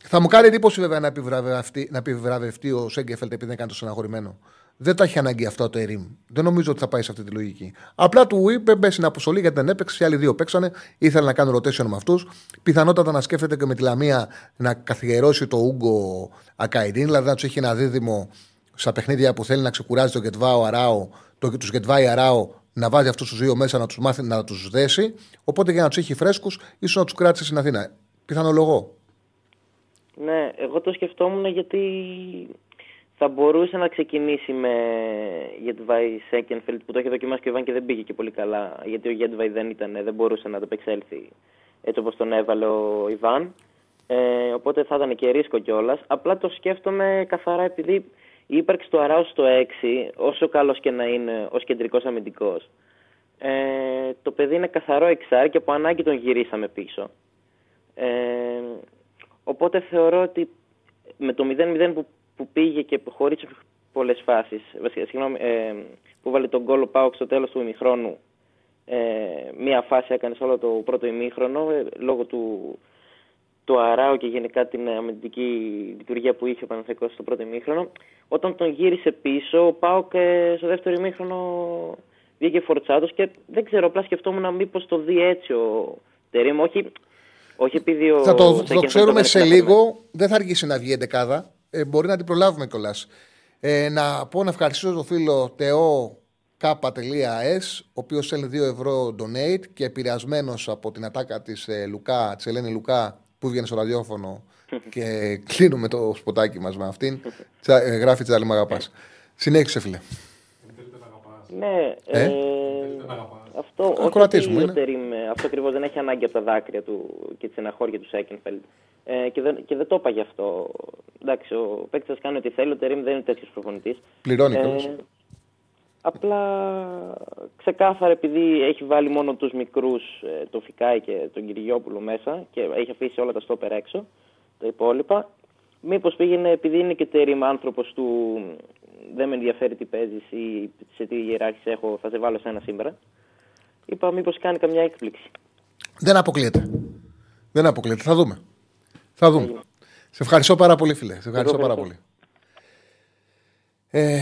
Θα μου κάνει εντύπωση βέβαια να επιβραβευτεί, να επιβραβευτεί ο Σέγκεφελτ επειδή δεν κάνει το στεναχωρημένο. Δεν τα έχει ανάγκη αυτό το Ερήμ. Δεν νομίζω ότι θα πάει σε αυτή τη λογική. Απλά του είπε μπε στην αποστολή γιατί δεν έπαιξε. Οι άλλοι δύο παίξανε. Ήθελε να κάνει rotation με αυτούς. Πιθανότατα να σκέφτεται και με τη Λαμία να καθιερώσει το Ούγκο Ακαϊντίν, δηλαδή να τους έχει ένα δίδυμο στα παιχνίδια που θέλει να ξεκουράζει το Γετβάο Αράο, το, τους Γετβάη Αράο, να βάζει αυτούς τους δύο μέσα να τους μάθει να τους δέσει. Οπότε για να τους έχει φρέσκους, ίσως να τους κράτησε στην Αθήνα. Πιθανολογώ.
Ναι, εγώ το σκεφτόμουν γιατί θα μπορούσε να ξεκινήσει με Γετβάη Σέκενφελτ που το έχει δοκιμάσει και ο Ιβάν και δεν πήγε και πολύ καλά. Γιατί ο Γετβάη δεν, ήταν, δεν μπορούσε να ανταπεξέλθει έτσι όπως τον έβαλε ο Ιβάν. Ε, οπότε θα ήταν και ρίσκο κιόλας. Απλά το σκέφτομαι καθαρά επειδή η ύπαρξη του Αράου στο 6, όσο καλός και να είναι ως κεντρικός αμυντικός, Ε, το παιδί είναι καθαρό εξάρι και από ανάγκη τον γυρίσαμε πίσω. Ε, οπότε θεωρώ ότι με το 0-0 που, που πήγε και χωρίς πολλές φάσεις, βασικά, συγγνώμη, ε, που βάλε τον γκολ ο Πάοξ στο τέλος του ημιχρόνου, ε, μία φάση έκανε σε όλο το πρώτο ημίχρονο ε, λόγω του, του Αράου και γενικά την αμυντική λειτουργία που είχε ο Παναθηναϊκός στο πρώτο ημίχρονο. Όταν τον γύρισε πίσω, ο Πάοκ ε, στο δεύτερο ημίχρονο βγήκε φορτσάτος και δεν ξέρω, απλά σκεφτόμουν μήπως το δει έτσι ο Τερίμ, όχι, όχι επειδή ο...
Θα το, το
Σέκεν
ξέρουμε
τον
σε
έκανε
λίγο. Δεν θα αργήσει να βγει η εντεκάδα. Ε, μπορεί να την προλάβουμε κιόλας. Ε, να πω να ευχαριστήσω τον φίλο Τεό K.S, ο οποίος στέλνει 2 ευρώ donate και επηρεασμένος από την ατάκα της ε, Λουκά, της Ελένη Λουκά, που βγαίνει στο ραδιόφωνο και κλείνουμε το σποτάκι μας με αυτήν. Τσα- ε, γράφει Τσάλι Μ' αγαπάς. Συνέχισε, φίλε.
Ναι,
Ε;
Ε, αυτό, όχι
Ακροατής
ότι
μου
ο
είναι.
Τερίμ, ε, αυτό ακριβώς δεν έχει ανάγκη από τα δάκρυα του και τη στεναχώρια του Σέκενφελντ. Ε, και, δεν, και δεν το είπα γι' αυτό. Εντάξει, ο παίκτης σα κάνει ό,τι θέλει. Ο Τερίμ δεν είναι τέτοιος προπονητής.
Πληρώνει κιόλας.
Απλά ξεκάθαρα επειδή έχει βάλει μόνο τους μικρούς, ε, τον Φικάη και τον Κυριόπουλο μέσα και έχει αφήσει όλα τα στόπερ έξω, τα υπόλοιπα, μήπως πήγαινε επειδή είναι και τερίμ άνθρωπος του δεν με ενδιαφέρει τι παίζεις ή σε τι ιεράρχηση έχω, θα σε βάλω σε ένα σήμερα. Είπα μήπως κάνει καμιά έκπληξη.
Δεν αποκλείεται. Δεν αποκλείεται. Θα δούμε. Θα δούμε. Σε ευχαριστώ πάρα πολύ, φίλε. Σε ευχαριστώ
Εγώ
πάρα
ευχαριστώ.
πολύ. Ε,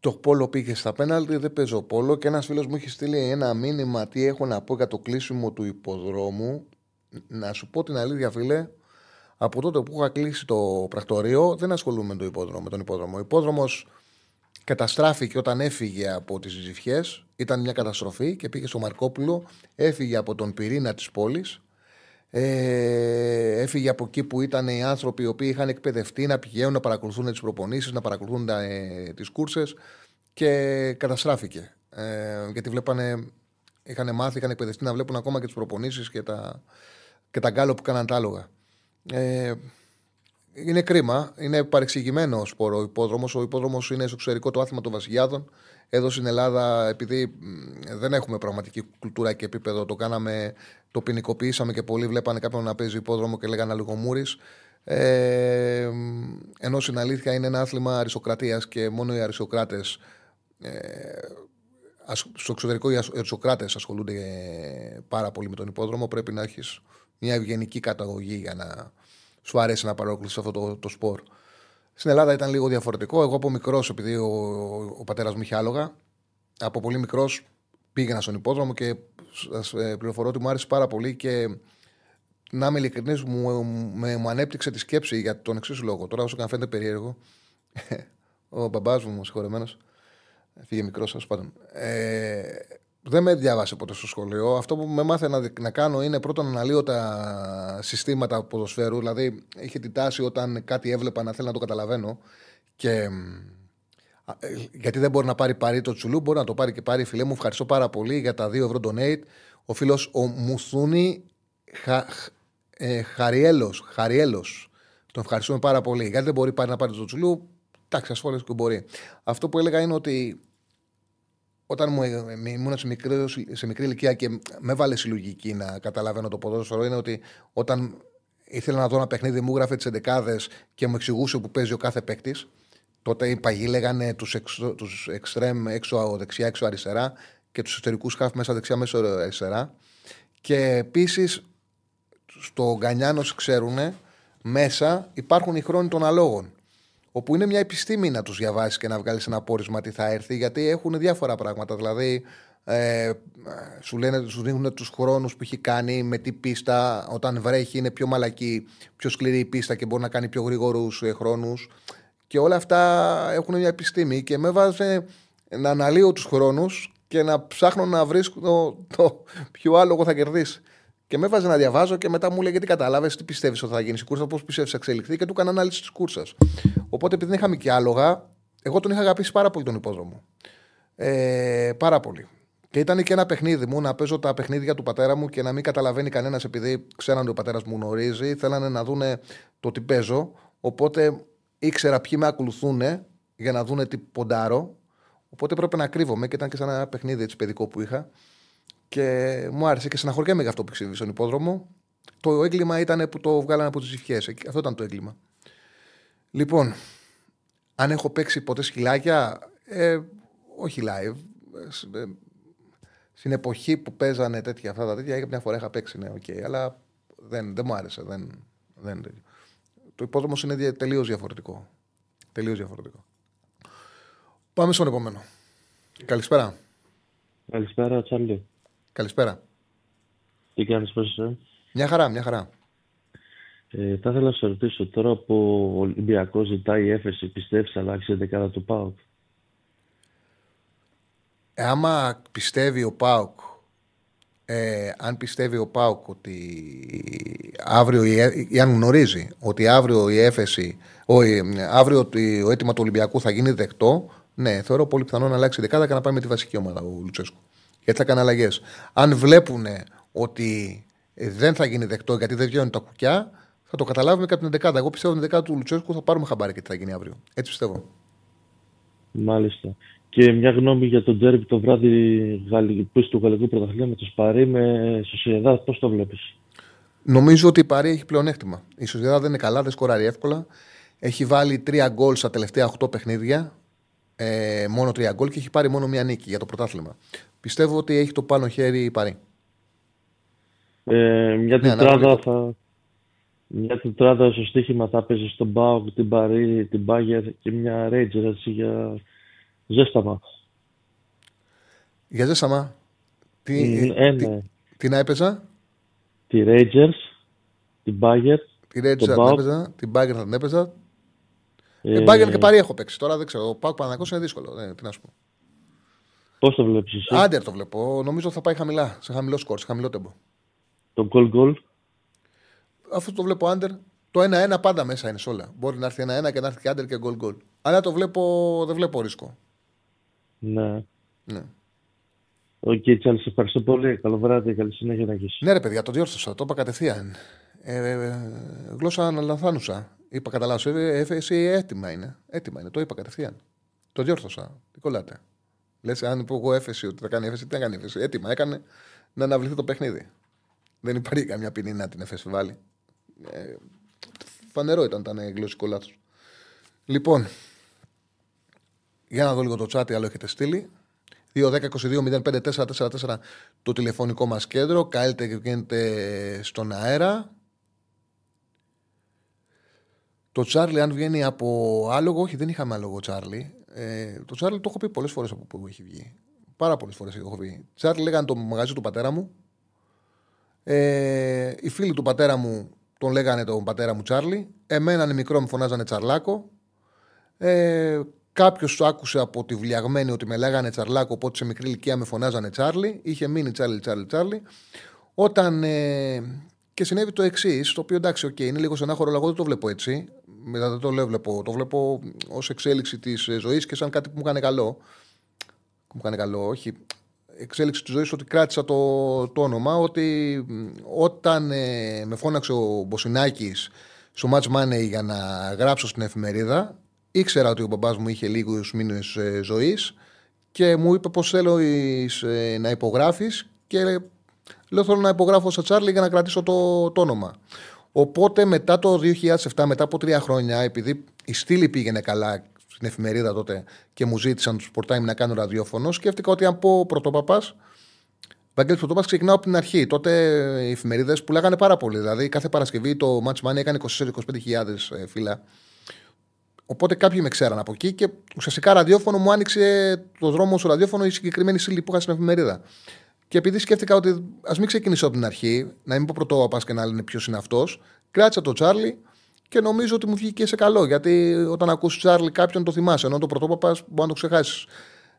το πόλο πήγε στα πέναλτι, δεν παίζω πόλο και ένας φίλος μου έχει στείλει ένα μήνυμα τι έχω να πω για το κλείσιμο του υποδρόμου. Να σου πω την αλήθεια, φίλε, από τότε που είχα κλείσει το πρακτορείο δεν ασχολούμαι με, το υπόδρομο, με τον υπόδρομο. Ο υπόδρομος καταστράφηκε όταν έφυγε από τις Ζυφιέ. Ήταν μια καταστροφή και πήγε στο Μαρκόπουλο. Έφυγε από τον πυρήνα της πόλης. Ε, έφυγε από εκεί που ήταν οι άνθρωποι οι οποίοι είχαν εκπαιδευτεί να πηγαίνουν να παρακολουθούν τις προπονήσεις, να παρακολουθούν ε, τις κούρσες και καταστράφηκε. Ε, γιατί βλέπανε, είχαν μάθει, είχαν εκπαιδευτεί να βλέπουν ακόμα και τις προπονήσεις και τα, και τα γκάλο που κάναν τα άλογα. Ε, είναι κρίμα. Είναι παρεξηγημένο ο σπόρο ο υπόδρομος. Ο υπόδρομος είναι στο εξωτερικό το άθλημα των Βασιλιάδων. Εδώ στην Ελλάδα, επειδή μ, δεν έχουμε πραγματική κουλτούρα και επίπεδο, το κάναμε, το ποινικοποιήσαμε και πολλοί βλέπανε κάποιον να παίζει υπόδρομο και λέγανε Αλιγομούρη. Ε, μ, ενώ στην αλήθεια είναι ένα άθλημα αριστοκρατίας και μόνο οι αριστοκράτες. Ε, ασ- στο εξωτερικό οι αριστοκράτες ασχολούνται ε, πάρα πολύ με τον υπόδρομο. Πρέπει να έχεις μια ευγενική καταγωγή για να σου αρέσει να παρακολουθεί αυτό το, το σπορ. Στην Ελλάδα ήταν λίγο διαφορετικό. Εγώ από μικρός, επειδή ο, ο, ο πατέρας μου είχε άλογα, από πολύ μικρός πήγαινα στον υπόδρομο και σας πληροφορώ ότι μου άρεσε πάρα πολύ και να είμαι ειλικρινής, μου, με, μου ανέπτυξε τη σκέψη για τον εξής λόγο. Τώρα, όσο και αν φαίνεται περίεργο, ο μπαμπάς μου, συγχωρεμένος, φύγε μικρός, τέλος πάντων. Ε, δεν με διάβασε ποτέ στο σχολείο. Αυτό που με μάθε να, να κάνω είναι πρώτον να αναλύω τα συστήματα ποδοσφαίρου. Δηλαδή, είχε την τάση όταν κάτι έβλεπα να θέλω να το καταλαβαίνω. Και Α, ε, γιατί δεν μπορεί να πάρει παρή το τσουλού, μπορεί να το πάρει και πάρει φιλέ μου. Ευχαριστώ πάρα πολύ για τα 2 ευρώ donate. Ο φίλος ο Μουθούνη Χα, ε, Χαριέλος, Χαριέλος. Τον ευχαριστούμε πάρα πολύ. Γιατί δεν μπορεί πάρει να πάρει το τσουλού, εντάξει, ασφαλώ και μπορεί. Αυτό που έλεγα είναι ότι όταν μου, ε, ε, ήμουν σε μικρή, σε μικρή ηλικία και με έβαλε συλλογική να καταλαβαίνω το ποδόσφαιρο, είναι ότι όταν ήθελα να δω ένα παιχνίδι, μου έγραφε τις εντεκάδες και μου εξηγούσε που παίζει ο κάθε παίκτης. Τότε οι παγιοί λέγανε τους τους εξτρέμ έξω δεξιά, έξω αριστερά και τους εσωτερικούς χαφ μέσα δεξιά, μέσα αριστερά. Και επίσης στο Γκανιάνος ξέρουν μέσα υπάρχουν οι χρόνοι των αλόγων. Όπου είναι μια επιστήμη να τους διαβάσεις και να βγάλεις ένα πόρισμα τι θα έρθει, γιατί έχουν διάφορα πράγματα. Δηλαδή, ε, σου λένε, σου δίνουν τους χρόνους που έχει κάνει, με τι πίστα. Όταν βρέχει, είναι πιο μαλακή, πιο σκληρή η πίστα και μπορεί να κάνει πιο γρήγορους ε, χρόνους. Και όλα αυτά έχουν μια επιστήμη και με βάζει να αναλύω τους χρόνους και να ψάχνω να βρίσκω το, το ποιο άλογο θα κερδίσει. Και με έβαζε να διαβάζω και μετά μου λέει γιατί κατάλαβες τι πιστεύεις ότι θα γίνεις η κούρσα, πώς πιστεύεις θα εξελιχθεί και του έκανα ανάλυση της κούρσας. Οπότε επειδή δεν είχαμε και άλογα, εγώ τον είχα αγαπήσει πάρα πολύ τον υπόδρομο. Ε, πάρα πολύ. Και ήταν και ένα παιχνίδι μου να παίζω τα παιχνίδια του πατέρα μου και να μην καταλαβαίνει κανένας επειδή ξέραν ότι ο πατέρας μου γνωρίζει. Θέλανε να δούνε το τι παίζω. Οπότε ήξερα ποιοι με ακολουθούν για να δούνε τι ποντάρω. Οπότε έπρεπε να κρύβομαι και ήταν και σαν ένα παιχνίδι έτσι, παιδικό που είχα. Και μου άρεσε και συναχωριέμαι για αυτό που ξύβει στον υπόδρομο. Το έγκλημα ήταν που το βγάλανε από τις ευχές. Αυτό ήταν το έγκλημα. Λοιπόν, αν έχω παίξει ποτέ σκυλάκια, ε, όχι live. Ε, στην εποχή που παίζανε τέτοια αυτά τα τέτοια, μια φορά είχα παίξει, ναι, okay, αλλά δεν, δεν μου άρεσε. Δεν, δεν, το υπόδρομος είναι τελείως διαφορετικό. Τελείως διαφορετικό. Πάμε στον επόμενο. Καλησπέρα.
Καλησπέρα, Τσάρλι.
Καλησπέρα.
Τι κάνεις, πώς είσαι;
Μια χαρά, μια χαρά.
Ε, θα ήθελα να σε ρωτήσω τώρα που ο Ολυμπιακός ζητάει η έφεση, πιστεύεις θα αλλάξει η δεκάδα του ΠΑΟΚ;
Ε, άμα πιστεύει ο ΠΑΟΚ, ε, αν πιστεύει ο ΠΑΟΚ ότι αύριο, ή αν γνωρίζει ότι αύριο η έφεση, ο, αύριο το αίτημα του Ολυμπιακού θα γίνει δεκτό, ναι, θεωρώ πολύ πιθανό να αλλάξει η δεκάδα και να πάει με τη βασική ομάδα ο Λουτσέσκου. Γιατί θα κάνει αλλαγές. Αν βλέπουν ότι δεν θα γίνει δεκτό γιατί δεν βγαίνουν τα κουκιά, θα το καταλάβουμε κατά την δεκάδα. Εγώ πιστεύω την δεκάδα του Λουτσέσκου θα πάρουμε χαμπάρι και τι θα γίνει αύριο. Έτσι πιστεύω.
Μάλιστα. Και μια γνώμη για τον Τζέρμπι το βράδυ που του Γαλλικού Πρωταθλήματος με το Σπαρί με Σοσιαδά, πώς το βλέπεις;
Νομίζω ότι η Παρή έχει πλεονέκτημα. Η Σοσιαδά δεν είναι καλά, δεν σκοράρει εύκολα. Έχει βάλει τρία γκολ στα τελευταία 8 παιχνίδια. Ε, μόνο τρία γκολ και έχει πάρει μόνο μία νίκη για το πρωτάθλημα. Πιστεύω ότι έχει το πάνω χέρι η Παρή.
Ε, μια ναι, τετράδα θα, μια τετράδα στο στοίχημα θα παίζει στον Μπάουκ, την Παρή, την Μπάγκερ και μια Ρέιτζερ έτσι για ζέσταμα.
Για ζέσταμα. Τι,
ε, ναι.
τι, τι, να έπαιζα;
Τη Rangers, την Μπάγκερ.
Τη Rangers θα την έπαιζα. Την Μπάγερν θα την έπαιζα. Ε, την Μπάγερν και Παρί έχω παίξει. Τώρα δεν ξέρω. Ο ΠΑΟΚ Παναγό είναι δύσκολο. Ε, τι να σου πω.
Πώς το βλέπεις, εσύ;
Under το βλέπω. Νομίζω θα πάει χαμηλά. Σε χαμηλό σκορ, σε χαμηλό τέμπο.
Το goal goal;
Αυτό το βλέπω under. Το 1-1 πάντα μέσα είναι σε όλα. Μπορεί να έρθει 1-1 και να έρθει και under και goal goal. Αλλά το βλέπω, δεν βλέπω ρίσκο.
Ναι.
ναι.
OK, okay, Τσάρλι, σε ευχαριστώ πολύ. Καλό βράδυ, καλή συνέχεια να έχεις.
Ναι, ρε παιδιά, το διόρθωσα. Το είπα κατευθείαν. Ε, ε, ε, γλώσσα αναλαθάνουσα. Είπα κατά λάθο. Ε, ε, εσύ έτοιμα είναι. Έτοιμα είναι. Το είπα κατευθείαν. Το διόρθωσα. Τι κολλάτε. Λες, αν πω εγώ έφεση ότι θα κάνει έφεση, τι να κάνει έφεση. Έτοιμα έκανε να αναβληθεί το παιχνίδι. Δεν υπάρχει καμιά ποινή να την έφεση βάλει. Ε, φανερό ήταν, ήταν γλωσσικό λάθος. Λοιπόν, για να δω λίγο το chat, άλλο έχετε στείλει. 2-10-22-05-4-4-4 το τηλεφωνικό μας κέντρο. Καλείτε και βγαίνετε στον αέρα. Το Τσάρλι, αν βγαίνει από άλογο, όχι, δεν είχαμε άλογο Τσάρλι. Ε, το Τσάρλι το έχω πει πολλές φορές από που έχει βγει. Πάρα πολλές φορές έχω πει. Τσάρλι λέγανε το μαγαζί του πατέρα μου. Ε, οι φίλοι του πατέρα μου τον λέγανε τον πατέρα μου Τσάρλι. Εμένα μικρό μου φωνάζανε Τσαρλάκο. Ε, Κάποιος του άκουσε από τη βλιαγμένη ότι με λέγανε Τσαρλάκο, οπότε σε μικρή ηλικία με φωνάζανε Τσάρλι. Είχε μείνει Τσάρλι, Τσάρλι, Τσάρλι. Όταν. Ε, και συνέβη το εξής, το οποίο εντάξει, okay, είναι λίγο στενάχωρο, αλλά εγώ δεν το βλέπω έτσι. Μετά δεν το βλέπω. Το βλέπω ως εξέλιξη της ζωής και σαν κάτι που μου έκανε καλό. Μου έκανε καλό, όχι. Εξέλιξη της ζωής ότι κράτησα το, το όνομα. Ότι όταν ε, με φώναξε ο Μποσινάκης στο Match Money για να γράψω στην εφημερίδα, ήξερα ότι ο μπαμπάς μου είχε λίγους μήνες ε, ζωής και μου είπε πως θέλω ε, να υπογράφεις και λέω θέλω να υπογράφω στο Τσάρλι για να κρατήσω το, το όνομα. Οπότε μετά το 2007, μετά από τρία χρόνια, επειδή η στήλη πήγαινε καλά στην εφημερίδα τότε και μου ζήτησαν τους Sport να κάνω ραδιόφωνο, σκέφτηκα ότι αν πω πρωτοπαπάς, Βαγγέλης Πρωτόπα ξεκινάω από την αρχή. Τότε οι εφημερίδες πουλάγανε πάρα πολύ. Δηλαδή κάθε Παρασκευή το Match Money έκανε 24-25 ε, φύλλα. Οπότε κάποιοι με ξέραν από εκεί και ουσιαστικά ραδιόφωνο μου άνοιξε το δρόμο στο ραδιόφωνο η συγκεκριμένη σύλλη που είχα στην εφημερίδα. Και επειδή σκέφτηκα ότι ας μην ξεκινήσω από την αρχή, να μην πω πρωτόβαπα και να λένε ποιος είναι αυτός, κράτησα το Τσάρλι και νομίζω ότι μου βγήκε σε καλό. Γιατί όταν ακούσει Τσάρλι κάποιον το θυμάσαι, ενώ το πρωτόπαπα μπορεί να το ξεχάσεις.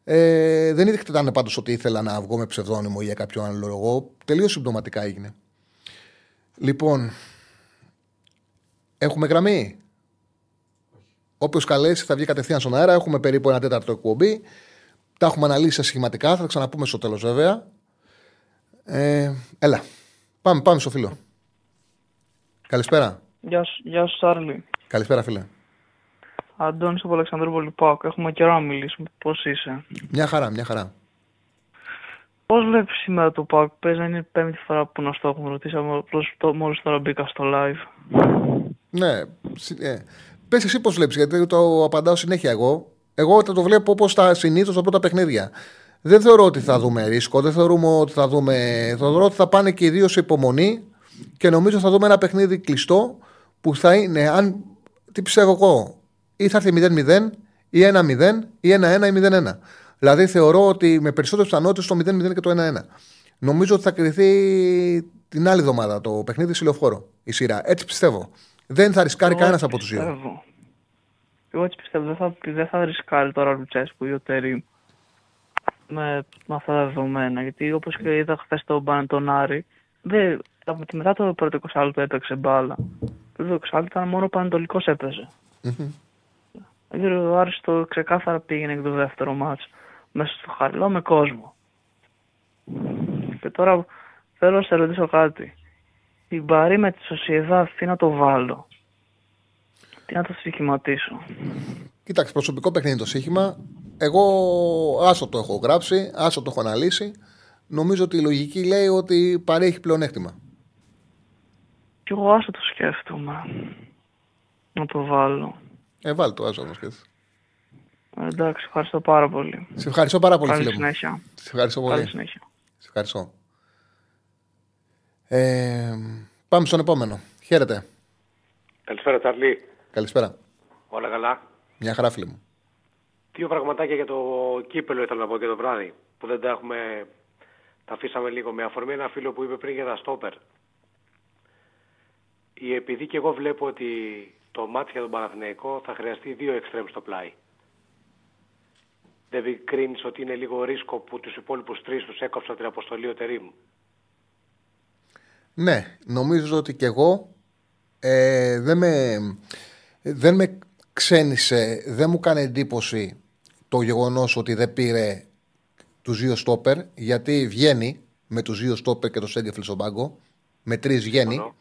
Ε, δεν ήταν πάντως ότι ήθελα να βγω με ψευδόνυμο ή για κάποιο άλλο λόγο. Τελείως συμπτωματικά έγινε. Λοιπόν, έχουμε γραμμή; Όποιος καλέσει θα βγει κατευθείαν στον αέρα. Έχουμε περίπου ένα τέταρτο εκπομπή. Τα έχουμε αναλύσει σχηματικά. Θα τα ξαναπούμε στο τέλος βέβαια. Ε, έλα. Πάμε, πάμε στο φίλο. Καλησπέρα.
Γεια σου, γεια σου Σάρλι.
Καλησπέρα, φίλε.
Αντώνης από Αλεξανδρούπολη Πάκ. Έχουμε καιρό να μιλήσουμε. Πώς είσαι;
Μια χαρά, μια χαρά.
Πώς βλέπεις σήμερα το Πάκ. Παίζει να είναι η πέμπτη φορά που να στο έχουμε ρωτήσει. Απλώς το- μόλις τώρα μπήκα στο live.
Ναι. συ- Ε, πες εσύ πώς βλέπεις, γιατί το απαντάω συνέχεια εγώ. Εγώ θα το βλέπω όπως τα συνήθως τα πρώτα παιχνίδια. Δεν θεωρώ ότι θα δούμε ρίσκο, δεν θεωρούμε ότι θα δούμε. Θεωρώ ότι θα πάνε και οι δύο σε υπομονή και νομίζω θα δούμε ένα παιχνίδι κλειστό που θα είναι, αν. Τι πιστεύω εγώ, ή θα έρθει 0-0 ή 1-0 ή 1-1 ή 0-1. Δηλαδή θεωρώ ότι με περισσότερες πιθανότητες το 0-0 και το 1-1. Νομίζω ότι θα κρυθεί την άλλη εβδομάδα το παιχνίδι στη λεωφόρο η σειρά. Έτσι πιστεύω. Δεν θα ρισκάρει
Εγώ
κανένας
έτσι
από τους δύο.
πιστεύω. Εγώ έτσι πιστεύω. Δεν θα, δεν θα ρισκάρει τώρα ο Λουτσέσκου ή ο Τερίμ με, με αυτά τα δεδομένα. Γιατί όπως και είδα χθες τον Μπαν τον Άρη, δεν, από τη μετά το πρώτο 20 λεπτό έπαιξε μπάλα. Το πρώτο 20 λεπτό ήταν μόνο ο Πανετολικός έπαιζε. Δηλαδή ο Άρης το ξεκάθαρα πήγαινε και το δεύτερο μάτς μέσα στο χαλό με κόσμο. Και τώρα θέλω να σε ρωτήσω κάτι. Η Μπαρή με τη Σοσιεδά τι να το βάλω; Τι να το στοιχηματίσω.
Κοίταξε, προσωπικό παιχνίδι το σύγχυμα. Εγώ άσο το έχω γράψει, άσο το έχω αναλύσει. Νομίζω ότι η λογική λέει ότι παρέχει πλεονέκτημα.
Κι εγώ άσο το σκέφτομαι. Να το βάλω.
Ε, βάλει το άσο όμως και έτσι.
Ε, εντάξει, ευχαριστώ πάρα πολύ.
Σε ευχαριστώ πάρα πολύ,
Καλή
φίλε μου.
συνέχεια.
Σε ευχαριστώ πολύ.
Καλή συνέχεια.
Σε ευχαριστώ. Ε, πάμε στον επόμενο. Χαίρετε.
Καλησπέρα, Τσάρλι.
Καλησπέρα.
Όλα καλά;
Μια χαρά, φίλε μου.
Δύο πραγματάκια για το κύπελο ήθελα να πω και το βράδυ. Που δεν τα έχουμε. Τα αφήσαμε λίγο με αφορμή ένα φίλο που είπε πριν για τα στόπερ. Η- Επειδή και εγώ βλέπω ότι το μάτι για τον Παναθηναϊκό θα χρειαστεί δύο εξτρέμ στο πλάι. Δεν κρίνει ότι είναι λίγο ρίσκο που τους υπόλοιπους τρεις τους έκοψα την αποστολή ο Τερήμ.
Ναι, νομίζω ότι και εγώ ε, δεν, με, δεν με ξένησε, δεν μου κάνει εντύπωση το γεγονός ότι δεν πήρε τους δύο στόπερ, γιατί βγαίνει με τους δύο στόπερ και το Σέγκεφελ στον πάγκο, με τρεις βγαίνει.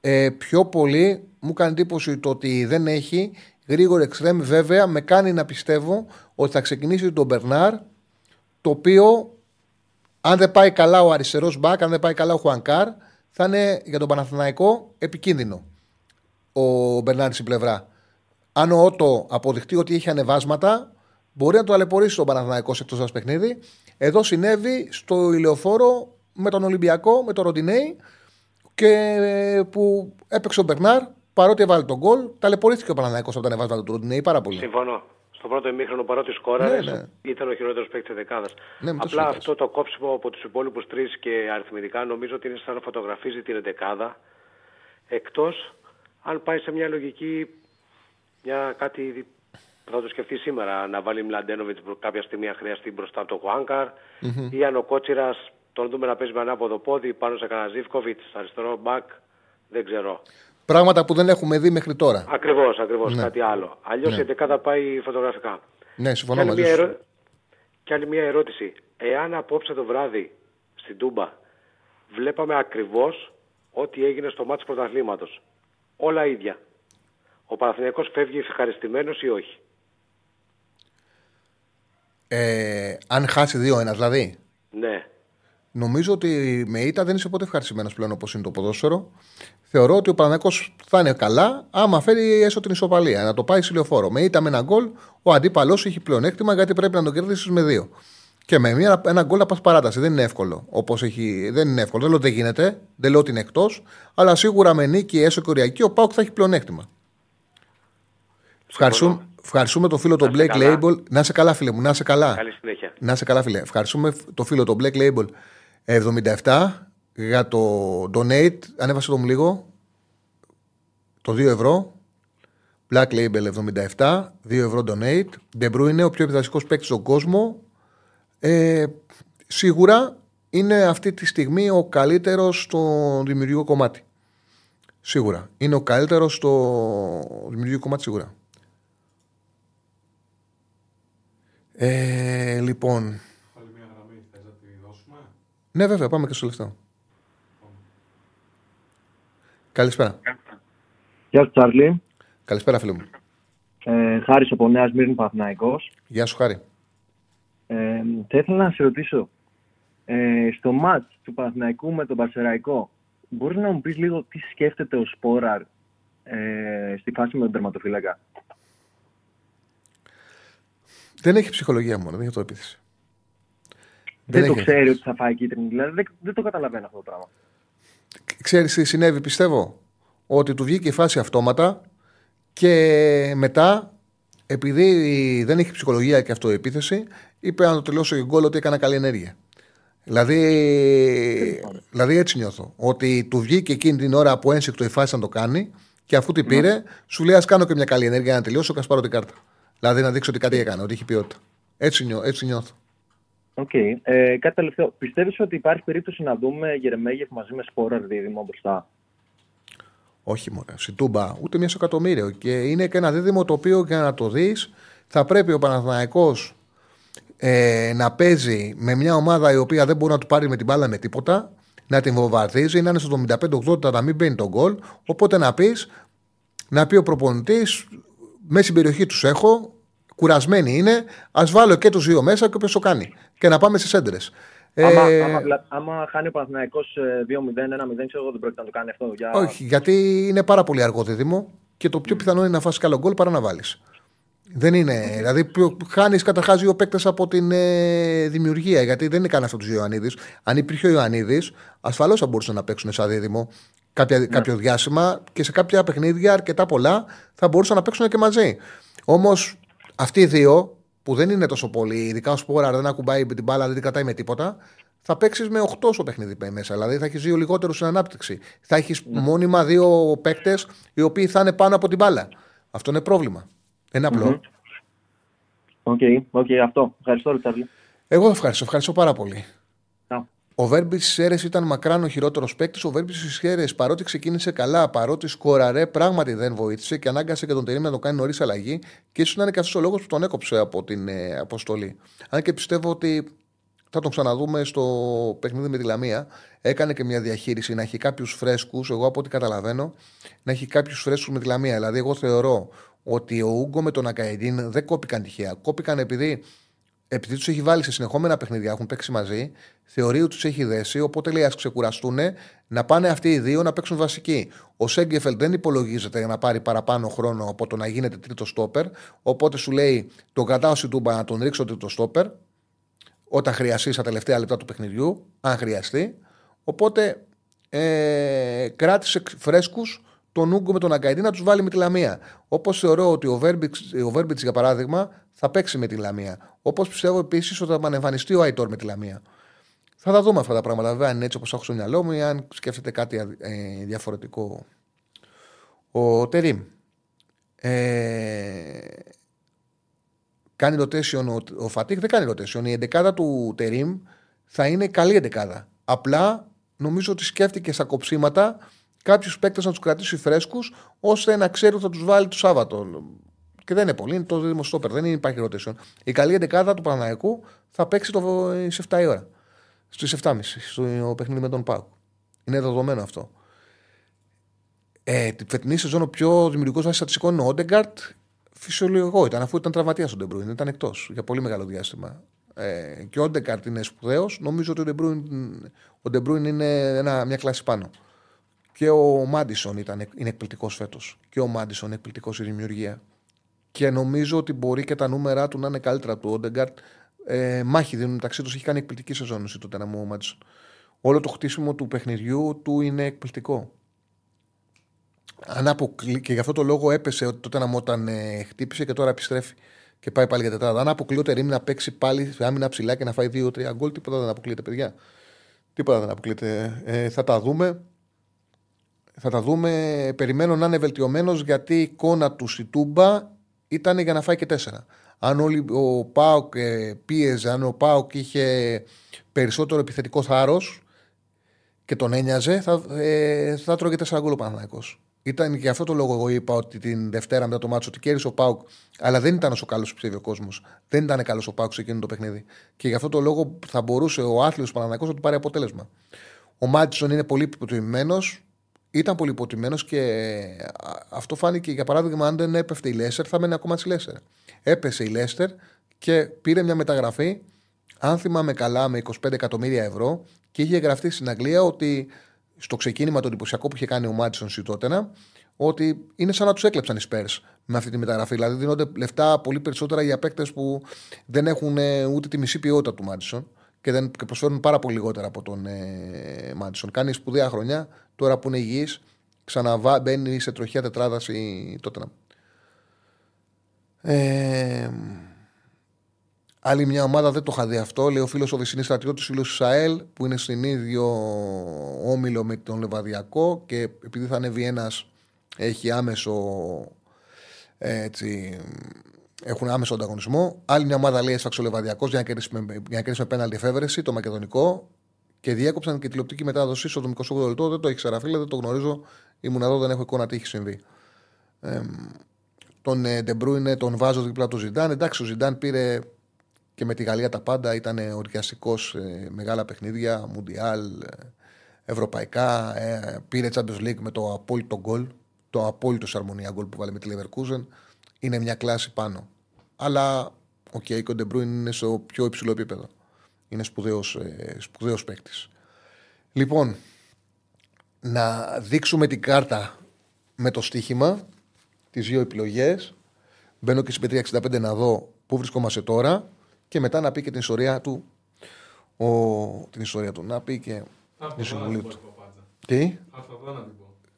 Ε, πιο πολύ μου κάνει εντύπωση το ότι δεν έχει γρήγορο εξτρέμ, βέβαια με κάνει να πιστεύω ότι θα ξεκινήσει τον Μπερνάρ, το οποίο αν δεν πάει καλά ο αριστερός μπακ, αν δεν πάει καλά ο Χουανκάρ, θα είναι για τον Παναθηναϊκό επικίνδυνο ο Μπερνάρ στην πλευρά. Αν ο Ότο αποδειχτεί ότι έχει ανεβάσματα, μπορεί να το αλεπορήσει τον Παναθηναϊκό σε εκτός παιχνίδι. Εδώ συνέβη στο ηλιοφόρο με τον Ολυμπιακό, με τον Ροντινέη και ε, που έπαιξε ο Μπερνάρ παρότι έβαλε τον γκολ. Ταλαιπωρήθηκε ο Παναθηναϊκός από τα ανεβάσματα του Ροντινέη πάρα πολύ.
Συμφωνώ. Στο πρώτο ημίχρονο παρότι σκόραρε,
Ναι, ναι.
ήταν ο χειρότερος παίκτης της δεκάδας.
Ναι, μην το
Απλά
συζητάς.
αυτό το κόψιμο από τους υπόλοιπους τρεις και αριθμητικά νομίζω ότι είναι σαν να φωτογραφίζει την δεκάδα. Εκτός αν πάει σε μια λογική, μια κάτι που θα το σκεφτείς σήμερα, να βάλει Μλαντένοβιτς κάποια στιγμή αν χρειαστεί μπροστά από τον Χουάνκαρ
Μμμ.
ή αν ο Κότσιρας τον δούμε να παίζει με ανάποδο πόδι πάνω σε κανένα Ζήφκοβιτς, αριστερό μπακ. Δεν ξέρω.
Πράγματα που δεν έχουμε δει μέχρι τώρα.
Ακριβώς, ακριβώς.
Ναι.
Κάτι άλλο. Αλλιώς
Ναι.
η δεκάδα πάει φωτογραφικά.
Ναι,
Και
συμφωνώ
άλλη,
μαζί
μια
σου.
ερώ- και άλλη μια ερώτηση. Εάν απόψε το βράδυ στην Τούμπα βλέπαμε ακριβώς ό,τι έγινε στο μάτι πρωταθλήματος. Όλα ίδια. Ο Παναθηναϊκός φεύγει ευχαριστημένος ή όχι;
Ε, αν χάσει 2-1 δηλαδή.
Ναι.
Νομίζω ότι με ήττα δεν είσαι ποτέ ευχαριστημένος πλέον όπως είναι το ποδόσφαιρο. Θεωρώ ότι ο Παναγιώ θα είναι καλά άμα φέρει έστω την ισοπαλία, να το πάει σε λεωφόρο. Με ήττα με ένα γκολ, ο αντίπαλο έχει πλεονέκτημα γιατί πρέπει να τον κερδίσεις με δύο. Και με μια, ένα γκολ να πας παράταση. Δεν είναι εύκολο. Όπως έχει, δεν είναι εύκολο. Δεν λέω ότι δεν γίνεται, δεν λέω ότι είναι εκτός. Αλλά σίγουρα με νίκη έσω και οριακή ο Πάουκ θα έχει πλεονέκτημα. Ευχαριστούμε, ευχαριστούμε το φίλο τον
Να
Black
είστε καλά.
Label. Να είσαι καλά, φίλε μου, να είσαι καλά.
Καλή συνέχεια.
Να είσαι καλά, φίλε. Ευχαριστούμε το φίλο το Black Label 77 για το donate. Ανέβασε το μου λίγο. Το 2 ευρώ. Black Label 77, 2 ευρώ donate. De Bruyne, ο πιο επιδραστικό παίκτης στον κόσμο. Ε, σίγουρα είναι αυτή τη στιγμή ο καλύτερος στο δημιουργικό κομμάτι. Σίγουρα. Είναι ο καλύτερος στο δημιουργικό κομμάτι, σίγουρα. Ε, λοιπόν.
Άλλη μια γραμμή, θες να τη δώσουμε;
Ναι, βέβαια, πάμε και στο λεφτό. Καλησπέρα.
Γεια σου, Τσάρλι.
Καλησπέρα, φίλε μου.
Ε, Χάρης από Νέα Μύρνη Παθηναϊκός.
Γεια σου, Χάρη.
Ε, θα ήθελα να σε ρωτήσω, ε, στο μάτς του Παναθηναϊκού με τον Παρσεραϊκό, μπορείς να μου πεις λίγο τι σκέφτεται ο Σπόραρ ε, στη φάση με τον τερματοφύλακα;
Δεν έχει ψυχολογία μόνο, δεν έχει αυτοεπίθεση.
Δεν,
Δεν
το
έχει.
ξέρει ότι θα φάει κίτρινη, δηλαδή δεν, δεν το καταλαβαίνω αυτό το πράγμα.
Ξέρεις τι συνέβη, πιστεύω; Ότι του βγήκε η φάση αυτόματα και μετά, επειδή δεν έχει ψυχολογία και αυτοεπίθεση, είπε να το τελειώσω γκολ ότι έκανα καλή ενέργεια. Δηλαδή, δηλαδή έτσι νιώθω. Ότι του βγήκε εκείνη την ώρα από ένσυκτο η φάση να το κάνει και αφού την πήρε, σου λέει: Α κάνω και μια καλή ενέργεια να τελειώσω και α πάρω την κάρτα. Δηλαδή να δείξω ότι κάτι έκανε, ότι έχει ποιότητα. Έτσι, νιώ, έτσι νιώθω.
Οκ. Ε, κάτι τελευταίο. Πιστεύεις ότι υπάρχει περίπτωση να δούμε Γερεμέγεφ μαζί με Σπόραρ δίδυμο μπροστά;
Όχι μόνο. Σιτούμπα, ούτε μία στο εκατομμύριο. Και είναι και ένα δίδυμο το οποίο για να το δεις, θα πρέπει ο Παναθηναϊκός ε, να παίζει με μια ομάδα η οποία δεν μπορεί να του πάρει με την μπάλα με τίποτα, να την βομβαρδίζει, να είναι στο 75-80 να μην μπαίνει το γκολ. Οπότε να πεις, να πει ο προπονητής, μέσα στην περιοχή τους έχω, κουρασμένοι είναι, ας βάλω και τους δύο μέσα και όποιος το κάνει. Και να πάμε στις έντρες.
Άμα,
Ε,
άμα, βλα- άμα χάνει ο Παναθηναϊκός ε, 2-0, 1-0, ξέρω εγώ δεν πρόκειται να το κάνει αυτό. Για...
Όχι, γιατί είναι πάρα πολύ αργό δίδυμο και το πιο πιθανό είναι να φάσει καλό γκολ παρά να βάλεις. Δεν είναι. Δηλαδή, χάνεις καταρχάς δύο παίκτες από την ε, δημιουργία. Γιατί δεν είναι κανένα από τους Ιωαννίδης. Αν υπήρχε ο Ιωαννίδης, ασφαλώς θα μπορούσαν να παίξουν σαν δίδυμο κάποια, κάποιο διάστημα και σε κάποια παιχνίδια αρκετά πολλά θα μπορούσαν να παίξουν και μαζί. Όμως αυτοί οι δύο που δεν είναι τόσο πολύ, ειδικά ο Σπόραρ δεν ακουμπάει την μπάλα, δεν την κρατάει με τίποτα, θα παίξεις με 8 στο παιχνίδι μέσα. Δηλαδή θα έχεις δύο λιγότερους στην ανάπτυξη. Θα έχεις μόνιμα δύο παίκτες οι οποίοι θα είναι πάνω από την μπάλα. Αυτό είναι πρόβλημα. Δεν είναι απλό.
Μμμ. OK, OK, αυτό. Ευχαριστώ, ρε Τσάρλι.
Εγώ ευχαριστώ, ευχαριστώ πάρα πολύ.
Να.
Ο Βέρμπιτς στις Σέρρες ήταν μακράν ο χειρότερος παίκτης. Ο Βέρμπιτς στις Σέρρες, παρότι ξεκίνησε καλά, παρότι σκόραρε, πράγματι δεν βοήθησε και ανάγκασε και τον Τερίμ να τον κάνει νωρίς αλλαγή. Και ίσως να είναι και αυτός ο λόγος που τον έκοψε από την ε, αποστολή. Αν και πιστεύω ότι θα τον ξαναδούμε στο παιχνίδι με τη Λαμία. Έκανε και μια διαχείριση να έχει κάποιους φρέσκους. Εγώ από ό,τι καταλαβαίνω, να έχει κάποιους φρέσκους με τη Λαμία. Δηλαδή, εγώ θεωρώ ότι ο Ούγκο με τον Ακαϊντίν δεν κόπηκαν τυχαία. Κόπηκαν επειδή επειδή τους έχει βάλει σε συνεχόμενα παιχνίδια, έχουν παίξει μαζί, θεωρεί ότι τους έχει δέσει. Οπότε λέει: Α ξεκουραστούν να πάνε αυτοί οι δύο να παίξουν βασική. Ο Σέγκεφελ δεν υπολογίζεται για να πάρει παραπάνω χρόνο από το να γίνεται τρίτο στόπερ. Οπότε σου λέει: Τον κρατάω στην τούμπα να τον ρίξω τρίτο στόπερ όταν χρειαστεί στα τελευταία λεπτά του παιχνιδιού, αν χρειαστεί. Οπότε ε, κράτησε φρέσκους τον Ούγκο με τον Αγκαϊντή να τους βάλει με τη Λαμία. Όπως θεωρώ ότι ο Βέρμπιτς, ο Βέρμπιτς, για παράδειγμα, θα παίξει με τη Λαμία. Όπως πιστεύω επίσης ότι θα επανεμφανιστεί ο Αϊτόρ με τη Λαμία. Θα τα δούμε αυτά τα πράγματα. Βέβαια, αν είναι έτσι όπως έχω στο μυαλό μου ή αν σκέφτεται κάτι ε, διαφορετικό. Ο Τερήμ. Ε, κάνει rotation ο, ο Φατίχ, δεν κάνει rotation. Η εντεκάδα του Τερήμ θα είναι καλή εντεκάδα. Απλά νομίζω ότι σκέφτηκε στα κοψίματα κάποιου παίκτε να τους κρατήσει φρέσκους, ώστε να ξέρει ότι θα τους βάλει το Σάββατο. Και δεν είναι πολύ, είναι το δίδυμο στόπερ, δεν υπάρχει rotation. Η καλή εντεκάδα του Παναθηναϊκού θα παίξει το, στις 7 η ώρα. Στις 7.30 στο παιχνίδι με τον ΠΑΟΚ. Είναι δεδομένο αυτό. Ε, τη φετινή σεζόν ο πιο δημιουργικός βάσει στατιστικών είναι ο Όντεγκααρντ. Φυσιολογικό ήταν, αφού ήταν τραυματίας ο Ντε Μπρόινε. Ήταν εκτός για πολύ μεγάλο διάστημα. Ε, και ο Όντεγκααρντ είναι σπουδαίος. Νομίζω ότι ο Ντε Μπρόινε, ο Ντε Μπρόινε είναι ένα, μια κλάση πάνω. Και ο Μάντισον ήταν, είναι εκπληκτικός φέτος. Και ο Μάντισον είναι εκπληκτικός στη δημιουργία. Και νομίζω ότι μπορεί και τα νούμερα του να είναι καλύτερα του Όντεγκαρτ. Ε, μάχη δίνουν μεταξύ τους. Έχει κάνει εκπληκτική σεζόν τότε να μου ο Μάντισον. Όλο το χτίσιμο του παιχνιδιού του είναι εκπληκτικό. Αν αποκλεί, και γι' αυτό το λόγο έπεσε τότε να μου όταν ε, χτύπησε και τώρα επιστρέφει και πάει πάλι για τετράδα. Αν αποκλεί ο Τερήμι να παίξει πάλι σε άμυνα ψηλά και να φάει 2-3 γκολ, τίποτα δεν αποκλείεται, παιδιά. Τίποτα δεν αποκλείεται. Ε, θα τα δούμε. Θα τα δούμε. Περιμένω να είναι βελτιωμένος γιατί η εικόνα του Σιτούμπα ήταν για να φάει και τέσσερα. Αν όλοι ο Πάοκ ε, πίεζε, αν ο Πάοκ είχε περισσότερο επιθετικό θάρρος και τον ένοιαζε, θα, ε, θα τρώγε τέσσερα γκολ ο Παναθηναϊκός. Ήταν για αυτό το λόγο εγώ είπα ότι την Δευτέρα μετά το μάτσο ότι κέρδισε ο Πάουκ, αλλά δεν ήταν όσο καλός που ψήφιε ο κόσμος. Δεν ήταν καλός ο Πάουκ σε εκείνο το παιχνίδι. Και για αυτό το λόγο θα μπορούσε ο άθλιος Παναναναϊκό να του πάρει αποτέλεσμα. Ο Μάτσον είναι πολύ επιτυχημένο. Ήταν πολύ υποτιμένο και α, αυτό φάνηκε για παράδειγμα αν δεν έπεφτε η Λέστερ θα μένει ακόμα στη Λέστερ. Έπεσε η Λέστερ και πήρε μια μεταγραφή, αν θυμάμαι καλά, με 25 εκατομμύρια ευρώ και είχε γραφτεί στην Αγγλία ότι στο ξεκίνημα το εντυπωσιακό που είχε κάνει ο Μάτσον Σιτότενα, ότι είναι σαν να τους έκλεψαν οι Spurs με αυτή τη μεταγραφή. Δηλαδή δίνονται λεφτά πολύ περισσότερα για παίκτες που δεν έχουν ε, ούτε τη μισή ποιότητα του Μάτσον και, δεν, και προσφέρουν πάρα πολύ λιγότερα από τον ε, Μάτσον. Κάνει σπουδαία χρονιά, τώρα που είναι υγιής, ξαναμπαίνει σε τροχιά τετράδας η Τότενα. Ε, άλλη μια ομάδα δεν το είχα δει αυτό. Λέει ο φίλος ο Βεσσινή στρατιώτης, φίλος του Σαέλ, που είναι στην ίδιο όμιλο με τον Λεβαδιακό και επειδή θα ανέβει ένας, έχει άμεσο έτσι, έχουν άμεσο ανταγωνισμό. Άλλη μια ομάδα λέει έσφαξε ο Λεβαδιακός για να κερδίσει με, για να κερδίσει με πέναλτι εφεύρεση, τον Μακεδονικό. Και διέκοψαν και τηλεοπτική μετάδοση στο 28 λεπτό. Δεν το ήξερα, φίλε, δεν το γνωρίζω. Ήμουν εδώ, δεν έχω εικόνα τι έχει συμβεί. Ε, τον Ντε Μπρόινε τον βάζω δίπλα του Ζιντάν. Εντάξει, ο Ζιντάν πήρε και με τη Γαλλία τα πάντα. Ήταν οργιαστικός σε μεγάλα παιχνίδια, Μουντιάλ, ε, ευρωπαϊκά. Ε, πήρε Champions League με το απόλυτο γκολ. Το απόλυτο αρμονία γκολ που έβαλε με τη Leverkusen. Είναι μια κλάση πάνω. Αλλά ο okay, ο Ντε Μπρόινε είναι στο πιο υψηλό επίπεδο. Είναι σπουδαίος σπουδαίος παίκτης. Λοιπόν, να δείξουμε την κάρτα με το στοίχημα, τις δύο επιλογές. Μπαίνω και στην 65 να δω πού βρισκόμαστε τώρα και μετά να πει και την ιστορία του. Ο, την ιστορία του. Να πει και τη συμβουλή του. Τι;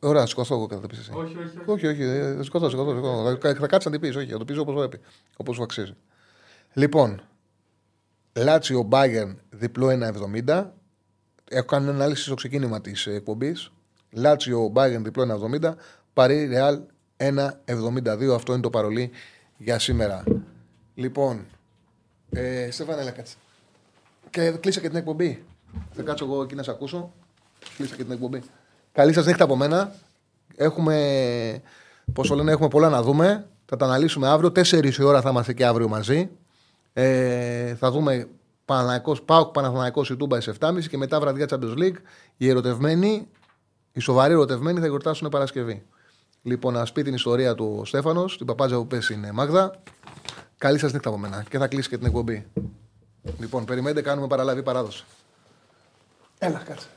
Ωραία, σηκωθώ εγώ κατά πεις εσύ.
Όχι, όχι.
Όχι, όχι. ε, Σηκωθώ, σηκωθώ. σηκωθώ. Θα, θα κάτσεις να την πεις. Όχι, θα το πεις όπως πρέπει. Όπως σου αξίζει. Λοιπόν, Λάτσιο Μπάγκερν διπλό 1,70. Έχω κάνει ανάλυση στο ξεκίνημα της εκπομπής. Λάτσιο Μπάγκερν διπλό 1,70. Παρή Ρεάλ 1,72. Αυτό είναι το παρολί για σήμερα. Λοιπόν, ε, Στέφανε, έλα κάτσε. Και κλείσα και την εκπομπή. Θα κάτσω εγώ εκεί να σε ακούσω. Κλείσα και την εκπομπή. Καλή σας νύχτα από μένα. Έχουμε, πώς το λένε, έχουμε πολλά να δούμε. Θα τα αναλύσουμε αύριο. Τέσσερις η ώρα θα είμαστε και αύριο μαζί. Ε, θα δούμε Παναθηναϊκός, Πάοκ Παναθηναϊκός η Τούμπα σε 7.30 και μετά βραδιά Champions League. Οι ερωτευμένοι, οι σοβαροί ερωτευμένοι θα γιορτάσουν Παρασκευή. Λοιπόν, να πει την ιστορία του ο Στέφανος, την παπάτζα που πέσει είναι Μάγδα. Καλή σας νύχτα από μένα. Και θα κλείσει και την εκπομπή. Λοιπόν, περιμένετε, κάνουμε παραλαβή παράδοση. Έλα, κάτσε.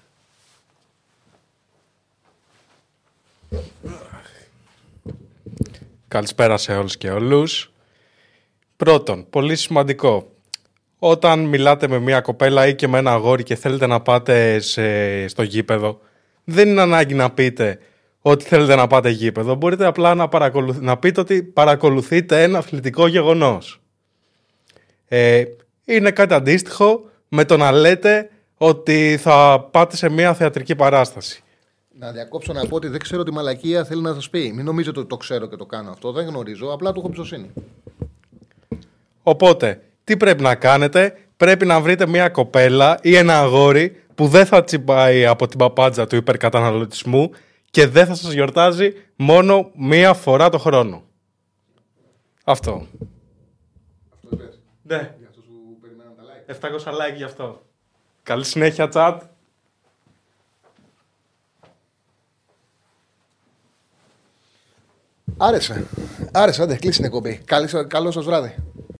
Καλησπέρα σε όλους και όλους. Πρώτον, πολύ σημαντικό. Όταν μιλάτε με μια κοπέλα ή και με ένα αγόρι και θέλετε να πάτε σε, στο γήπεδο, δεν είναι ανάγκη να πείτε ότι θέλετε να πάτε γήπεδο. Μπορείτε απλά να, παρακολουθ... να πείτε ότι παρακολουθείτε ένα αθλητικό γεγονός. Ε, είναι κάτι αντίστοιχο με το να λέτε ότι θα πάτε σε μια θεατρική παράσταση.
Να διακόψω να πω ότι δεν ξέρω τι μαλακία θέλει να σας πει. Μην νομίζετε ότι το ξέρω και το κάνω αυτό. Δεν γνωρίζω. Απλά του έχω εμπιστοσύνη.
Οπότε, τι πρέπει να κάνετε, πρέπει να βρείτε μια κοπέλα ή ένα αγόρι που δεν θα τσιμπάει από την παπάντζα του υπερκαταναλωτισμού και δεν θα σας γιορτάζει μόνο μία φορά το χρόνο. Αυτό.
Αυτό είπες.
Ναι.
Για αυτούς που περιμέναν τα like.
700 like γι' αυτό. Καλή συνέχεια, chat.
Άρεσε. Άρεσε, άντε, κλείσει την εκπομπή. Καλή- Καλό σας βράδυ.